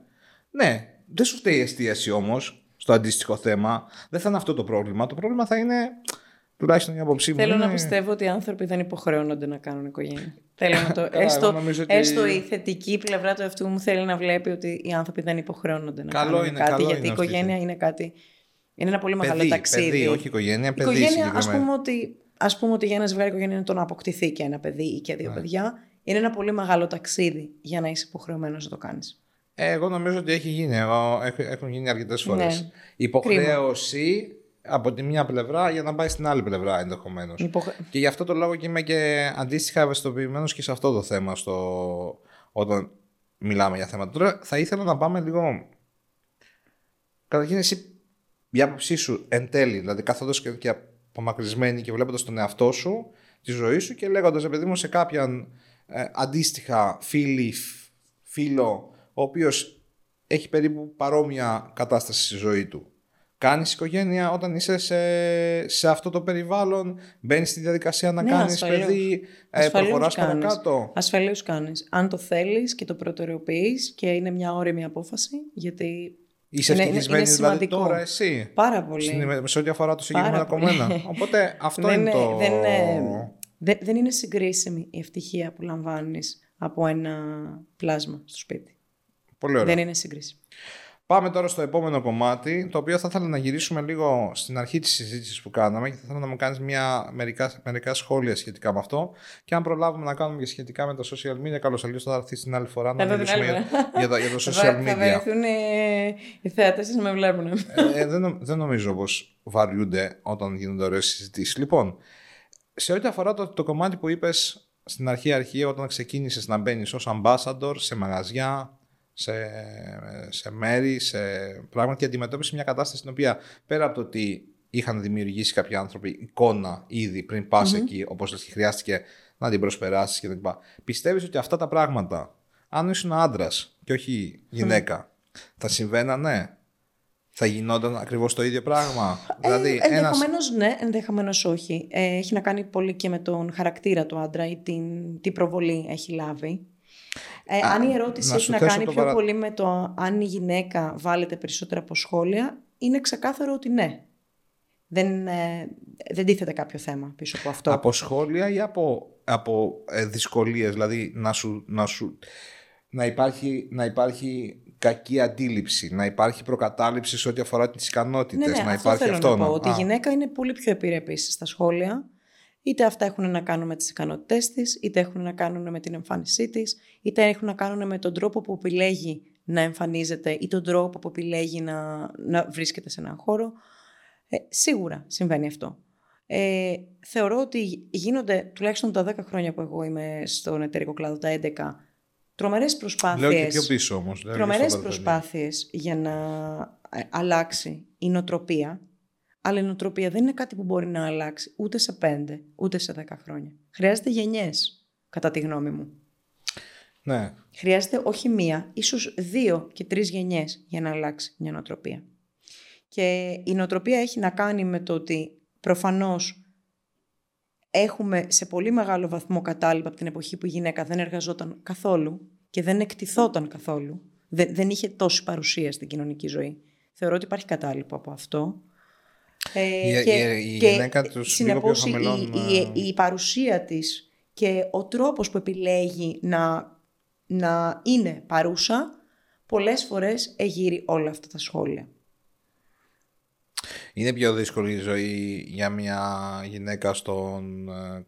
ναι, δεν σου φταίει η εστίαση όμως στο αντίστοιχο θέμα. Δεν θα είναι αυτό το πρόβλημα. Το πρόβλημα θα είναι, τουλάχιστον η άποψή μου. Θέλω είναι... να πιστεύω ότι οι άνθρωποι δεν υποχρεώνονται να κάνουν οικογένεια. Θέλω να το. Καλά, έστω, εγώ νομίζω ότι- έστω η θετική πλευρά του εαυτού μου θέλει να βλέπει ότι οι άνθρωποι δεν υποχρεώνονται να Καλό κάνουν είναι, κάτι. καλό γιατί είναι η αυτή η οικογένεια είναι κάτι. Είναι ένα πολύ μεγάλο παιδί, ταξίδι. παιδί, όχι οικογένεια, Η παιδί οικογένεια, ας συγκεκριμένα. πούμε, ότι, ας πούμε ότι για ένα ζευγάρι οικογένεια είναι το να αποκτηθεί και ένα παιδί ή και Ναι. δύο παιδιά. Είναι ένα πολύ μεγάλο ταξίδι για να είσαι υποχρεωμένος να το κάνεις. Ε, εγώ νομίζω ότι έχει γίνει. Εγώ, έχουν, έχουν γίνει αρκετές φορές. Ναι. Υποχρέωση από τη μία πλευρά για να πάει στην άλλη πλευρά ενδεχομένως. Υποχρε... Και γι' αυτό το λόγο και είμαι και αντίστοιχα ευαισθητοποιημένος και σε αυτό το θέμα στο... όταν μιλάμε για θέματα. Τώρα θα ήθελα να πάμε λίγο. Καταρχήν, εσύ η άποψή σου εν τέλει, δηλαδή καθόντω και, και απομακρυσμένη και βλέποντας τον εαυτό σου, τη ζωή σου και λέγοντας, επειδή μου σε κάποιον ε, αντίστοιχα φίλη, φ- φίλο, ο οποίος έχει περίπου παρόμοια κατάσταση στη ζωή του. Κάνεις οικογένεια όταν είσαι σε, σε αυτό το περιβάλλον, μπαίνεις στη διαδικασία να Ναι, κάνεις ασφαλώς. παιδί, ε, Ασφαλώς προχωράς κάνεις. παρακάτω. Ασφαλώ κάνεις. Αν το θέλεις και το προτεραιοποιείς και είναι μια όρημη απόφαση, γιατί. Είσαι είναι- είναι- ευτυχισμένη είναι δηλαδή σημαντικό. τώρα εσύ, Πάρα πολύ. στην- σε ό,τι αφορά το συγκεκριμένο Πάρα πολύ. κομμένα. Οπότε αυτό δεν, είναι το... δεν, είναι- δεν, δεν είναι συγκρίσιμη η ευτυχία που λαμβάνεις από ένα πλάσμα στο σπίτι. Πολύ ωραία. Δεν είναι συγκρίσιμη. Πάμε τώρα στο επόμενο κομμάτι, το οποίο θα ήθελα να γυρίσουμε λίγο στην αρχή της συζήτησης που κάναμε και θα ήθελα να μου κάνεις μια, μερικάς, μερικά σχόλια σχετικά με αυτό και αν προλάβουμε να κάνουμε και σχετικά με τα social media, καλώς αλλιώς θα έρθει την άλλη φορά να Θα δω την μιλήσουμε άλλη για, για, τα- για το Θα, social θα media. βρεθούν ε, οι θέατε σα να με βλέπουν. ε, δεν, νο- δεν νομίζω πως βαριούνται όταν γίνονται ωραίες συζητήσεις. Λοιπόν, σε ό,τι αφορά το, το κομμάτι που είπες στην αρχή αρχή όταν ξεκίνησες να μπαίνεις ως ambassador σε μαγαζιά, σε, σε μέρη, σε πράγματα και αντιμετώπισε μια κατάσταση στην οποία πέρα από το ότι είχαν δημιουργήσει κάποιοι άνθρωποι εικόνα ήδη πριν πας εκεί, όπως λες και χρειάστηκε να την προσπεράσεις και τα λοιπά. Πιστεύεις ότι αυτά τα πράγματα, αν ήσουν άντρας και όχι γυναίκα, θα συμβαίνανε, θα γινόταν ακριβώς το ίδιο πράγμα; δηλαδή, ένας... Ενδεχομένως ναι, ενδεχομένως όχι. Ε, έχει να κάνει πολύ και με τον χαρακτήρα του άντρα ή την, τι προβολή έχει λάβει. Ε, Α, αν η ερώτηση να έχει σου να θέσω κάνει το πιο παρα- πολύ με το αν η γυναίκα βάλετε περισσότερα από σχόλια, είναι ξεκάθαρο ότι ναι. Δεν, ε, δεν τίθεται κάποιο θέμα πίσω από αυτό. Από σχόλια ή από, από ε, δυσκολίες, δηλαδή να, σου, να, σου, να, υπάρχει, να υπάρχει κακή αντίληψη, να υπάρχει προκατάληψη σε ό,τι αφορά τις ικανότητες, ναι, ναι, να αυτό υπάρχει θέλω αυτό. να πω, να- ότι η Α, γυναίκα είναι πολύ πιο επιρρεπής στα σχόλια. Είτε αυτά έχουν να κάνουν με τις ικανότητές της, είτε έχουν να κάνουν με την εμφάνισή της, είτε έχουν να κάνουν με τον τρόπο που επιλέγει να εμφανίζεται ή τον τρόπο που επιλέγει να, να βρίσκεται σε έναν χώρο. Ε, σίγουρα συμβαίνει αυτό. Ε, θεωρώ ότι γίνονται, τουλάχιστον τα 10 χρόνια που εγώ είμαι στον εταιρικό κλάδο, τα 11, τρομερές Λέω προσπάθειες και πιο πίσω όμως. λέω και τρομερές στο Βαρδελή. προσπάθειες για να ε, αλλάξει η νοοτροπία, αλλά η νοοτροπία δεν είναι κάτι που μπορεί να αλλάξει ούτε σε πέντε, ούτε σε δέκα χρόνια. Χρειάζεται γενιές, κατά τη γνώμη μου. Ναι, Χρειάζεται όχι μία, ίσως δύο και τρεις γενιές για να αλλάξει μια νοοτροπία. Και η νοοτροπία έχει να κάνει με το ότι προφανώς έχουμε σε πολύ μεγάλο βαθμό κατάλοιπα από την εποχή που η γυναίκα δεν εργαζόταν καθόλου και δεν εκτιθόταν καθόλου. Δεν, δεν είχε τόση παρουσία στην κοινωνική ζωή. Θεωρώ ότι υπάρχει κατάλοιπο από αυτό. Ε, Η- η- η γυναίκα τους λίγο πιο συνεπώς η- χαμηλών, η, ε, η παρουσία της και ο τρόπος που επιλέγει να, να είναι παρούσα πολλές φορές εγείρει όλα αυτά τα σχόλια. Είναι πιο δύσκολη η ζωή για μια γυναίκα στον... ε,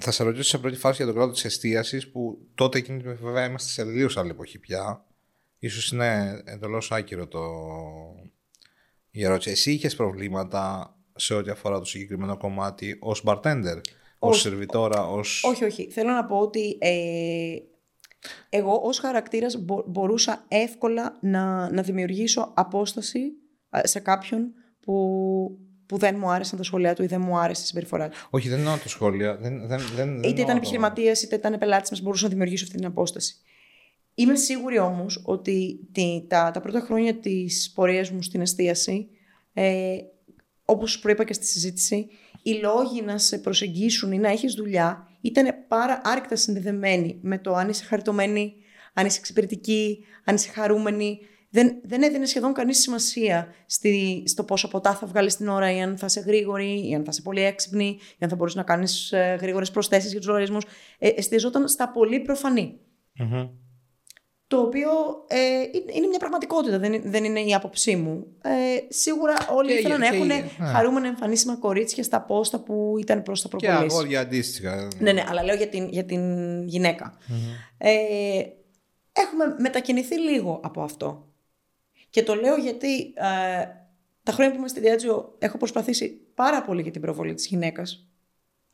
Θα σε ρωτήσω σε πρώτη φάση για τον κλάδο της εστίασης που τότε εκείνη βέβαια είμαστε σε τελείως άλλη εποχή πια. Ίσως είναι εντελώς άκυρο το... η ερώτηση. Εσύ είχες προβλήματα σε ό,τι αφορά το συγκεκριμένο κομμάτι ως bartender, ως Όχι. σερβιτόρα, ως... Όχι, όχι. Θέλω να πω ότι ε, εγώ ως χαρακτήρας μπο- μπορούσα εύκολα να, να δημιουργήσω απόσταση ε, σε κάποιον που, που δεν μου άρεσαν τα σχόλιά του ή δεν μου άρεσε η συμπεριφορά του. Όχι, δεν εννοώ το σχόλιο. Δεν, δεν, δεν, δεν είτε εννοώ ήταν το- επιχειρηματία είτε ήταν πελάτη μας, μπορούσα να δημιουργήσω αυτή την απόσταση. Είμαι σίγουρη όμως ότι τη- τα, τα πρώτα χρόνια της πορείας μου στην εστίαση, ε, όπως προείπα και στη συζήτηση, οι λόγοι να σε προσεγγίσουν ή να έχεις δουλειά ήταν πάρα άρρηκτα συνδεδεμένοι με το αν είσαι χαριτωμένη, αν είσαι εξυπηρετική, αν είσαι χαρούμενη. Δεν, δεν έδινε σχεδόν κανείς σημασία στη, στο πόσα ποτά θα βγάλεις την ώρα, ή αν θα είσαι γρήγορη, ή αν θα είσαι πολύ έξυπνη, ή αν θα μπορείς να κάνεις ε, γρήγορες προσθέσεις για τους λογαριασμούς. Ε, εστιαζόταν στα πολύ προφανή. Μμμ. Το οποίο ε, είναι- είναι μια πραγματικότητα, δεν, είναι- δεν είναι η άποψή μου. Ε, σίγουρα όλοι Και- ήθελαν να και- έχουν ναι. χαρούμενα εμφανίσιμα κορίτσια στα πόστα που ήταν προς τα Και προπολίσει. αγόρια αντίστοιχα. Ναι, ναι, αλλά λέω για την, για την γυναικα Ε, έχουμε μετακινηθεί λίγο από αυτό. Και το λέω γιατί ε, τα χρόνια που είμαι στη Διάτζιο έχω προσπαθήσει πάρα πολύ για την προβολή της γυναίκας.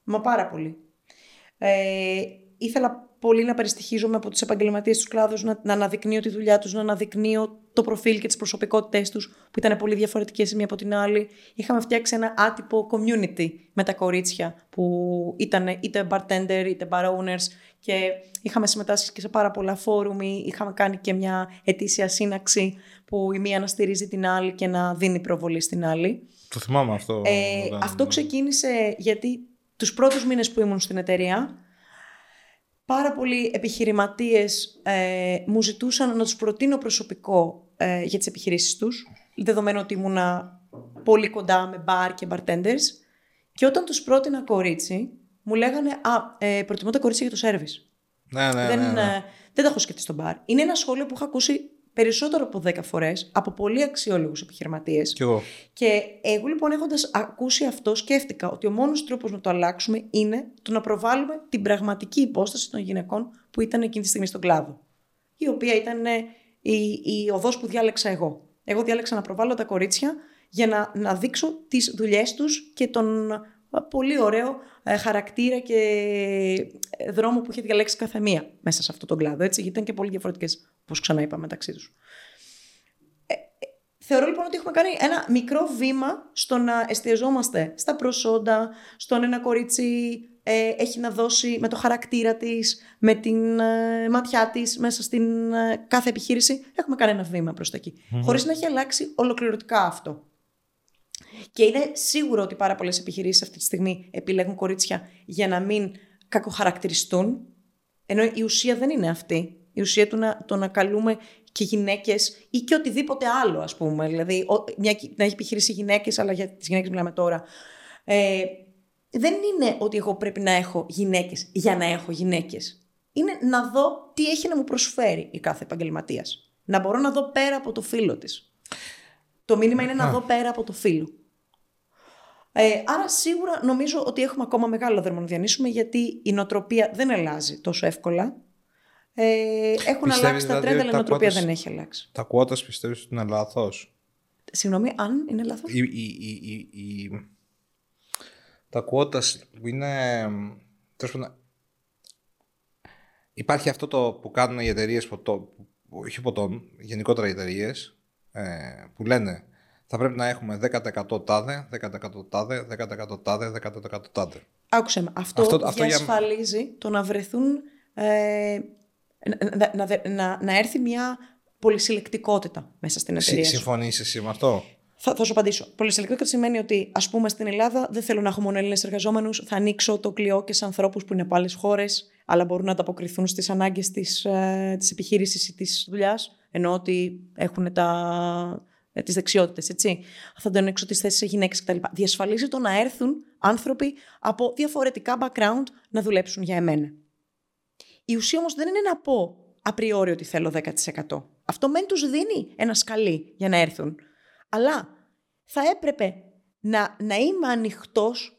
Μα πάρα πολύ. Ε, ήθελα πολύ να περιστοιχίζομαι από τους επαγγελματίες τους κλάδους, να, να αναδεικνύω τη δουλειά τους, να αναδεικνύω το προφίλ και τις προσωπικότητες τους, που ήταν πολύ διαφορετικές η μία από την άλλη. Είχαμε φτιάξει ένα άτυπο community με τα κορίτσια, που ήταν είτε bartender είτε bar owners και είχαμε συμμετάσχει και σε πάρα πολλά φόρουμ, ή είχαμε κάνει και μια ετήσια σύναξη που η μία να στηρίζει την άλλη και να δίνει προβολή στην άλλη. Το θυμάμαι αυτό. Ε, όταν- αυτό ξεκίνησε γιατί τους πρώτους μήνες που ήμουν στην εταιρεία πάρα πολλοί επιχειρηματίες ε, μου ζητούσαν να τους προτείνω προσωπικό ε, για τις επιχειρήσεις τους δεδομένου ότι ήμουνα πολύ κοντά με μπαρ και bartenders και όταν τους πρότεινα κορίτσι μου λέγανε «Α, ε, προτιμώ τα κορίτσια για το σέρβις». Ναι, ναι, δεν, ναι, ναι. ε, δεν τα έχω σκεφτεί στο μπαρ. Είναι ένα σχόλιο που έχω ακούσει περισσότερο από 10 φορές από πολύ αξιόλογους επιχειρηματίες Κι εγώ. και εγώ λοιπόν έχοντας ακούσει αυτό σκέφτηκα ότι ο μόνος τρόπος να το αλλάξουμε είναι το να προβάλλουμε την πραγματική υπόσταση των γυναικών που ήταν εκείνη τη στιγμή στον κλάδο. Η οποία ήταν ε, η, η οδός που διάλεξα εγώ. Εγώ διάλεξα να προβάλλω τα κορίτσια για να, να δείξω τις δουλειές τους και τον ε, πολύ ωραίο ε, χαρακτήρα και ε, δρόμο που είχε διαλέξει κάθε μία μέσα σε αυτόν τον κλάδο. Έτσι, γιατί ήταν και πολύ διαφορετικές, όπως ξανά είπα, μεταξύ τους. Θεωρώ λοιπόν ότι έχουμε κάνει ένα μικρό βήμα στο να εστιαζόμαστε στα προσόντα, στον ένα κορίτσι ε, έχει να δώσει με το χαρακτήρα της, με την ε, ματιά της μέσα στην ε, κάθε επιχείρηση. Έχουμε κάνει ένα βήμα προς τα εκει Χωρίς να έχει αλλάξει ολοκληρωτικά αυτό. Και είναι σίγουρο ότι πάρα πολλές επιχειρήσεις αυτή τη στιγμή επιλέγουν κορίτσια για να μην κακοχαρακτηριστούν, ενώ η ουσία δεν είναι αυτή. η ουσία του να, το να καλούμε και γυναίκες ή και οτιδήποτε άλλο ας πούμε. Δηλαδή ο, μια, να έχει επιχειρήσει γυναίκες, αλλά για τις γυναίκες μιλάμε τώρα. Ε, δεν είναι ότι εγώ πρέπει να έχω γυναίκες για να έχω γυναίκες. Είναι να δω τι έχει να μου προσφέρει η κάθε επαγγελματίας. Να μπορώ να δω πέρα από το φίλο της. Το μήνυμα είναι να δω πέρα από το φίλο. Ε, άρα σίγουρα νομίζω ότι έχουμε ακόμα μεγάλο δρόμο να διανύσουμε γιατί η νοοτροπία δεν αλλάζει τόσο εύκολα. Ε, έχουν αλλάξει τα δηλαδή τρέντα, αλλά η νοοτροπία δεν έχει αλλάξει. Τα κουότα πιστεύεις ότι είναι λάθος; Συγγνώμη, αν είναι λάθος; Η, η, η, η, τα κουότα που είναι. Υπάρχει αυτό το που κάνουν οι εταιρείες ποτών, όχι ποτών, γενικότερα οι εταιρείες, ε, που λένε θα πρέπει να έχουμε 10% τάδε, 10% τάδε, 10% τάδε, 10% τάδε. Άκουσε με. Αυτό, αυτό, διασφαλίζει για... το να βρεθούν. Ε, να, να, να, να, έρθει μια πολυσυλλεκτικότητα μέσα στην εταιρεία. Συμφωνείς εσύ με αυτό; Θα, θα σου απαντήσω. Πολυσυλλεκτικότητα σημαίνει ότι, ας πούμε, στην Ελλάδα δεν θέλω να έχω μόνο Έλληνες εργαζόμενους. Θα ανοίξω το κλειό και σε ανθρώπους που είναι από άλλες χώρες, αλλά μπορούν να ανταποκριθούν στις ανάγκες της ε, επιχείρησης ή της δουλειάς. Ενώ ότι έχουν τα, ε, τις δεξιότητες, έτσι. Θα τον έξω τις θέσεις σε γυναίκες κτλ. Διασφαλίζει το να έρθουν άνθρωποι από διαφορετικά background να δουλέψουν για εμένα. Η ουσία όμως δεν είναι να πω απριόριο ότι θέλω 10%. Αυτό μεν τους δίνει ένα σκαλί για να έρθουν. Αλλά θα έπρεπε να, να είμαι ανοιχτός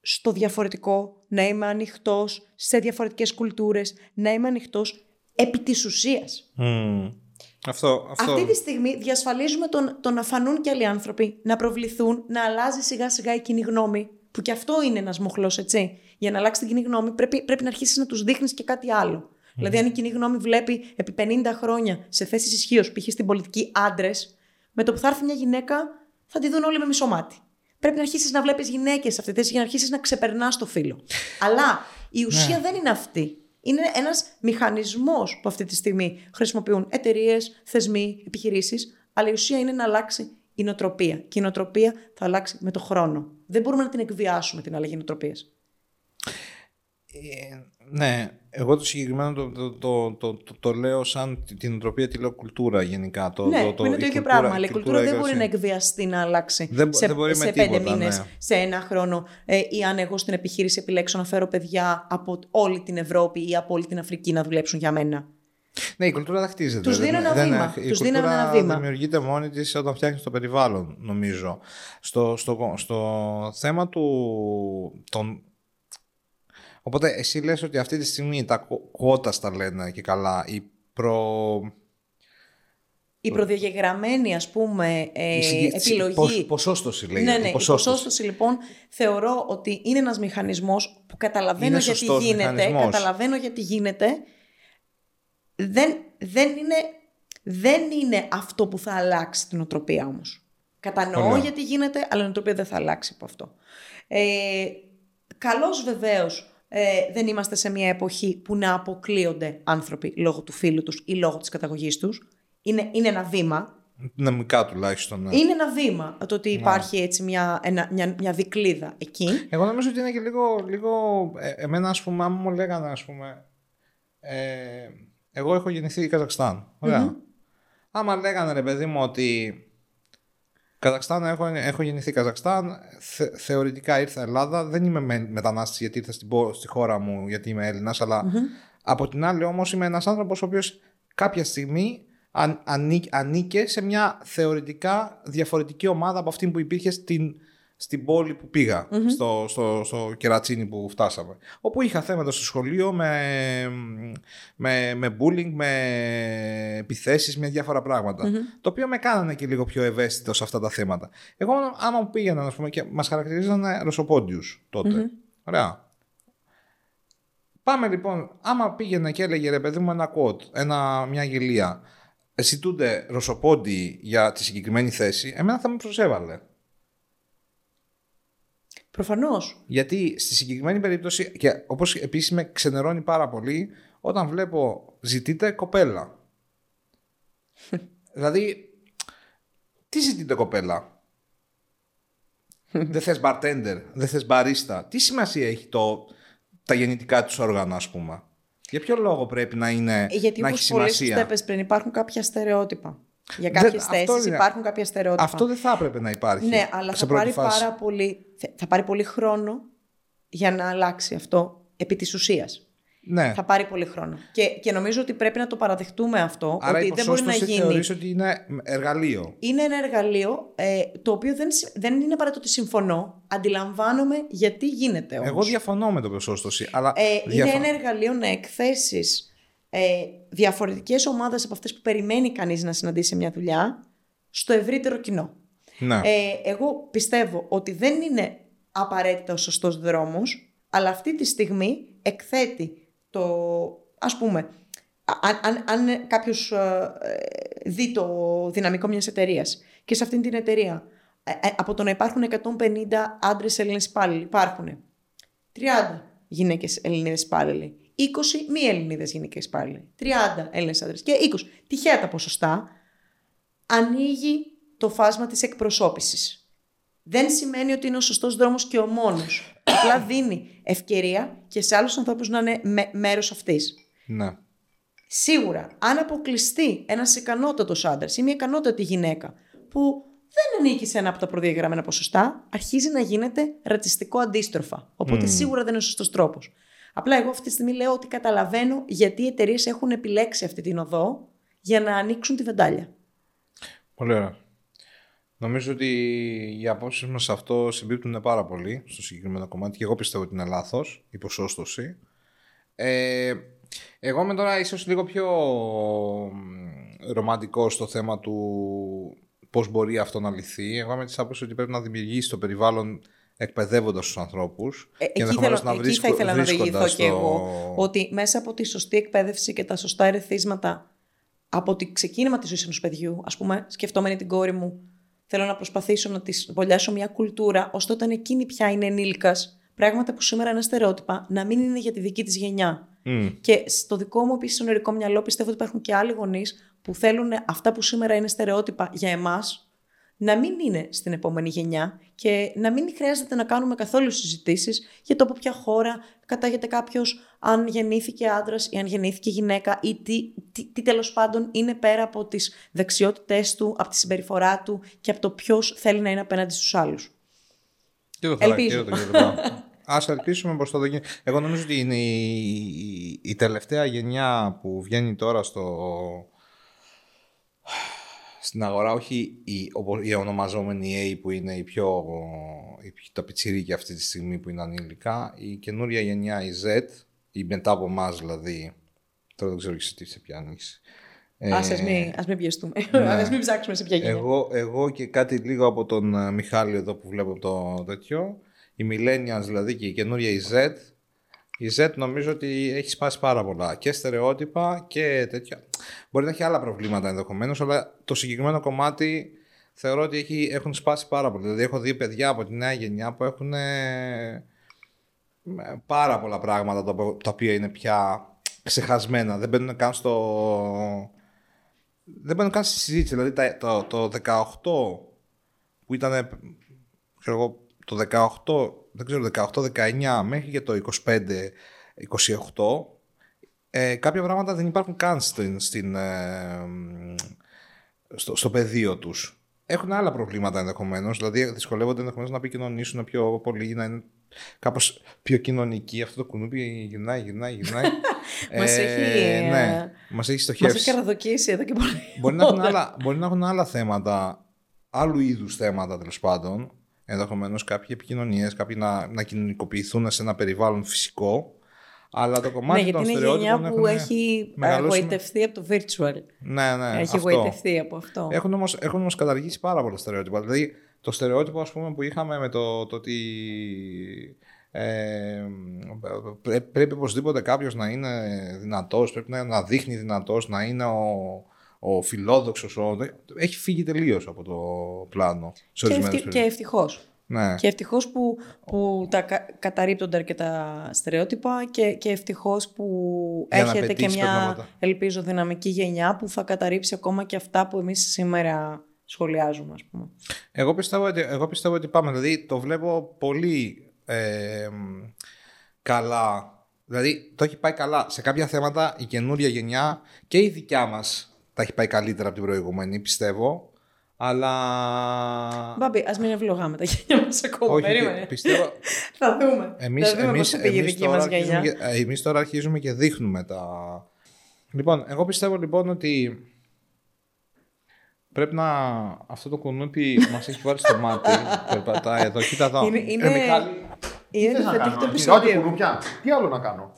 στο διαφορετικό, να είμαι ανοιχτός σε διαφορετικές κουλτούρες, να είμαι ανοιχτός επί της ουσίας. Αυτό, αυτό... Αυτή τη στιγμή διασφαλίζουμε τον, το να φανούν και άλλοι άνθρωποι, να προβληθούν, να αλλάζει σιγά σιγά η κοινή γνώμη. Που και αυτό είναι ένας μοχλός, έτσι. Για να αλλάξει την κοινή γνώμη, πρέπει, πρέπει να αρχίσεις να τους δείχνεις και κάτι άλλο. Δηλαδή, αν η κοινή γνώμη βλέπει επί 50 χρόνια σε θέσεις ισχύως, π.χ. στην πολιτική άντρες, με το που θα έρθει μια γυναίκα, θα τη δουν όλοι με μισό μάτι. Πρέπει να αρχίσεις να βλέπεις γυναίκες σε αυτή τη θέση για να αρχίσεις να ξεπερνάς το φύλλο. Αλλά η ουσία ναι. δεν είναι αυτή. Είναι ένας μηχανισμός που αυτή τη στιγμή χρησιμοποιούν εταιρείες, θεσμοί, επιχειρήσεις, αλλά η ουσία είναι να αλλάξει η νοοτροπία. Και η νοοτροπία θα αλλάξει με το χρόνο. Δεν μπορούμε να την εκβιάσουμε την αλλαγή νοοτροπίας. Ε, ναι, εγώ το συγκεκριμένο το, το, το, το, το λέω σαν την νοοτροπία, τη λέω κουλτούρα γενικά. Το, ναι, το, είναι το ίδιο πράγμα. Αλλά η κουλτούρα, δεν μπορεί να εκβιαστεί να αλλάξει δεν, σε, δεν μπορεί σε πέντε μήνες, ναι. σε ένα χρόνο. Ε, ή αν εγώ στην επιχείρηση επιλέξω να φέρω παιδιά από όλη την Ευρώπη ή από όλη την Αφρική να δουλέψουν για μένα. Ναι, η κουλτούρα δεν χτίζεται. Τους δίνω ένα βήμα. Η κουλτούρα ένα βήμα. δημιουργείται μόνη της όταν φτιάχνεις το περιβάλλον, νομίζω. Στο, στο, στο θέμα του, των Οπότε εσύ λες ότι αυτή τη στιγμή τα κότα τα λένε και καλά. Η προ... Η προδιαγεγραμμένη ας πούμε ε, επιλογή... Η ποσόστοση λέει. Ναι, ναι, η ποσόστοση. λοιπόν θεωρώ ότι είναι ένας μηχανισμός που καταλαβαίνω γιατί γίνεται. Καταλαβαίνω γιατί γίνεται. Δεν, δεν, είναι, δεν είναι αυτό που θα αλλάξει την οτροπία όμως. Κατανοώ γιατί γίνεται, αλλά η οτροπία δεν θα αλλάξει από αυτό. Ε, καλώς βεβαίως ε, δεν είμαστε σε μια εποχή που να αποκλείονται άνθρωποι λόγω του φίλου τους ή λόγω της καταγωγής τους. Είναι, είναι ένα βήμα. Δυναμικά τουλάχιστον. Ναι. Είναι ένα βήμα το ότι ναι. υπάρχει έτσι μια, ένα, μια, μια δικλίδα εκεί. Εγώ νομίζω ότι είναι και λίγο, λίγο ε, εμένα ας πούμε, αν μου λέγανε ας πούμε, ε, εγώ έχω γεννηθεί Καζακστάν. Ωραία. Mm-hmm. Άμα λέγανε ρε παιδί μου ότι Καζακστάν, έχω, έχω γεννηθεί Καζακστάν. Θε, θεωρητικά ήρθα Ελλάδα. Δεν είμαι με, μετανάστης γιατί ήρθα στην, στη χώρα μου γιατί είμαι Έλληνας, από την άλλη όμως είμαι ένας άνθρωπος ο οποίος κάποια στιγμή αν, ανήκε σε μια θεωρητικά διαφορετική ομάδα από αυτή που υπήρχε στην, στην πόλη που πηγα στο, στο, στο κερατσίνι που φτάσαμε. Όπου είχα θέματα στο σχολείο με, με, με bullying, με επιθέσεις, με διάφορα Το οποίο με κάνανε και λίγο πιο ευαίσθητο σε αυτά τα θέματα. Εγώ άμα μου πήγαιναν ας πούμε, και μας χαρακτηρίζανε ρωσοπόντιους τότε. Ωραία. Πάμε λοιπόν, άμα πήγαινε και έλεγε ρε παιδί μου ένα quote, ένα, μια γελία, τούντε ρωσοπόντι για τη συγκεκριμένη θέση, εμένα θα με προσέβαλε. Προφανώς. Γιατί στη συγκεκριμένη περίπτωση, και όπως επίσης με ξενερώνει πάρα πολύ, όταν βλέπω ζητείτε κοπέλα. δηλαδή, τι ζητείτε κοπέλα; δεν θες bartender, δεν θες barista. Τι σημασία έχει το, τα γεννητικά τους όργανα, ας πούμε; Για ποιο λόγο πρέπει να, είναι, Γιατί να όπως έχει πολύ σημασία; σωστά είπες πριν υπάρχουν κάποια στερεότυπα. Για κάποιες αυτό θέσεις είναι. υπάρχουν κάποια στερεότυπα. Αυτό δεν θα έπρεπε να υπάρχει. Ναι, αλλά σε θα πρώτη πάρει, φάση. πάρα πολύ, θα πάρει πολύ χρόνο για να αλλάξει αυτό επί της ουσίας. Ναι. Θα πάρει πολύ χρόνο. Και, και νομίζω ότι πρέπει να το παραδεχτούμε αυτό, Άρα ότι η δεν μπορεί να ποσόστοση γίνει. θεωρείς ότι είναι εργαλείο. Είναι ένα εργαλείο ε, το οποίο δεν, συ- δεν είναι απαραίτητο ότι συμφωνώ. Αντιλαμβάνομαι γιατί γίνεται όμως. Εγώ διαφωνώ με το ποσόστοση. Αλλά Ε, διαφο- Είναι ένα εργαλείο να εκθέσεις ε, διαφορετικές ομάδες από αυτές που περιμένει κανείς να συναντήσει σε μια δουλειά στο ευρύτερο κοινό. Ναι. Ε, εγώ πιστεύω ότι δεν είναι απαραίτητα ο σωστός δρόμος, αλλά αυτή τη στιγμή εκθέτει το, ας πούμε, α- αν, αν, αν κάποιος ε, ε, δει το δυναμικό μιας εταιρείας και σε αυτήν την εταιρεία ε, ε, από το να υπάρχουν 150 άντρες Έλληνες υπάλληλοι υπάρχουν 30 γυναίκες Ελληνίδες υπάλληλοι, 20 μη Ελληνίδες γυναίκες υπάλληλοι, 30 Έλληνες άντρες και 20. Τυχαία τα ποσοστά, ανοίγει το φάσμα της εκπροσώπησης. Δεν σημαίνει ότι είναι ο σωστός δρόμος και ο μόνος. Απλά δίνει ευκαιρία και σε άλλους ανθρώπους να είναι με, μέρος αυτής. ναι. Σίγουρα, αν αποκλειστεί ένας ικανότατος άντρας ή μια ικανότατη γυναίκα που δεν ανήκει σε ένα από τα προδιαγραμμένα ποσοστά, αρχίζει να γίνεται ρατσιστικό αντίστροφα. Οπότε σίγουρα δεν είναι ο σωστός τρόπος. Απλά εγώ αυτή τη στιγμή λέω ότι καταλαβαίνω γιατί οι εταιρείες έχουν επιλέξει αυτή την οδό για να ανοίξουν τη βεντάλια. Πολύ ωραία. Νομίζω ότι οι απόψεις μας σε αυτό συμπίπτουν πάρα πολύ στο συγκεκριμένο κομμάτι και εγώ πιστεύω ότι είναι λάθος η ποσόστοση. Ε, εγώ είμαι τώρα ίσως λίγο πιο μ, ρομαντικό στο θέμα του πώς μπορεί αυτό να λυθεί. Εγώ είμαι της άποψης ότι πρέπει να δημιουργήσει το περιβάλλον εκπαιδεύοντας τους ανθρώπους Ε, και εκεί, ενδεχομένως θέλω, εκεί βρίσκω- θα ήθελα να διηγηθώ βρίσκοντας και το- εγώ ότι μέσα από τη σωστή εκπαίδευση και τα σωστά ερεθίσματα από το ξεκίνημα της ζωής ενός παιδιού, ας πούμε, σκεφτόμενη την κόρη μου, θέλω να προσπαθήσω να της βολιάσω μια κουλτούρα, ώστε όταν εκείνη πια είναι ενήλικας, πράγματα που σήμερα είναι στερεότυπα, να μην είναι για τη δική της γενιά. Μμ. Και στο δικό μου επίσης ονειρικό μυαλό πιστεύω ότι υπάρχουν και άλλοι γονείς που θέλουν αυτά που σήμερα είναι στερεότυπα για εμάς να μην είναι στην επόμενη γενιά και να μην χρειάζεται να κάνουμε καθόλου συζητήσεις για το από ποια χώρα κατάγεται κάποιος, αν γεννήθηκε άντρας ή αν γεννήθηκε γυναίκα ή τι, τι, τι τέλος πάντων είναι πέρα από τις δεξιότητές του, από τη συμπεριφορά του και από το ποιος θέλει να είναι απέναντι στους άλλους. Και το Ελπίζω. χαρακτήρα του Α ελπίσουμε πως θα το γίνει. Εγώ νομίζω ότι είναι η, η, η τελευταία γενιά που βγαίνει τώρα στο, στην αγορά, όχι η, οπο- η ονομαζόμενη A που είναι η πιο, η, πιο- τα πιτσιρίκια αυτή τη στιγμή που είναι ανήλικα, η καινούρια γενιά, η Z, η μετά από εμάς δηλαδή, τώρα δεν ξέρω και σε τι σε ποια ανοίξει. Α ας μην, ας μην πιεστούμε. ναι. ας μην ψάξουμε σε ποια γενιά. Εγώ, εγώ και κάτι λίγο από τον ε, Μιχάλη εδώ που βλέπω το τέτοιο. Οι millennials δηλαδή και η καινούρια η Z. Η Z νομίζω ότι έχει σπάσει πάρα πολλά και στερεότυπα και τέτοια. Μπορεί να έχει άλλα προβλήματα ενδεχομένως, αλλά το συγκεκριμένο κομμάτι θεωρώ ότι έχει, έχουν σπάσει πάρα πολύ. Δηλαδή έχω δει παιδιά από τη νέα γενιά που έχουν ε, πάρα πολλά πράγματα τα, οποία- τα οποία είναι πια ξεχασμένα. Δεν μπαίνουν καν στο, δεν μπαίνουν καν στη συζήτηση. Δηλαδή τα- το, το 18 που ήταν ξέρω εγώ, το 18, δεν ξέρω, 18-19 μέχρι και το 25-28 ε, κάποια πράγματα δεν υπάρχουν καν στην, στην, ε, στο, στο πεδίο τους. Έχουν άλλα προβλήματα ενδεχομένως, δηλαδή δυσκολεύονται ενδεχομένως να επικοινωνήσουν πιο πολύ, να είναι κάπως πιο κοινωνικοί. Αυτό το κουνούπι γυρνάει, γυρνάει, γυρνάει. Μας έχει, ε, ναι, μας έχει Μας στοχεύσει. έχει καραδοκίσει εδώ και πολύ. Μπορεί να, έχουν άλλα, μπορεί να έχουν άλλα θέματα, άλλου είδους θέματα τέλος πάντων. Ενδεχομένως κάποιοι επικοινωνίες, κάποιοι να, να κοινωνικοποιηθούν σε ένα περιβάλλον φυσικό. Αλλά το Ναι, κομμάτι γιατί των είναι η γενιά στερεότυπων που έχουν έχει ε, μεγαλώσει με- γοητευτεί από το virtual. Ναι, ναι, έχει αυτό. γοητευτεί από αυτό. Έχουν όμως, έχουν όμως καταργήσει πάρα πολλά στερεότυπα. Δηλαδή, το στερεότυπο ας πούμε, που είχαμε με το, το ότι ε, πρέ- πρέπει οπωσδήποτε κάποιος να είναι δυνατός, πρέπει να, να δείχνει δυνατός, να είναι ο, ο φιλόδοξος. Ο, έχει φύγει τελείως από το πλάνο. Σε Και, ορισμένες ευτυχ, και περιπτώσεις. ευτυχώς. Ναι. Και ευτυχώς που, που τα κα, καταρρύπτονται αρκετά στερεότυπα και, και ευτυχώς που Για να έχετε και πετύχεις μια, πράγματα. ελπίζω, δυναμική γενιά που θα καταρρύψει ακόμα και αυτά που εμείς σήμερα σχολιάζουμε, ας πούμε. Εγώ πιστεύω, ότι, εγώ πιστεύω ότι πάμε. Δηλαδή το βλέπω πολύ ε, μ, καλά Δηλαδή το έχει πάει καλά. Σε κάποια θέματα η καινούρια γενιά και η δικιά μας τα έχει πάει καλύτερα από την προηγούμενη, πιστεύω. Αλλά. Μπάμπη, ας μην ευλογάμε τα γενιά μας ακόμα. Όχι, Περίμενε. πιστεύω. Θα δούμε. Εμείς, θα δούμε εμείς, πώς θα πήγε η εμείς δική τώρα μας γενιά. αρχίζουμε και- ε, εμείς τώρα αρχίζουμε και δείχνουμε τα... Λοιπόν, εγώ πιστεύω λοιπόν ότι πρέπει να... Αυτό το κουνούπι μας έχει βάλει στο μάτι. Περπατάει εδώ, κοίτα εδώ. Είναι- είναι- Ε, Μιχάλη, Είναι Τι το θες να φετίχ κάνω, του να κοιτάω και επεισόδιο. κουνούπια; Τι άλλο να κάνω;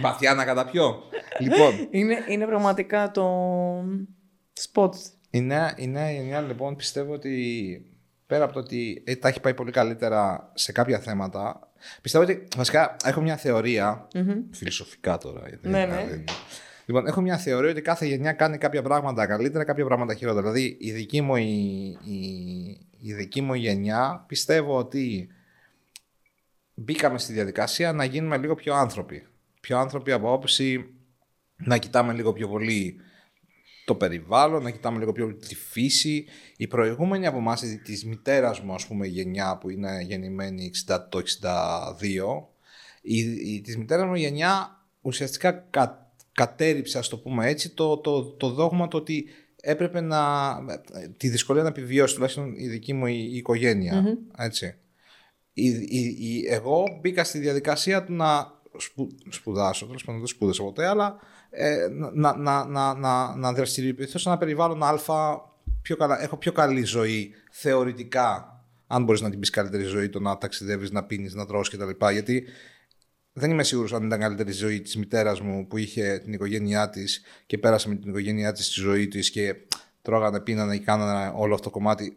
Βαθιά να καταπιώ. λοιπόν, Είναι, είναι πραγματικά το spot. η νέα, η νέα γενιά λοιπόν πιστεύω ότι πέρα από το ότι ε, τα έχει πάει πολύ καλύτερα σε κάποια θέματα, πιστεύω ότι βασικά έχω μια θεωρία, φιλοσοφικά τώρα. γιατί Ναι, είναι- ναι. δεν- Λοιπόν, έχω μια θεωρία ότι κάθε γενιά κάνει κάποια πράγματα καλύτερα, κάποια πράγματα χειρότερα. Δηλαδή, η δική μου, η, η, η δική μου γενιά πιστεύω ότι μπήκαμε στη διαδικασία να γίνουμε λίγο πιο άνθρωποι. Πιο άνθρωποι από άποψη να κοιτάμε λίγο πιο πολύ το περιβάλλον, να κοιτάμε λίγο πιο τη φύση. Η προηγούμενη από εμάς, η της μητέρας μου, ας πούμε, η γενιά που είναι γεννημένη 60, το 62, η, η της μητέρας μου γενιά ουσιαστικά κα, κατέριψε, ας το πούμε έτσι, το, το, το δόγμα το ότι έπρεπε να, τη δυσκολία να επιβιώσει, τουλάχιστον η δική μου η, η οικογενεια έτσι. Η, η, η- εγώ μπήκα στη διαδικασία του να σπου, σπουδάσω, τέλος πάντων δεν σπούδασα ποτέ, αλλά ε, να, να, να, να, να δραστηριοποιηθώ σε ένα περιβάλλον Α. Πιο καλά, έχω πιο καλή ζωή θεωρητικά. Αν μπορείς να την πεις καλύτερη ζωή, το να ταξιδεύεις, να πίνεις, να τρώσει κτλ. Γιατί δεν είμαι σίγουρος αν ήταν καλύτερη ζωή της μητέρας μου που είχε την οικογένειά της και πέρασε με την οικογένειά της στη ζωή της και τρώγανε, πίνανε και κάνανε όλο αυτό το κομμάτι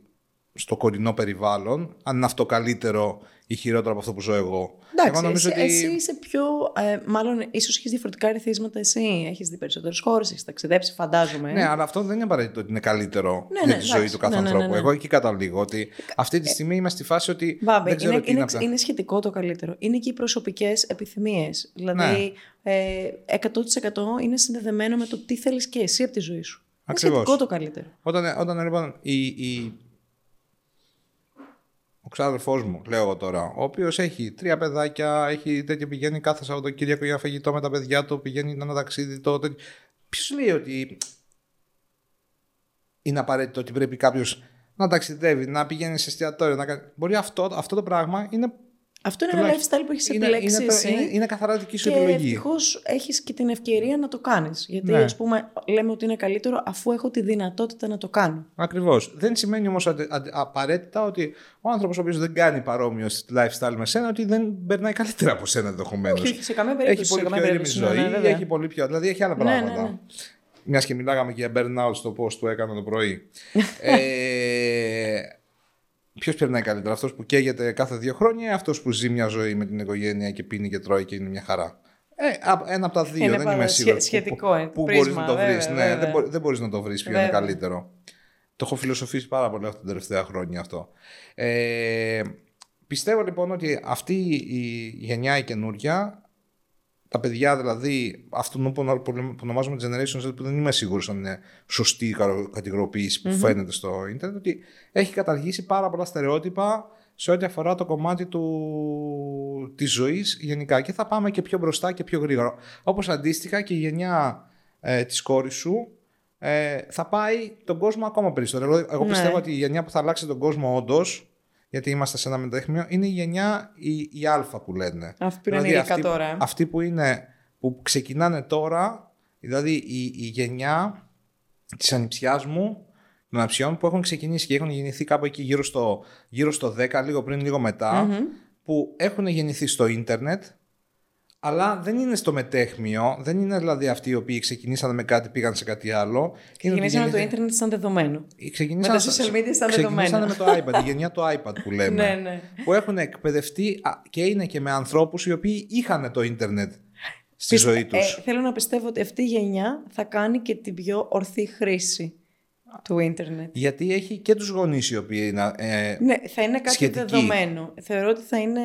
στο κοντινό περιβάλλον. Αν είναι αυτό καλύτερο ή χειρότερο από αυτό που ζω εγώ. Εντάξει, εγώ νομίζω εσύ, ότι. εσύ είσαι πιο. Ε, μάλλον ίσως έχεις διαφορετικά ερεθίσματα εσύ. Έχεις δει περισσότερες χώρες, έχεις ταξιδέψει, φαντάζομαι. Ναι, αλλά αυτό δεν είναι απαραίτητο ότι είναι καλύτερο Ναι, για ναι, τη ζωή εντάξει. του κάθε Ναι, ναι, ναι, ανθρώπου. ναι. Εγώ εκεί καταλήγω ότι αυτή τη στιγμή είμαι στη φάση ότι Βάμπη, δεν ξέρω είναι, τι είναι είναι, αυτά. είναι σχετικό το καλύτερο. Είναι και οι προσωπικές επιθυμίες. Ναι. Δηλαδή, ε, 100% είναι συνδεδεμένο με το τι θέλεις και εσύ από τη ζωή σου. Ακριβώς. Είναι σχετικό το καλύτερο. Όταν, όταν λοιπόν η, η... ο ξάδερφός μου, λέω εγώ τώρα, ο οποίος έχει τρία παιδάκια, έχει τέτοιο πηγαίνει κάθε Σαββατοκύριακο για φαγητό με τα παιδιά του, πηγαίνει ένα ταξίδι. Το, τέτοιο. Ποιος λέει ότι είναι απαραίτητο ότι πρέπει κάποιος να ταξιδεύει, να πηγαίνει σε εστιατόριο. Να κάνει... Μπορεί αυτό, αυτό το πράγμα είναι. Αυτό είναι ένα τουλάχιστον- lifestyle που έχεις είναι, επιλέξεις είναι, εσύ. είναι, είναι καθαρά δική σου και επιλογή. ευτυχώς έχεις και την ευκαιρία να το κάνεις. Γιατί, Ναι. ας πούμε, λέμε ότι είναι καλύτερο αφού έχω τη δυνατότητα να το κάνω. Ακριβώς. Δεν σημαίνει όμως απαραίτητα ότι ο άνθρωπος ο οποίος δεν κάνει παρόμοιο lifestyle με σένα, ότι δεν περνάει καλύτερα από σένα ενδεχομένως. Όχι, όχι, σε καμία περίπτωση. Έχει πολύ σε πιο καμία ήρεμη περίπτωση. ζωή, Ναι, ναι, βέβαια. έχει πολύ πιο. Δηλαδή έχει άλλα Ναι, πράγματα. ναι, ναι. Μιας και μιλάγαμε και για burnout στο post που έκανα το πρωί. ε, Ποιος περνάει καλύτερα, αυτός που καίγεται κάθε δύο χρόνια ή αυτός που ζει μια ζωή με την οικογένεια και πίνει και τρώει και είναι μια χαρά; Ε, α- ένα από τα δύο, Είναι δεν πάντα είμαι σχε- σίγουρος. σχετικό, ε, Πού πρίσμα, μπορείς να το βρεις. βέβαια, Ναι, βέβαια. δεν, μπο- δεν μπορείς να το βρεις ποιο είναι Βέβαια. καλύτερο. Το έχω φιλοσοφήσει πάρα πολύ αυτά τα τελευταία χρόνια αυτό. Ε, πιστεύω λοιπόν ότι αυτή η γενιά η καινούρια, τα παιδιά δηλαδή, αυτού που, ονο- που ονομάζουμε Generation Z, που δεν είμαι σίγουρος αν είναι σωστή η κα- κατηγοριοποίηση που φαίνεται στο ίντερνετ, ότι έχει καταργήσει πάρα πολλά στερεότυπα σε ό,τι αφορά το κομμάτι του, της ζωής γενικά. Και θα πάμε και πιο μπροστά και πιο γρήγορα. Όπως αντίστοιχα και η γενιά ε, της κόρης σου ε, θα πάει τον κόσμο ακόμα περισσότερο. Εγώ, εγώ Ναι. πιστεύω ότι η γενιά που θα αλλάξει τον κόσμο όντως, γιατί είμαστε σε ένα μετέχμιο, είναι η γενιά η, η Α που λένε. Αυτή που είναι ενήλικα αυτοί, τώρα. αυτοί που, είναι, που ξεκινάνε τώρα, δηλαδή η, η γενιά της ανιψιάς μου, των ανιψιών που έχουν ξεκινήσει και έχουν γεννηθεί κάπου εκεί γύρω στο, γύρω στο 10, λίγο πριν, λίγο μετά, που έχουν γεννηθεί στο ίντερνετ, αλλά δεν είναι στο μετέχμιο, δεν είναι δηλαδή αυτοί οι οποίοι ξεκινήσανε με κάτι, πήγαν σε κάτι άλλο. Είναι ότι Ξεκινήσαμε το γεννήθηκαν- ίντερνετ σαν δεδομένο. Ξεκινήσανε, Με τα social media σαν ξεκινήσανε δεδομένα. με το iPad, η γενιά του iPad που λέμε. Ναι, ναι. Που έχουν εκπαιδευτεί α, και είναι και με ανθρώπους οι οποίοι είχαν το ίντερνετ στη Πιστε- ζωή τους. Ε, θέλω να πιστεύω ότι αυτή η γενιά θα κάνει και την πιο ορθή χρήση του ίντερνετ. Γιατί έχει και τους γονείς οι οποίοι είναι... Ε, Ναι, θα είναι κάτι σχετική. δεδομένο. Θεωρώ ότι θα είναι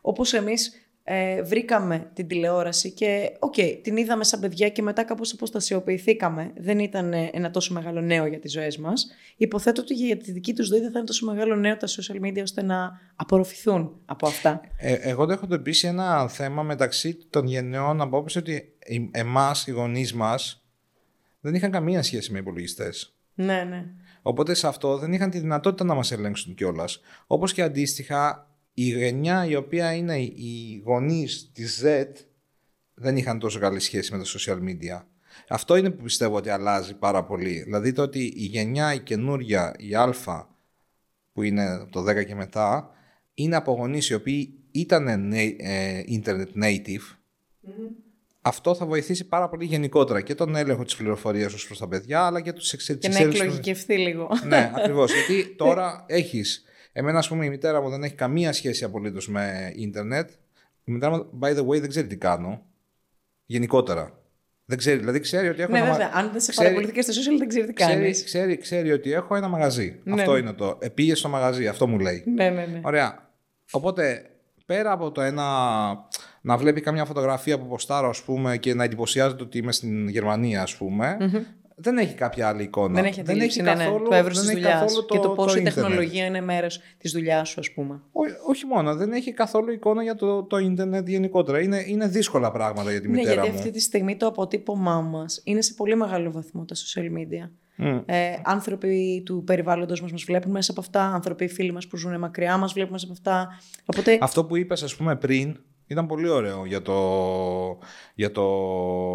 όπως εμείς ε, βρήκαμε την τηλεόραση και οκ, την είδαμε σαν παιδιά και μετά κάπως αποστασιοποιηθήκαμε. Δεν ήταν ε, ένα τόσο μεγάλο νέο για τις ζωές μας. Υποθέτω ότι για τη δική τους ζωή δεν θα είναι τόσο μεγάλο νέο τα social media ώστε να απορροφηθούν από αυτά. Ε, εγώ δέχονται επίσης ένα θέμα μεταξύ των γενεών από άποψη ότι εμάς, οι γονείς μας, δεν είχαν καμία σχέση με υπολογιστές. Ναι, ναι. Οπότε σε αυτό δεν είχαν τη δυνατότητα να μας ελέγξουν κιόλας. Όπως και αντίστοιχα, η γενιά η οποία είναι οι γονείς της Z δεν είχαν τόσο καλή σχέση με τα social media. Αυτό είναι που πιστεύω ότι αλλάζει πάρα πολύ. Δηλαδή το ότι η γενιά, η καινούρια, η Α, που είναι το 10 και μετά, είναι από γονείς οι οποίοι ήταν ε, internet native. Αυτό θα βοηθήσει πάρα πολύ γενικότερα και τον έλεγχο της πληροφορίας ως προς τα παιδιά, αλλά και τους εξαιρετικούς. Και να εκλογικευτεί λίγο. ναι, ακριβώς. Γιατί τώρα έχεις Εμένα, ας πούμε, η μητέρα μου δεν έχει καμία σχέση απολύτως με ίντερνετ. Η μητέρα μου, by the way, δεν ξέρει τι κάνω. Γενικότερα. Δεν ξέρει, δηλαδή ξέρει ότι έχω. Ναι, ένα... βέβαια. Αν δεν σε παρακολουθεί και στο social, δεν ξέρει τι κάνεις. Ξέρει, ξέρει, ξέρει, ότι έχω ένα μαγαζί. Ναι. Αυτό είναι το. Επήγε στο μαγαζί, αυτό μου λέει. Ναι, ναι, ναι. Ωραία. Οπότε, πέρα από το ένα να βλέπει καμιά φωτογραφία που ποστάρω, ας πούμε, και να εντυπωσιάζεται ότι είμαι στην Γερμανία, ας πούμε, δεν έχει κάποια άλλη εικόνα. Δεν έχει, δεν έχει ναι, καθόλου, ναι, το εύρο της δουλειάς και το πόσο η τεχνολογία είναι μέρος της δουλειάς σου, ας πούμε. Ό, όχι μόνο, δεν έχει καθόλου εικόνα για το, το ίντερνετ γενικότερα. Είναι, είναι δύσκολα πράγματα για τη ναι, μητέρα γιατί μου. αυτή τη στιγμή το αποτύπωμά μας είναι σε πολύ μεγάλο βαθμό τα social media. Mm. Ε, άνθρωποι του περιβάλλοντος μας μας βλέπουν μέσα από αυτά, άνθρωποι φίλοι μας που ζουν μακριά μας βλέπουν μέσα από αυτά. Οπότε... Αυτό που είπες ας πούμε πριν, ήταν πολύ ωραίο για το, για το,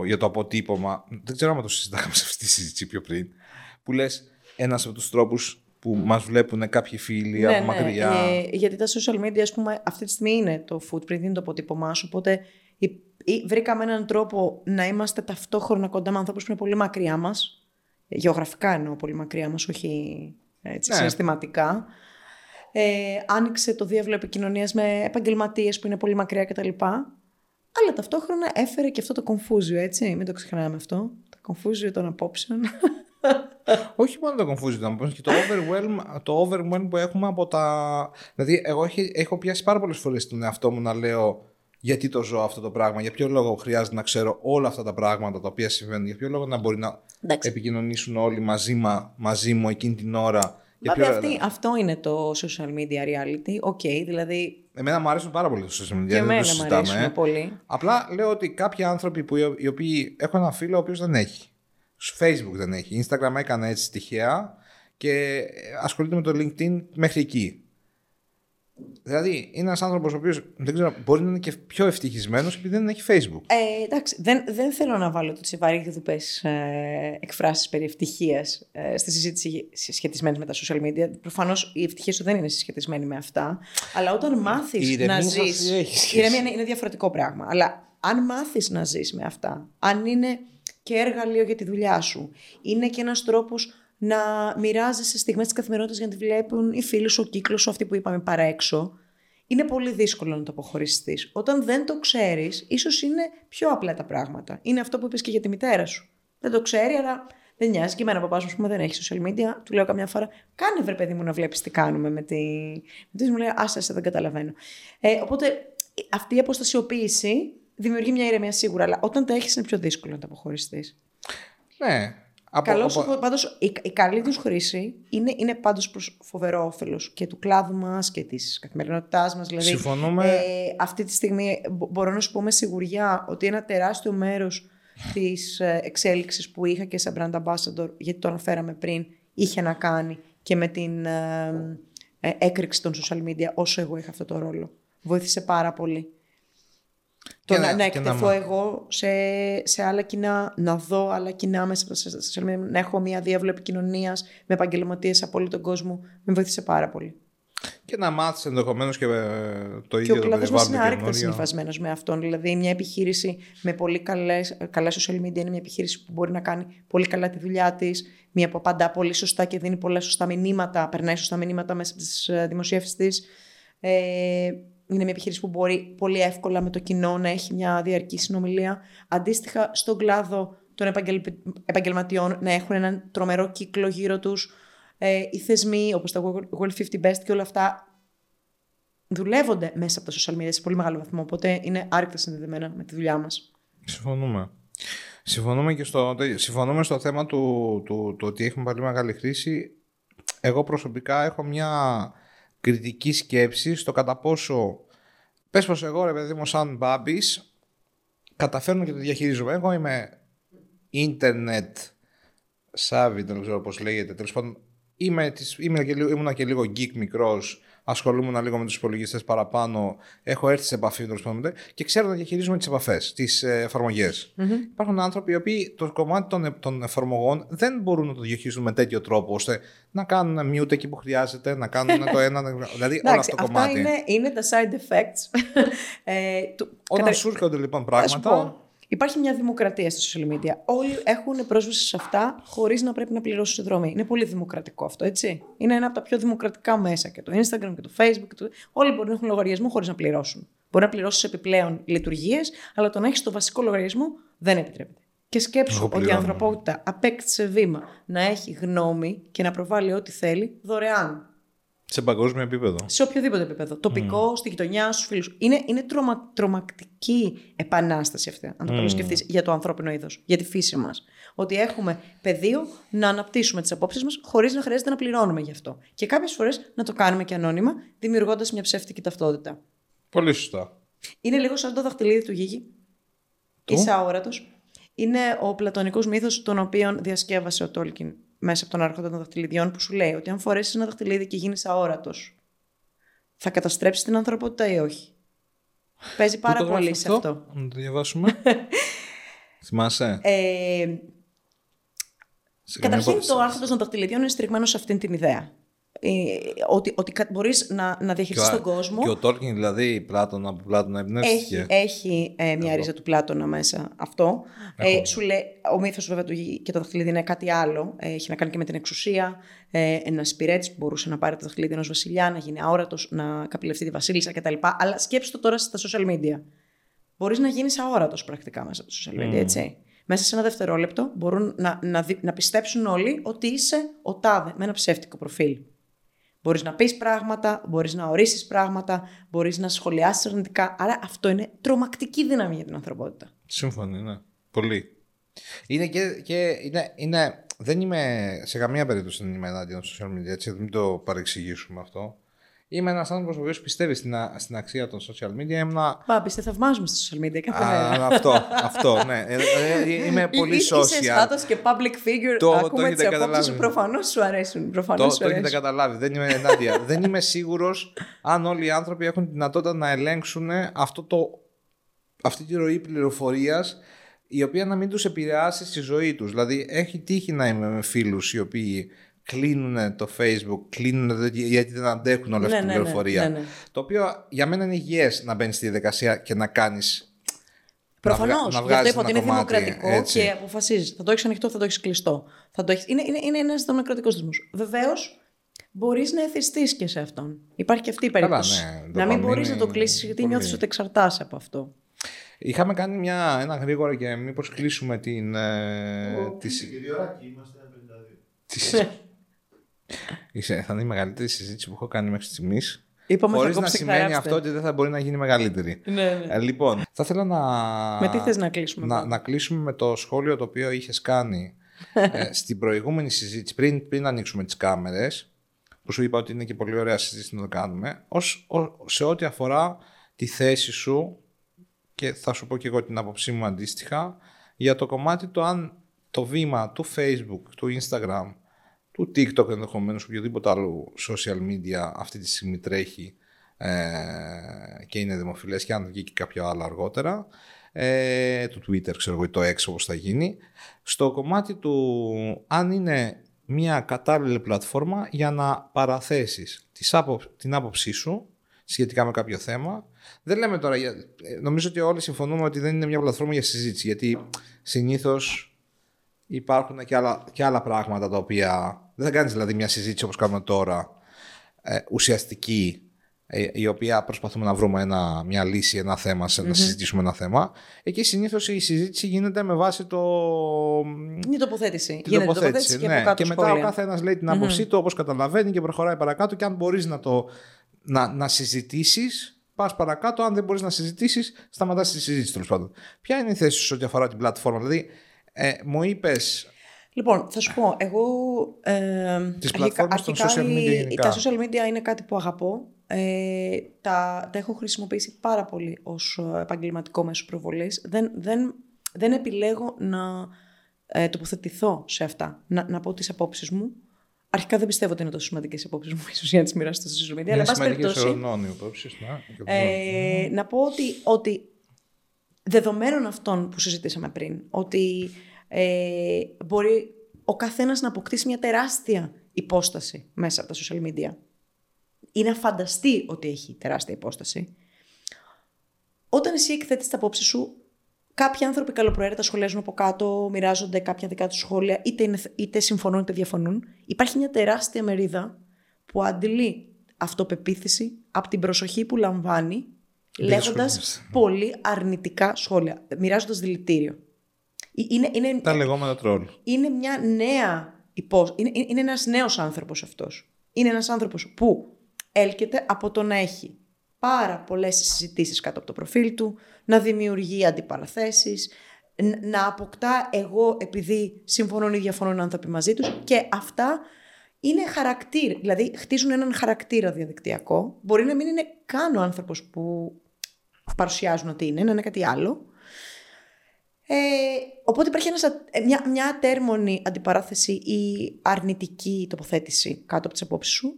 για το αποτύπωμα. Δεν ξέρω αν το συζητάγαμε σε αυτή τη συζήτηση πιο πριν. Που λες ένας από τους τρόπους που μας βλέπουν κάποιοι φίλοι ναι, από ναι, μακριά. Ε, γιατί τα social media, ας πούμε, αυτή τη στιγμή είναι το footprint, είναι το αποτύπωμά σου. Οπότε βρήκαμε έναν τρόπο να είμαστε ταυτόχρονα κοντά με ανθρώπους που είναι πολύ μακριά μας. Γεωγραφικά εννοώ πολύ μακριά μας, όχι έτσι, ναι. συναισθηματικά ε, άνοιξε το διεύλο επικοινωνίας με επαγγελματίες που είναι πολύ μακριά κτλ. Αλλά ταυτόχρονα έφερε και αυτό το κομφούζιο, έτσι. Μην το ξεχνάμε αυτό. Το κομφούζιο των απόψεων. Όχι μόνο το κομφούζιο των απόψεων, και το overwhelm, το overwhelm που έχουμε από τα. Δηλαδή, εγώ έχω, έχω πιάσει πάρα πολλές φορές τον εαυτό μου να λέω γιατί το ζω αυτό το πράγμα, για ποιο λόγο χρειάζεται να ξέρω όλα αυτά τα πράγματα τα οποία συμβαίνουν, για ποιο λόγο να μπορεί να Εντάξει. επικοινωνήσουν όλοι μαζί, μαζί μου εκείνη την ώρα Βέβαια, αυτή, αυτό είναι το social media reality. Ok, okay, δηλαδή. Εμένα μου αρέσουν πάρα πολύ το social media. Και εμένα μου αρέσουν πολύ. Απλά λέω ότι κάποιοι άνθρωποι που, οι οποίοι έχω ένα φίλο ο οποίος δεν έχει. Στο Facebook δεν έχει. Instagram έκανε έτσι τυχαία και ασχολείται με το LinkedIn μέχρι εκεί. Δηλαδή, είναι ένας άνθρωπος ο οποίος δεν ξέρω, μπορεί να είναι και πιο ευτυχισμένος επειδή δεν έχει Facebook. Ε, εντάξει, δεν, δεν θέλω να βάλω τι βαρύγδουπε ε, εκφράσεις περί ευτυχίας ε, στη συζήτηση σχετισμένη με τα social media. Προφανώς η ευτυχία σου δεν είναι συσχετισμένη με αυτά. Αλλά όταν μάθεις να ζει. Η ηρεμία είναι, είναι διαφορετικό πράγμα. Αλλά αν μάθεις να ζεις με αυτά, αν είναι και εργαλείο για τη δουλειά σου, είναι και ένας τρόπος να μοιράζεσαι στιγμές της καθημερινότητας για να τη βλέπουν οι φίλοι σου, ο κύκλος σου, αυτοί που είπαμε παρά έξω. Είναι πολύ δύσκολο να το αποχωριστείς. Όταν δεν το ξέρεις, ίσως είναι πιο απλά τα πράγματα. Είναι αυτό που είπες και για τη μητέρα σου. Δεν το ξέρει, αλλά δεν νοιάζει. Και εμένα, παπάς μου, δεν έχει social media. Του λέω καμιά φορά, κάνε βρε παιδί μου να βλέπεις τι κάνουμε με τη. Με μου λέει, άσε, δεν καταλαβαίνω. Ε, οπότε αυτή η αποστασιοποίηση δημιουργεί μια ηρεμία σίγουρα, αλλά όταν τα έχεις είναι πιο δύσκολο να τα αποχωριστείς. Ναι, από, Καλώς, από... Πάντως, η, η καλή τους χρήση είναι, είναι πάντως προς φοβερό όφελος και του κλάδου μας και της καθημερινότητάς μας. Δηλαδή, Συμφωνούμε. Ε, αυτή τη στιγμή μπορώ να σου πω με σιγουριά ότι ένα τεράστιο μέρος της ε, εξέλιξης που είχα και σαν brand ambassador, γιατί το αναφέραμε πριν, είχε να κάνει και με την ε, ε, έκρηξη των social media όσο εγώ είχα αυτό το ρόλο. Βοήθησε πάρα πολύ. Το να, να εκτεθώ εγώ σε, σε άλλα κοινά, να δω άλλα κοινά μέσα από τα social media, να έχω μια διάβολη επικοινωνίας με επαγγελματίες από όλο τον κόσμο, με βοήθησε πάρα πολύ. Και να μάθεις ενδεχομένως και ε, το ίδιο και ο κλάδο μας είναι άρρηκτα συνηθισμένος με αυτόν. Δηλαδή, μια επιχείρηση με πολύ καλές, καλά social media είναι μια επιχείρηση που μπορεί να κάνει πολύ καλά τη δουλειά της, μια που απαντά πολύ σωστά και δίνει πολλά σωστά μηνύματα, περνάει σωστά μηνύματα μέσα από τις ε, δημοσιεύσεις της. Ε, είναι μια επιχείρηση που μπορεί πολύ εύκολα με το κοινό να έχει μια διαρκή συνομιλία. Αντίστοιχα, στον κλάδο των επαγγελματιών να έχουν έναν τρομερό κύκλο γύρω τους. Ε, οι θεσμοί, όπως τα World 50 Best και όλα αυτά, δουλεύονται μέσα από τα social media σε πολύ μεγάλο βαθμό. Οπότε είναι άρρηκτα συνδεδεμένα με τη δουλειά μας. Συμφωνούμε. Συμφωνούμε και στο, συμφωνούμε στο θέμα του, του, του ότι έχουμε πολύ μεγάλη χρήση. Εγώ προσωπικά έχω μια κριτική σκέψη στο κατά πόσο πες πως εγώ ρε παιδί μου σαν μπάμπης καταφέρνω και το διαχειρίζομαι. Εγώ είμαι internet savvy, δεν ξέρω πώς λέγεται. Τέλος πάντων, είμαι, είμαι και, ήμουν και λίγο geek μικρός ασχολούμαι λίγο με τους υπολογιστές παραπάνω, έχω έρθει σε επαφή με και ξέρω να διαχειρίζουμε τις επαφές, τις ε, εφαρμογε Υπάρχουν άνθρωποι οι οποίοι το κομμάτι των, των εφαρμογών δεν μπορούν να το διαχειρίζουν με τέτοιο τρόπο ώστε να κάνουν mute εκεί που χρειάζεται, να κάνουν το ένα. Δηλαδή όλο αυτό το κομμάτι. Αυτά είναι, είναι τα side effects. ε, Όταν σου έρχονται λοιπόν πράγματα. Υπάρχει μια δημοκρατία στα social media. Όλοι έχουν πρόσβαση σε αυτά χωρίς να πρέπει να πληρώσουν συνδρομή. Είναι πολύ δημοκρατικό αυτό, έτσι. Είναι ένα από τα πιο δημοκρατικά μέσα και το Instagram και το Facebook. Και το... Όλοι μπορούν να έχουν λογαριασμό χωρίς να πληρώσουν. Μπορεί να πληρώσεις επιπλέον λειτουργίες, αλλά το να έχεις το βασικό λογαριασμό δεν επιτρέπεται. Και σκέψου ότι η ανθρωπότητα απέκτησε βήμα να έχει γνώμη και να προβάλλει ό,τι θέλει δωρεάν. Σε παγκόσμιο επίπεδο. Σε οποιοδήποτε επίπεδο. Τοπικό, στη γειτονιά, στου φίλους. Είναι, είναι τρομα, τρομακτική επανάσταση αυτή, αν το mm. σκεφτείς, για το ανθρώπινο είδος, για τη φύση μας. Ότι έχουμε πεδίο να αναπτύσσουμε τις απόψεις μας χωρίς να χρειάζεται να πληρώνουμε γι' αυτό. Και κάποιες φορές να το κάνουμε και ανώνυμα, δημιουργώντας μια ψεύτικη ταυτότητα. Πολύ σωστά. Είναι λίγο σαν το δαχτυλίδι του Γίγη. Είσαι αόρατος. Είναι ο πλατωνικός μύθος τον οποίο διασκεύασε ο Τόλκιν μέσα από τον άρχοντα των δαχτυλιδιών που σου λέει ότι αν φορέσεις ένα δαχτυλίδι και γίνεις αόρατος, θα καταστρέψεις την ανθρωπότητα ή όχι; Παίζει πάρα πολύ σε αυτό; Να το διαβάσουμε. Θυμάσαι; Ε, καταρχήν, το άρχοντας των δαχτυλιδιών είναι στριγμένο σε αυτήν την ιδέα. Ε, ότι, ότι μπορείς να, να διαχειριστείς τον κόσμο. Και ο Τόλκιν, δηλαδή, Πλάτωνα από Πλάτωνα εμπνεύστηκε. Έχει, έχει ε, μια ρίζα του Πλάτωνα μέσα αυτό. Ε, σου λέει, ο μύθος βέβαια του και το δαχτυλίδι είναι κάτι άλλο. Ε, έχει να κάνει και με την εξουσία. Ε, ένα υπηρέτη που μπορούσε να πάρει το δαχτυλίδι ενός βασιλιά, να γίνει αόρατος, να καπηλευτεί τη βασίλισσα κτλ. Αλλά σκέψτε το τώρα στα social media. Μπορείς να γίνεις αόρατος πρακτικά μέσα από τα social media, mm. έτσι. Μέσα σε ένα δευτερόλεπτο μπορούν να, να, να πιστέψουν όλοι ότι είσαι ο τάδε με ένα ψεύτικο προφίλ. Μπορείς να πεις πράγματα, μπορείς να ορίσεις πράγματα, μπορείς να σχολιάσεις αρνητικά. Άρα αυτό είναι τρομακτική δύναμη για την ανθρωπότητα. Σύμφωνοι, ναι. Πολύ. Είναι και, και είναι, είναι, δεν είμαι σε καμία περίπτωση δεν είμαι ενάντια των social media, έτσι, μην το παρεξηγήσουμε αυτό. Είμαι ένας άνθρωπος ο οποίος πιστεύει στην, στην αξία των social media. Ήμουνα... Πα, πιστε θαυμάζουμε στα social media κάθε μέρα. αυτό, αυτό, ναι. Ε, ε, είμαι πολύ social. Είσαι στάτος και public figure. Το, ακούμε τις απόψεις σου. Προφανώς σου αρέσουν. Προφανώς το, σου το έχετε καταλάβει. Δεν είμαι ενάντια. Δεν είμαι σίγουρος αν όλοι οι άνθρωποι έχουν τη δυνατότητα να ελέγξουν αυτό το, αυτή τη ροή πληροφορίας η οποία να μην τους επηρεάσει στη ζωή τους. Δηλαδή, έχει τύχει να είμαι με φίλους οι οποίοι κλείνουν το facebook, κλείνουν γιατί δεν αντέχουν όλη αυτή ναι, την ναι, ναι, πληροφορία. Το οποίο για μένα είναι υγιές να μπαίνεις στη διαδικασία και να κάνει. Προφανώς. Γι' αυτό είπα ότι είναι δημοκρατικό έτσι. και αποφασίζεις. Θα το έχεις ανοιχτό, θα το έχεις κλειστό. Θα το έχεις... Είναι, είναι, είναι ένας δημοκρατικός θεσμό. Βεβαίως, μπορείς να εθιστείς και σε αυτόν. Υπάρχει και αυτή η περίπτωση. να μην μπορείς να το κλείσεις γιατί νιώθεις ότι εξαρτάσαι από αυτό. Είχαμε κάνει μια, ένα γρήγορα και μήπως κλείσουμε την. Ε, τη... είμαστε 52. Είσαι, θα είναι η μεγαλύτερη συζήτηση που έχω κάνει μέχρι στιγμής. Χωρίς να σημαίνει αυτό ότι δεν θα μπορεί να γίνει μεγαλύτερη. ναι, ναι. Ε, λοιπόν, θα ήθελα να. Με τι θες να κλείσουμε, να, να κλείσουμε με το σχόλιο το οποίο είχες κάνει ε, στην προηγούμενη συζήτηση, πριν, πριν ανοίξουμε τις κάμερες, που σου είπα ότι είναι και πολύ ωραία συζήτηση να το κάνουμε, ως, σε ό,τι αφορά τη θέση σου και θα σου πω και εγώ την άποψή μου αντίστοιχα για το κομμάτι το αν το βήμα του Facebook, του Instagram του TikTok ενδεχομένως, οποιοδήποτε άλλο social media αυτή τη στιγμή τρέχει ε, και είναι δημοφιλές και αν βγει και κάποιο άλλο αργότερα, ε, του Twitter ξέρω εγώ ή το X όπως θα γίνει, στο κομμάτι του αν είναι μια κατάλληλη πλατφόρμα για να παραθέσεις την άποψή σου σχετικά με κάποιο θέμα. Δεν λέμε τώρα, νομίζω ότι όλοι συμφωνούμε ότι δεν είναι μια πλατφόρμα για συζήτηση, γιατί συνήθως υπάρχουν και άλλα, και άλλα πράγματα τα οποία δεν θα κάνεις δηλαδή μια συζήτηση όπως κάνουμε τώρα, ε, ουσιαστική, ε, η οποία προσπαθούμε να βρούμε ένα, μια λύση, ένα θέμα, mm-hmm. να συζητήσουμε ένα θέμα. Εκεί συνήθως η συζήτηση γίνεται με βάση το. Είναι τοποθέτηση. Την τοποθέτηση, ναι. Και, μετά ο καθένα λέει την άποψή mm-hmm. του όπως καταλαβαίνει και προχωράει παρακάτω. Και αν μπορείς να το να, να συζητήσεις, πας παρακάτω. Αν δεν μπορείς να συζητήσεις, σταματάς τη συζήτηση τέλος πάντων. Ποια είναι η θέση σου ό,τι αφορά την πλατφόρμα, Δηλαδή, ε, μου είπες. Λοιπόν, θα σου πω, εγώ. Ε, Τις πλατφόρμες των social media η- γενικά. Τα social media είναι κάτι που αγαπώ. Ε, τα, τα έχω χρησιμοποιήσει πάρα πολύ ως ε, επαγγελματικό μέσο προβολής. Δεν, δεν, δεν επιλέγω να ε, τοποθετηθώ σε αυτά, να, να πω τις απόψεις μου. Αρχικά δεν πιστεύω ότι είναι τόσο σημαντικές οι απόψεις μου, ίσως για να τις μοιράσω στα social media. αλλά, Είναι εν πάση σημαντική περιπτώσει, ορνώνει υπόψη. ε, να πω ότι, ότι δεδομένων αυτών που συζητήσαμε πριν, ότι ε, μπορεί ο καθένας να αποκτήσει μια τεράστια υπόσταση μέσα από τα social media ή να φανταστεί ότι έχει τεράστια υπόσταση, όταν εσύ εκθέτεις τα απόψη σου, κάποιοι άνθρωποι καλοπροαίρετα σχολιάζουν από κάτω, μοιράζονται κάποια δικά τους σχόλια, είτε, είναι, είτε συμφωνούν είτε διαφωνούν. Υπάρχει μια τεράστια μερίδα που αντιλεί αυτοπεποίθηση από την προσοχή που λαμβάνει λέγοντας σχολιάζεις. πολύ αρνητικά σχόλια, μοιράζοντας δηλητήριο. Ε, Είναι, είναι, Τα λεγόμενα τρόλ. είναι μια νέα υπό... είναι, είναι ένας νέος άνθρωπος αυτός. Είναι ένας άνθρωπος που έλκεται από το να έχει πάρα πολλές συζητήσεις κάτω από το προφίλ του, να δημιουργεί αντιπαραθέσεις, ν- να αποκτά εγώ επειδή συμφωνούν ή διαφωνούν άνθρωποι μαζί τους και αυτά είναι χαρακτήρα, δηλαδή χτίζουν έναν χαρακτήρα διαδικτυακό. Μπορεί να μην είναι καν ο άνθρωπος που παρουσιάζουν ότι είναι, να είναι κάτι άλλο. Ε, οπότε υπάρχει ένας, α- ε, μια, μια ατέρμονη αντιπαράθεση ή αρνητική τοποθέτηση κάτω από τις απόψεις σου,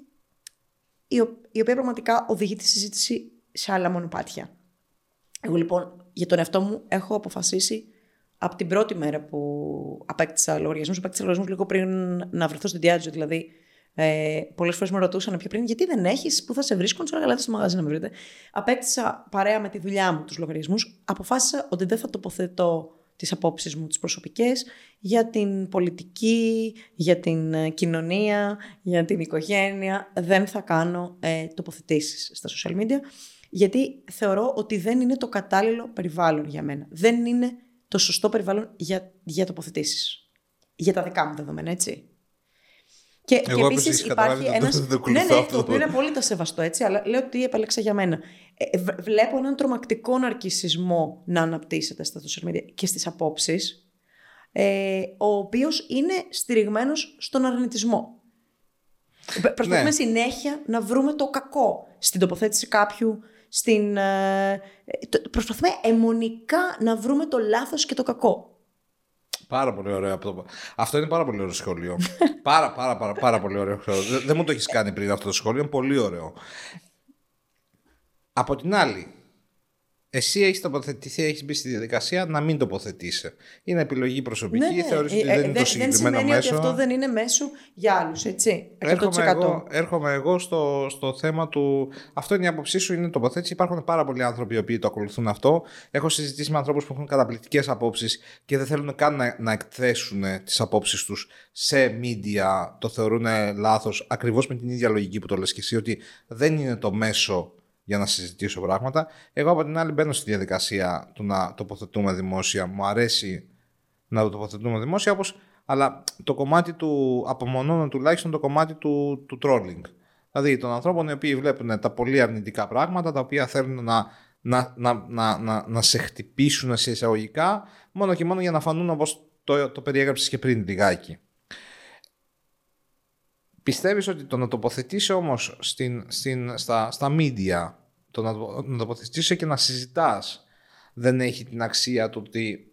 η, ο- η οποία πραγματικά οδηγεί τη συζήτηση σε άλλα μονοπάτια. Εγώ λοιπόν για τον εαυτό μου έχω αποφασίσει από την πρώτη μέρα που απέκτησα λογαριασμούς, απέκτησα λογαριασμούς λίγο πριν να βρεθώ στην Diageo. Δηλαδή, ε, πολλές φορές με ρωτούσαν πιο πριν, γιατί δεν έχεις, πού θα σε βρίσκουν, του έλεγα στο μαγαζί να με βρείτε. Απέκτησα παρέα με τη δουλειά μου τους λογαριασμούς. Αποφάσισα ότι δεν θα τοποθετώ τις απόψεις μου, τις προσωπικές, για την πολιτική, για την ε, κοινωνία, για την οικογένεια. Δεν θα κάνω ε, τοποθετήσεις στα social media, γιατί θεωρώ ότι δεν είναι το κατάλληλο περιβάλλον για μένα. Δεν είναι το σωστό περιβάλλον για, για τοποθετήσεις. Για τα δικά μου δεδομένα, έτσι. Και, Εγώ και όπως επίσης έχεις υπάρχει καταλάβει, ένα. δεν το ναι, ακολουθώ ναι, αυτό. το οποίο είναι απόλυτα σεβαστό, έτσι, αλλά λέω τι επέλεξα για μένα. Ε, β- βλέπω έναν τρομακτικό ναρκισισμό να αναπτύσσεται στα social media και στις απόψεις, ε, ο οποίος είναι στηριγμένος στον αρνητισμό. Π- Προσπαθούμε Ναι. συνέχεια να βρούμε το κακό στην τοποθέτηση κάποιου, στην, ε, ε, το- προσπαθούμε αιμονικά να βρούμε το λάθος και το κακό. Πάρα πολύ ωραίο αυτό. Αυτό είναι πάρα πολύ ωραίο σχόλιο. πάρα, πάρα, πάρα, πάρα πολύ ωραίο σχόλιο. Δεν- Δεν μου το έχεις κάνει πριν αυτό το σχόλιο. Είναι πολύ ωραίο. Από την άλλη, εσύ έχεις τοποθετηθεί, έχεις μπει στη διαδικασία να μην τοποθετήσει. Είναι επιλογή προσωπική. Ναι, Θεωρείς ότι Ε, δεν ε, είναι το συγκεκριμένο σημαίνει μέσο. ότι αυτό δεν είναι μέσο για άλλους, έτσι. 100%. Έρχομαι εγώ, έρχομαι εγώ στο, στο θέμα του. Αυτό είναι η άποψή σου, είναι τοποθέτηση. Υπάρχουν πάρα πολλοί άνθρωποι οι οποίοι το ακολουθούν αυτό. Έχω συζητήσει με ανθρώπους που έχουν καταπληκτικές απόψεις και δεν θέλουν καν να, να εκθέσουν τις απόψεις τους σε media. Το θεωρούν λάθος ακριβώς με την ίδια λογική που το λες και εσύ, ότι δεν είναι το μέσο για να συζητήσω πράγματα. Εγώ από την άλλη μπαίνω στη διαδικασία του να τοποθετούμε δημόσια. Μου αρέσει να το τοποθετούμε δημόσια, όπως, αλλά το κομμάτι του απομονώνω τουλάχιστον το κομμάτι του, του trolling. Δηλαδή των ανθρώπων οι οποίοι βλέπουν τα πολύ αρνητικά πράγματα, τα οποία θέλουν να, να, να, να, να, να σε χτυπήσουν σε εισαγωγικά, μόνο και μόνο για να φανούν όπως το, το περιέγραψες και πριν λιγάκι. Πιστεύεις ότι το να τοποθετήσει όμως στην, στην, στα, στα media, το να, το- να τοποθετήσει και να συζητάς, δεν έχει την αξία του ότι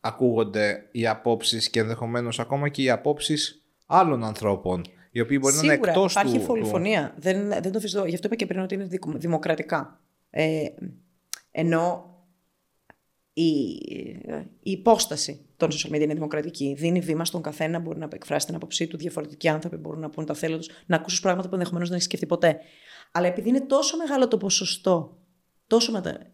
ακούγονται οι απόψεις και ενδεχομένως ακόμα και οι απόψεις άλλων ανθρώπων, οι οποίοι μπορεί να είναι Σίγουρα εκτός υπάρχει του... πολυφωνία. Δεν, δεν το αμφισβητώ. Γι' αυτό είπα και πριν ότι είναι δικο- δημοκρατικά. Ε, ενώ η, η υπόσταση των social media είναι δημοκρατική. Δίνει βήμα στον καθένα, μπορεί να εκφράσει την άποψή του. Διαφορετικοί άνθρωποι μπορούν να πούν τα θέλη τους, να ακούσουν πράγματα που ενδεχομένως δεν έχεις σκεφτεί ποτέ. Αλλά επειδή είναι τόσο μεγάλο το ποσοστό τόσο μετα...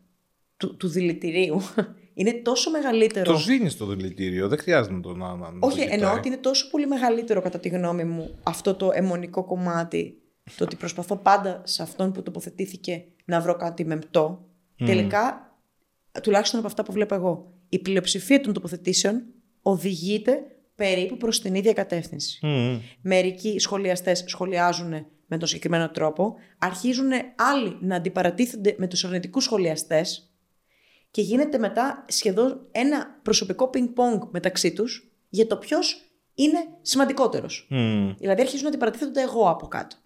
του, του δηλητηρίου, είναι τόσο μεγαλύτερο. Το ζήνεις στο δηλητήριο, δεν χρειάζεται να το να, να, να Όχι, το κοιτάει. εννοώ ότι είναι τόσο πολύ μεγαλύτερο κατά τη γνώμη μου αυτό το αιμονικό κομμάτι. Το ότι προσπαθώ πάντα σε αυτόν που τοποθετήθηκε να βρω κάτι μεμπτό. Τελικά, τουλάχιστον από αυτά που βλέπω εγώ, η πλειοψηφία των τοποθετήσεων οδηγείται περίπου προς την ίδια κατεύθυνση. Μμμ. Μερικοί σχολιαστές σχολιάζουν με τον συγκεκριμένο τρόπο, αρχίζουν άλλοι να αντιπαρατίθενται με τους αρνητικούς σχολιαστές και γίνεται μετά σχεδόν ένα προσωπικό πινκ-πονγκ μεταξύ τους για το ποιος είναι σημαντικότερος. Δηλαδή αρχίζουν να αντιπαρατίθενται εγώ από κάτω.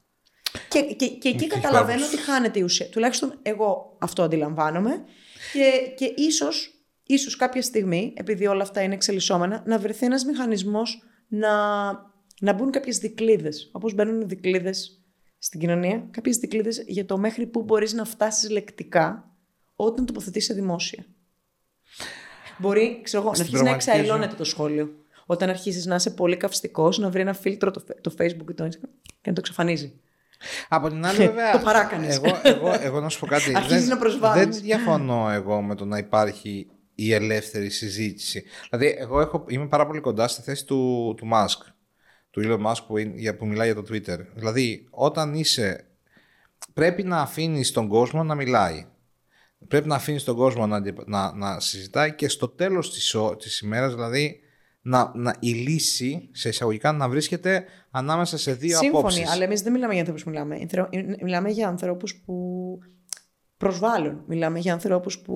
Και, και, και εκεί καταλαβαίνω ότι χάνεται η ουσία. Τουλάχιστον εγώ αυτό αντιλαμβάνομαι. Και, και ίσως, ίσως κάποια στιγμή, επειδή όλα αυτά είναι εξελισσόμενα, να βρεθεί ένας μηχανισμός να, να μπουν κάποιες δικλείδες. Όπως μπαίνουν δικλείδες στην κοινωνία, κάποιες δικλείδες για το μέχρι που μπορείς να φτάσεις λεκτικά όταν τοποθετείς σε δημόσια. Μπορεί, ξέρω εγώ, να αρχίσει να εξαϊλώνεται το σχόλιο. Όταν αρχίσει να είσαι πολύ καυστικός, να βρει ένα φίλτρο το, το Facebook ή το Instagram και να το εξαφανίζει. Από την άλλη, βέβαια. το παράκανες. Εγώ, εγώ, εγώ να σου πω κάτι. Αρχίζεις να προσβάλλεις. Δεν διαφωνώ εγώ με το να υπάρχει η ελεύθερη συζήτηση. Δηλαδή, εγώ έχω, είμαι πάρα πολύ κοντά στη θέση του, του Musk, του Elon Musk που, είναι, που μιλάει για το Twitter. Δηλαδή, όταν είσαι. Πρέπει να αφήνεις τον κόσμο να μιλάει. Πρέπει να αφήνεις τον κόσμο να, να, να συζητάει και στο τέλος της της ημέρας, δηλαδή, να, να, η λύση σε εισαγωγικά να βρίσκεται ανάμεσα σε δύο Σύμφωνοι, απόψεις. αλλά εμείς δεν μιλάμε για ανθρώπους που μιλάμε. Μιλάμε για ανθρώπους που προσβάλλουν. Μιλάμε για ανθρώπους που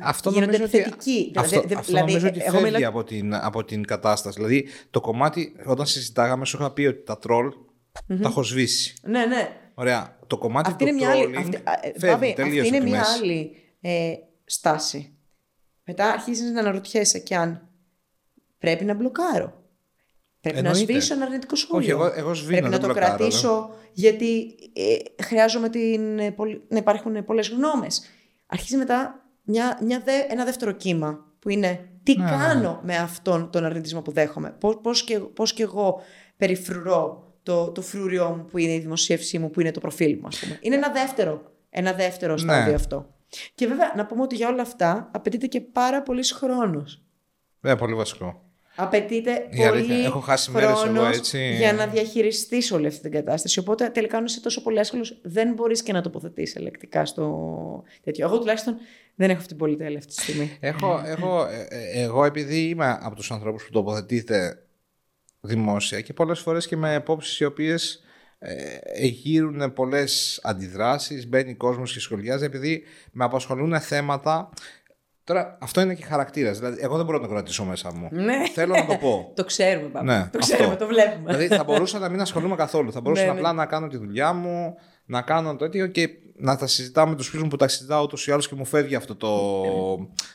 αυτό γίνονται νομίζω θετικοί. Ότι, αυτό, αυτό δηλαδή, νομίζω ότι εγώ φεύγει μιλά... από, την, από την κατάσταση. Δηλαδή, το κομμάτι, όταν συζητάγαμε, σου είχα πει ότι τα τρολ mm-hmm. τα έχω σβήσει. Ναι, ναι. Ωραία. Το κομμάτι αυτή του είναι μια trolling άλλη, αυτή, φεύγει Βάβη, τελείως αυτή είναι από τη μια μέση. άλλη ε, στάση. Μετά αρχίζεις να αναρωτιέσαι και αν πρέπει να μπλοκάρω. Πρέπει Εννοείται. να σβήσω ένα αρνητικό σχόλιο. Όχι, εγώ, εγώ σβήνω, Πρέπει να δεν το μπλοκάρω, κρατήσω γιατί ε, χρειάζομαι την, ε, πολυ- να υπάρχουν πολλές γνώμες. Αρχίζει μετά μια, μια δε, ένα δεύτερο κύμα που είναι τι Ναι, ναι, ναι. κάνω με αυτόν τον αρνητισμό που δέχομαι. Πώς, πώς, και, πώς και εγώ περιφρουρώ το, το φρούριό μου που είναι η δημοσίευσή μου, που είναι το προφίλ μου ας πούμε. Είναι ένα δεύτερο, ένα δεύτερο Ναι. στάδιο αυτό. Και βέβαια να πούμε ότι για όλα αυτά απαιτείται και πάρα πολύς χρόνος. Ναι, πολύ βασικό. Απαιτείται Η αλήθεια, πολύ έχω χάσει μέρες εγώ, χρόνος έτσι. για να διαχειριστείς όλη αυτή την κατάσταση. Οπότε τελικά αν είσαι τόσο πολύ άσχολος δεν μπορείς και να τοποθετείς ελεκτικά στο τέτοιο. Εγώ τουλάχιστον δεν έχω αυτή την πολυτέλεια αυτή τη στιγμή. Έχω, έχω, ε, ε, εγώ επειδή είμαι από τους ανθρώπους που τοποθετείται δημόσια και πολλές φορές και με απόψεις οι οποίες ε, γύρουν πολλές αντιδράσεις, μπαίνει κόσμος και σχολιάζει επειδή με απασχολούν θέματα Τώρα, αυτό είναι και χαρακτήρας. Δηλαδή, εγώ δεν μπορώ να το κρατήσω μέσα μου. Ναι. Θέλω να το πω. Το ξέρουμε, πάμε. Ναι, το ξέρουμε, αυτό. το βλέπουμε. δηλαδή, θα μπορούσα να μην ασχολούμαι καθόλου. Θα μπορούσα Ναι, απλά ναι. να κάνω τη δουλειά μου, να κάνω το τέτοιο και να τα συζητάω με τους φίλους μου που τα συζητάω ούτως ή άλλως και μου φεύγει αυτό το,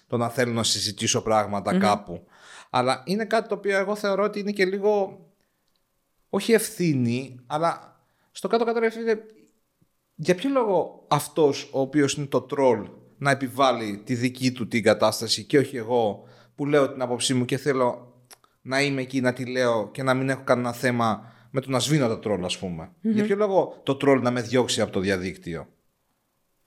το να θέλω να συζητήσω πράγματα κάπου. Αλλά είναι κάτι το οποίο εγώ θεωρώ ότι είναι και λίγο. Όχι ευθύνη, αλλά στο κάτω-κάτω ρε φίλε, για ποιο λόγο αυτός ο οποίος είναι το τρόλ να επιβάλλει τη δική του την κατάσταση και όχι εγώ που λέω την άποψή μου και θέλω να είμαι εκεί να τη λέω και να μην έχω κανένα θέμα με το να σβήνω το τρόλ ας πουμε Για ποιο λόγο το τρόλ να με διώξει από το διαδίκτυο;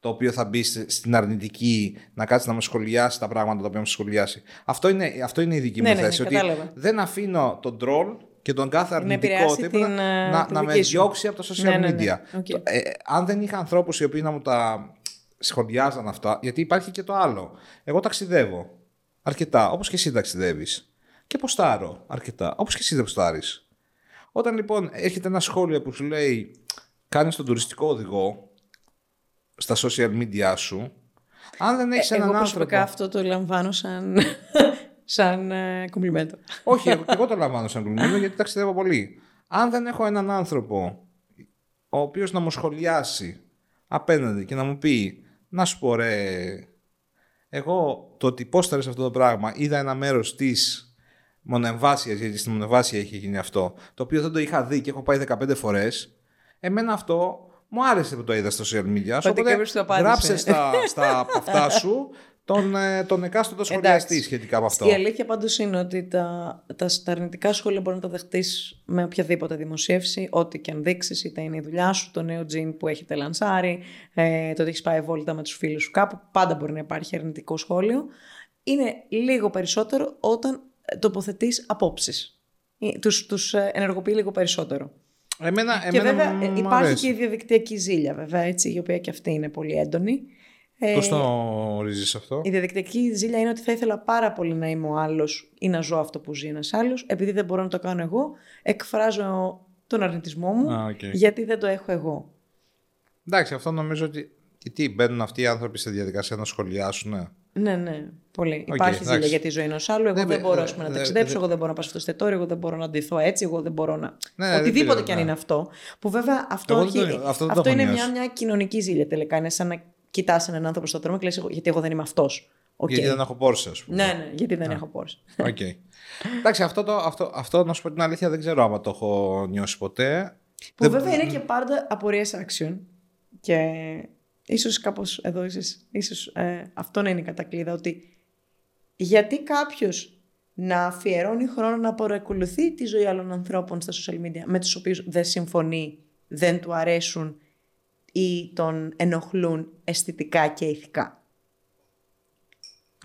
Το οποίο θα μπει στη- στην αρνητική να κάτσει να με σχολιάσει τα πράγματα τα οποία με σχολιάσει. Αυτό είναι, αυτό είναι η δική μου Ναι, ναι, θέση. ναι, ότι κατάλαβα. δεν αφήνω τον τρόλ και τον κάθε Να αρνητικό επηρεάσει τίποτα την, ε, να, τη να με δική σου. διώξει από τα social Ναι, ναι, ναι. media. Ok. Το- ε, αν δεν είχα ανθρώπους οι οποίοι να μου τα σχολιάζαν αυτά, γιατί υπάρχει και το άλλο. Εγώ ταξιδεύω αρκετά, όπως και εσύ ταξιδεύεις. Και ποστάρω αρκετά, όπως και εσύ δεν ποστάρεις. Όταν λοιπόν έρχεται ένα σχόλιο που σου λέει κάνεις τον τουριστικό οδηγό στα social media σου, αν δεν έχεις Ε, έναν εγώ άνθρωπο. προσωπικά αυτό το λαμβάνω σαν, σαν ε, κομπλιμέντο. Όχι, εγώ, και εγώ το λαμβάνω σαν κολλημένο γιατί ταξιδεύω πολύ. Αν δεν έχω έναν άνθρωπο ο οποίος να μου σχολιάσει απέναντι και να μου πει να σου πω ρε, εγώ το ότι πόσταρες αυτό το πράγμα είδα ένα μέρος της μονεμβάσιας, γιατί στη μονεμβάσια είχε γίνει αυτό, το οποίο δεν το είχα δει και έχω πάει 15 φορές, εμένα αυτό μου άρεσε που το είδα στο social media. Ότι Οπότε κάποιος του απάντησε. γράψε στα, στα από αυτά σου τον, ε, τον εκάστοτε σχολιαστή Εντάξει. σχετικά με αυτό. Η αλήθεια πάντως είναι ότι τα, τα, τα αρνητικά σχόλια μπορεί να τα δεχτείς με οποιαδήποτε δημοσίευση, ό,τι και αν δείξεις, είτε είναι η δουλειά σου, το νέο τζιν που έχετε λανσάρει, ε, το ότι έχεις πάει βόλτα με τους φίλους σου κάπου, πάντα μπορεί να υπάρχει αρνητικό σχόλιο. Είναι λίγο περισσότερο όταν ε, τοποθετείς απόψεις. Ε, Τους, τους ε, ενεργοποιεί λίγο περισσότερο. Εμένα, και εμένα βέβαια μου ε, υπάρχει αρέσει. και η διαδικτυακή ζήλια βέβαια, έτσι, η οποία και αυτή είναι πολύ έντονη. Ε, Πώς το ορίζεις αυτό; η διαδικτυακή ζήλια είναι ότι θα ήθελα πάρα πολύ να είμαι ο άλλος ή να ζω αυτό που ζει ένας άλλος. Επειδή δεν μπορώ να το κάνω εγώ, εκφράζω τον αρνητισμό μου, Α, οκ. γιατί δεν το έχω εγώ. Εντάξει, αυτό νομίζω ότι. Και τι, μπαίνουν αυτοί οι άνθρωποι σε διαδικασία να σχολιάσουν. Ναι. Ναι, ναι, πολύ. Οκ, Υπάρχει εντάξει. ζήλια για τη ζωή ενός άλλου. Εγώ Ναι, δεν ναι, μπορώ ναι, ας πούμε, να ναι, ταξιδέψω, ναι. εγώ δεν μπορώ να πάω στο εστιατόριο, εγώ δεν μπορώ να ντυθώ έτσι, εγώ δεν μπορώ να. Ναι, δεν Οτιδήποτε πειράζει, κι αν ναι. είναι αυτό. Που βέβαια αυτό, Εγώ δεν έχει- το- αυτό δεν το αυτό έχω είναι μια, νιώσει. μια κοινωνική ζήλια τελικά. Είναι σαν να κοιτάς έναν άνθρωπο στον δρόμο και λες, «Εγώ- γιατί εγώ δεν είμαι αυτός. Γιατί δεν έχω Porsche, ας πούμε. Ναι, ναι, γιατί δεν έχω Porsche. Ok. Εντάξει, αυτό, το, αυτό, αυτό να σου πω την αλήθεια δεν ξέρω άμα το έχω νιώσει ποτέ. Που Δεν- βέβαια είναι και πάντα απορίας άξιον. Και ίσως κάπως εδώ, ίσως, ίσως ε, αυτό να είναι η κατακλείδα, ότι γιατί κάποιος να αφιερώνει χρόνο να παρακολουθεί τη ζωή άλλων ανθρώπων στα social media με τους οποίους δεν συμφωνεί, δεν του αρέσουν ή τον ενοχλούν αισθητικά και ηθικά;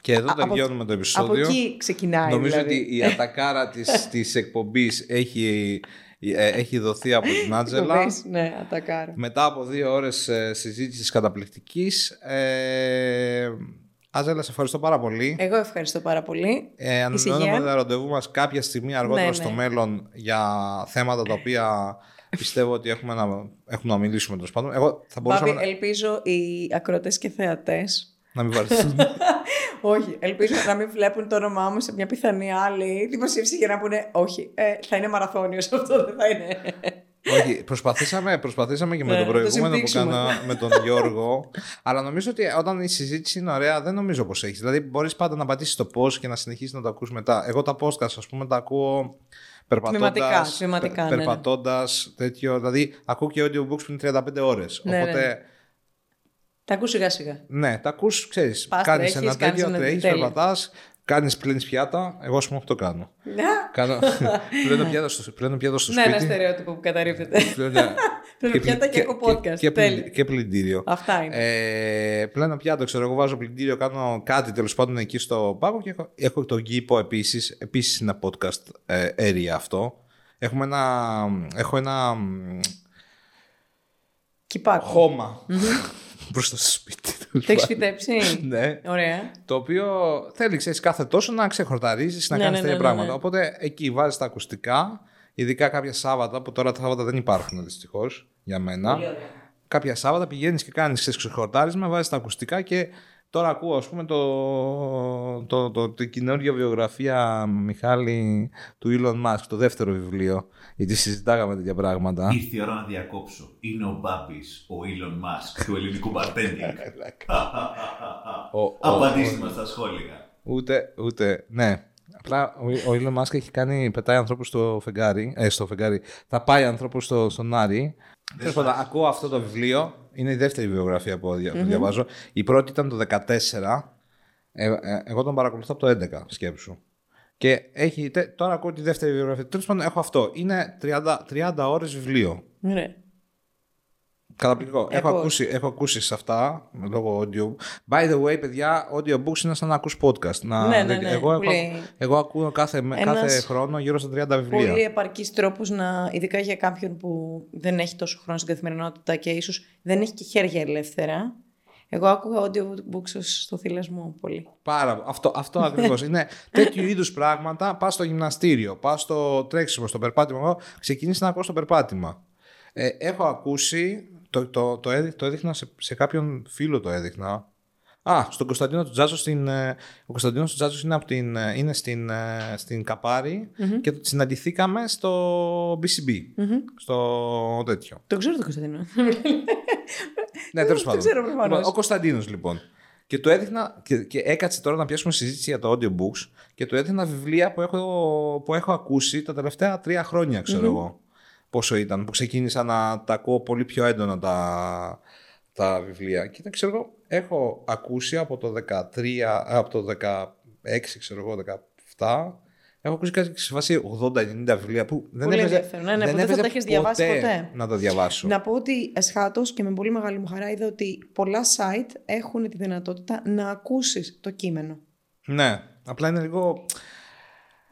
Και εδώ Α- από- τελειώνουμε το επεισόδιο. Από εκεί ξεκινάει Νομίζω δηλαδή. ότι η ατακάρα της, της εκπομπής έχει, ε, έχει δοθεί από την Άτζελα. Κοβείς, Ναι, ατακάρα. Μετά από δύο ώρες ε, συζήτησης καταπληκτικής. Ε, Άτζελα, σε ευχαριστώ πάρα πολύ. Εγώ ευχαριστώ πάρα πολύ. Ε, Ησυχία. ανανεώνουμε ραντεβού μας κάποια στιγμή αργότερα Ναι, στο ναι. μέλλον για θέματα τα οποία πιστεύω ότι έχουμε να, έχουμε να μιλήσουμε τέλος πάντων. Εγώ θα μπορούσαμε Μπάμπη, να, ελπίζω οι ακροτές και θεατές να μην βαρεθούν. Όχι, ελπίζω να μην βλέπουν το όνομά μου σε μια πιθανή άλλη δημοσίευση για να πούνε Όχι, ε, θα είναι μαραθώνιος αυτό, δεν θα είναι. Όχι, προσπαθήσαμε, προσπαθήσαμε και με Ναι, τον να το προηγούμενο που συμπτύξουμε. κάνα με τον Γιώργο. αλλά νομίζω ότι όταν η συζήτηση είναι ωραία, δεν νομίζω πως έχει. Δηλαδή, μπορείς πάντα να πατήσεις το πώ και να συνεχίσεις να το ακούς μετά. Εγώ τα podcast, ας πούμε, τα ακούω περπατώντας. Τμηματικά, τμηματικά, ναι, ναι. Περπατώντας, τέτοιο. Δηλαδή, ακούω και audiobooks που είναι 35 ώρες. Ναι, Οπότε. ναι. Τα ακούς σιγά σιγά. Ναι, τα ακούς, ξέρεις, Πας, κάνεις τρέχεις, ένα κάνεις τέτοιο, ένα τρέχεις, τέλειο. περπατάς, κάνεις πλένεις πιάτα, εγώ ας πούμε αυτό κάνω. Κάνω, πλένω πιάτα στο, πλένω πιάτα στο Ναι, ένα σπίτι. στερεότυπο που καταρρύπτεται. πλένω- Πλένω πιάτα και έχω podcast. Και, Τέλειο. πλυ- και πλυντήριο. Αυτά είναι. Ε, πλένω πιάτο, ξέρω εγώ, βάζω πλυντήριο, κάνω κάτι τέλος πάντων εκεί στο πάγο και έχω, έχω το κήπο επίσης. Επίσης είναι podcast ε, area αυτό. Έχουμε ένα, έχω ένα μ, Κυπάκο. χώμα μπροστά στο σπίτι. Τέλος Το έχεις πάντων. φυτέψει; Ναι. Ωραία. Το οποίο θέλει, ξέρεις, κάθε τόσο να ξεχορταρίζεις, να Ναι, κάνεις ναι, τέτοια ναι, ναι, πράγματα. ναι. Οπότε εκεί βάζεις τα ακουστικά, ειδικά κάποια Σάββατα, που τώρα τα Σάββατα δεν υπάρχουν δυστυχώς για μένα. Κάποια Σάββατα πηγαίνεις και κάνεις ξέρεις, ξεχορτάρισμα, βάζεις τα ακουστικά και τώρα ακούω ας πούμε το, το, το, την καινούργια βιογραφία Μιχάλη του Elon Musk, το δεύτερο βιβλίο, γιατί συζητάγαμε τέτοια πράγματα. Ήρθε η ώρα να διακόψω. Είναι ο Μπάμπης, ο Elon Musk του ελληνικού bartending. Ο- ο- Απαντήστε μας στα σχόλια. Ούτε, ούτε, ναι. Απλά ο, ο Elon Musk έχει κάνει, πετάει ανθρώπους στο φεγγάρι, ε, στο φεγγάρι, θα πάει ανθρώπους στο, στον Άρη. Τέλος πάντων, ακούω αυτό το βιβλίο, είναι η δεύτερη βιογραφία που, δια- που διαβάζω. Η πρώτη ήταν το 14, ε, ε, εγώ τον παρακολουθώ από το 11, σκέψου. Και έχει, τε- τώρα ακούω τη δεύτερη βιογραφία. Τέλος πάντων, έχω αυτό. Είναι 30, 30 ώρες βιβλίο. Ωραία. Καταπληκτικό. Έχω Έχω- ακούσει, έχω ακούσει σε αυτά λόγω audio. By the way, παιδιά, audiobooks είναι σαν να ακούς podcast. Να, Ναι, ναι, ναι, εγώ, έχω, πολύ. εγώ ακούω κάθε, με- Ένας κάθε χρόνο γύρω στα 30 βιβλία. Πολύ επαρκής τρόπος να, ειδικά για κάποιον που δεν έχει τόσο χρόνο στην καθημερινότητα και ίσως δεν έχει και χέρια ελεύθερα. Εγώ άκουγα audiobooks ως στο θυλασμό πολύ. Πάρα, αυτό, αυτό ακριβώς. είναι τέτοιου είδους πράγματα. Πας στο γυμναστήριο, πας στο τρέξιμο, στο περπάτημα. Εγώ ξεκίνησα να ακούω στο περπάτημα. Ε, έχω ακούσει, το, το, το, έδει- το έδειχνα σε, σε κάποιον φίλο το έδειχνα. Α, στον Κωνσταντίνο του Τζάζο στην. ε, Ο Κωνσταντίνος του Τζάζο είναι, από την, ε, είναι στην, ε, στην καπαρη και συναντηθήκαμε στο BCB. Στο τέτοιο. Το ξέρω το Κωνσταντίνο; Ναι, τέλος το πάντων. ξέρω προφανώς. Λοιπόν, ο Κωνσταντίνος λοιπόν. Και του έδειχνα και, και έκατσε τώρα να πιάσουμε συζήτηση για το audiobooks και του έδειχνα βιβλία που έχω, που έχω ακούσει τα τελευταία τρία χρόνια, ξέρω εγώ. Πόσο ήταν, που ξεκίνησα να τα ακούω πολύ πιο έντονα τα, τα βιβλία. Και ήταν, ξέρω εγώ, έχω ακούσει από το 13, από το 16, ξέρω εγώ, 17. Έχω ακούσει κάτι σε βάση 80-90 βιβλία που δεν Πολύ έπαιζε, ενδιαφέρον. Ναι, ναι, που δεν θα έπαιζε τα έχεις διαβάσει ποτέ. να τα διαβάσω. Να πω ότι εσχάτως και με πολύ μεγάλη μου χαρά είδα ότι πολλά site έχουν τη δυνατότητα να ακούσεις το κείμενο. Ναι, απλά είναι λίγο.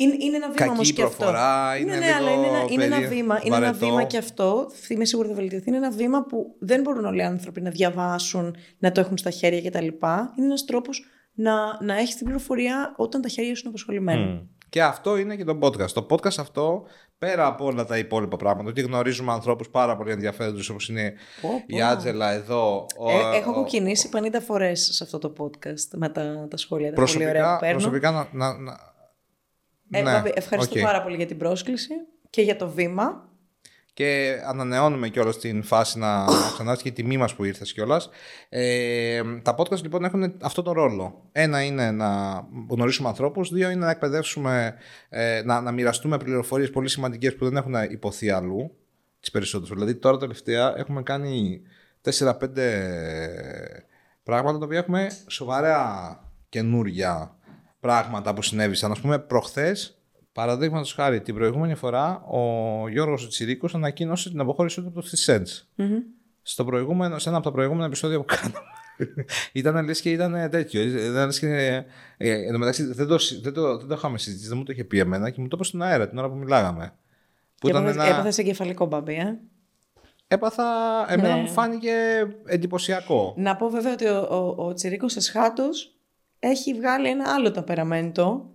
Είναι, είναι ένα βήμα Κακή όμως και αυτό. προφορά, είναι ναι, ναι, λίγο αλλά είναι ένα, είναι ένα περί- βήμα. Είναι ένα βαρετό. βήμα και αυτό. Είμαι σίγουρη θα βελτιωθεί. Είναι ένα βήμα που δεν μπορούν όλοι οι άνθρωποι να διαβάσουν, να το έχουν στα χέρια κτλ. Είναι ένας τρόπος να, να έχεις την πληροφορία όταν τα χέρια σου είναι απασχολημένα. Μμ. Και αυτό είναι και το podcast. Το podcast αυτό, πέρα από όλα τα υπόλοιπα πράγματα, ότι γνωρίζουμε ανθρώπους πάρα πολύ ενδιαφέροντες όπως είναι Πω, πω. η Άντζελα εδώ. ο- Ε, έχω ο- κοκκινήσει 50 φορές σε αυτό το podcast με τα, τα σχόλια. Τα πολύ ωραία προσωπικά, που παίρνω. προσωπικά να. να, να... Ε, ναι, Μπάμπη, ευχαριστώ οκ. πάρα πολύ για την πρόσκληση και για το βήμα. Και ανανεώνουμε κιόλας την φάση να ξανάρθει και η τιμή μας που ήρθες κιόλας. Ε, τα podcast λοιπόν έχουν αυτό το ρόλο. Ένα είναι να γνωρίσουμε ανθρώπους, δύο είναι να εκπαιδεύσουμε, ε, να, να μοιραστούμε πληροφορίες πολύ σημαντικές που δεν έχουν υποθεί αλλού. Τις περισσότερες. Δηλαδή, τώρα τελευταία έχουμε κάνει 4-5 πράγματα τα οποία έχουμε σοβαρά καινούρια πράγματα που συνέβησαν. Α πούμε, προχθές, παραδείγματος χάρη, την προηγούμενη φορά ο Γιώργος Τσιρίκος ανακοίνωσε την αποχώρησή του από το 50 Cents. Στο προηγούμενο, σε ένα από τα προηγούμενα επεισόδια που κάναμε. ήταν λες και ήταν τέτοιο. Ήταν λες και, ε, εν τω μεταξύ δεν το, δεν, το, δεν το είχαμε συζητήσει, δεν μου το είχε πει εμένα και μου το είπε στον αέρα την ώρα που μιλάγαμε. Που Και ήταν έπαθες, ένα... έπαθες εγκεφαλικό μπαμπή, ε. Έπαθα. Εμένα Ναι. μου φάνηκε εντυπωσιακό. Να πω βέβαια ότι ο, ο, ο Τσιρίκος Εσχάτος έχει βγάλει ένα άλλο ταπεραμέντο.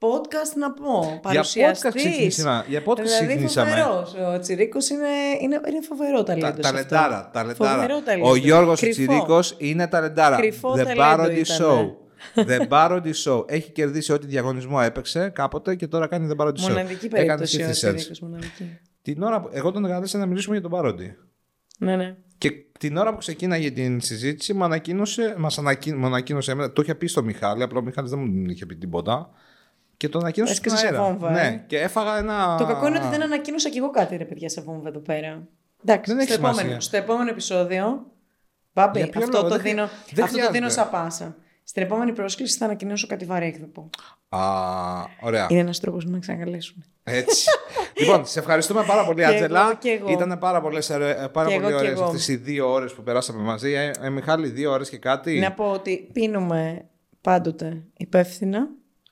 Podcast να πω. Για podcast Παρουσιαστής. ξεκινήσαμε. Για podcast δηλαδή ξεκινήσαμε. φοβερός. Ο Τσιρίκος είναι, είναι, είναι φοβερό ταλέντος. Τα, σε ταλεντάρα, αυτό. ταλεντάρα. Φοβερό ταλέντος. Ο Γιώργος Κρυφό. Τσιρίκος είναι ταλεντάρα. Κρυφό The ταλέντο Parody ήταν. Show. The Parody Show. Έχει κερδίσει ό,τι διαγωνισμό έπαιξε κάποτε και τώρα κάνει The Parody Show. Μοναδική Έκανε περίπτωση ο 50 Cents. Τσιρίκος. Μοναδική. Την ώρα που εγώ τον εγκατέστησα να μιλήσουμε για τον Parody. Ναι, ναι. Και την ώρα που ξεκίναγε την συζήτηση, μου ανακοίνωσε, μας ανακοί, μου ανακοίνωσε εμένα, το είχε πει στο Μιχάλη, απλά ο Μιχάλης δεν μου είχε πει τίποτα. Και τον ανακοίνωσε στον Έσκασε αέρα. βόμβα, ναι, ε. και έφαγα ένα. Το κακό είναι ότι δεν ανακοίνωσα κι εγώ κάτι, ρε παιδιά, σε βόμβα εδώ πέρα. Εντάξει, Δεν έχει στο, επόμενο, σημασία. στο επόμενο επεισόδιο. Μπάμπη, Για ποιο αυτό, λόγο, το δεν χρει- δίνω, δεν αυτό το δίνω χρειάζεται. σαν πάσα. Στην επόμενη πρόσκληση θα ανακοινώσω κάτι βαρύγδουπο. Α, ωραία. Είναι ένας τρόπος να με ξανακαλέσουν. Έτσι. λοιπόν, σε ευχαριστούμε πάρα πολύ, Και εγώ, Άτζελα. και εγώ. Ήταν πάρα, πολλές, ε, πάρα Και πολύ εγώ, και ωραίες εγώ. αυτές οι δύο ώρες που περάσαμε μαζί. Ε, ε, Μιχάλη, δύο ώρες και κάτι. Να πω ότι πίνουμε πάντοτε υπεύθυνα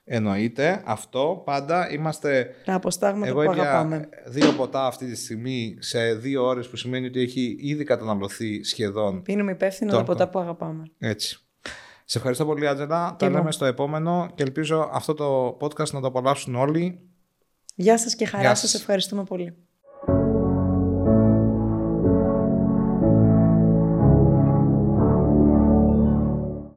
Εννοείται. Αυτό πάντα είμαστε. τα αποστάγματα Εγώ που έπια αγαπάμε. δύο ποτά αυτή τη στιγμή σε δύο ώρες που σημαίνει ότι έχει ήδη καταναλωθεί σχεδόν. Πίνουμε υπεύθυνα Το- τα ποτά που αγαπάμε. Έτσι. Σε ευχαριστώ πολύ, Άτζελα. Και Τα εγώ. λέμε στο επόμενο και ελπίζω αυτό το podcast να το απολαύσουν όλοι. Γεια σας και χαρά Γεια σας. σας. Ευχαριστούμε πολύ.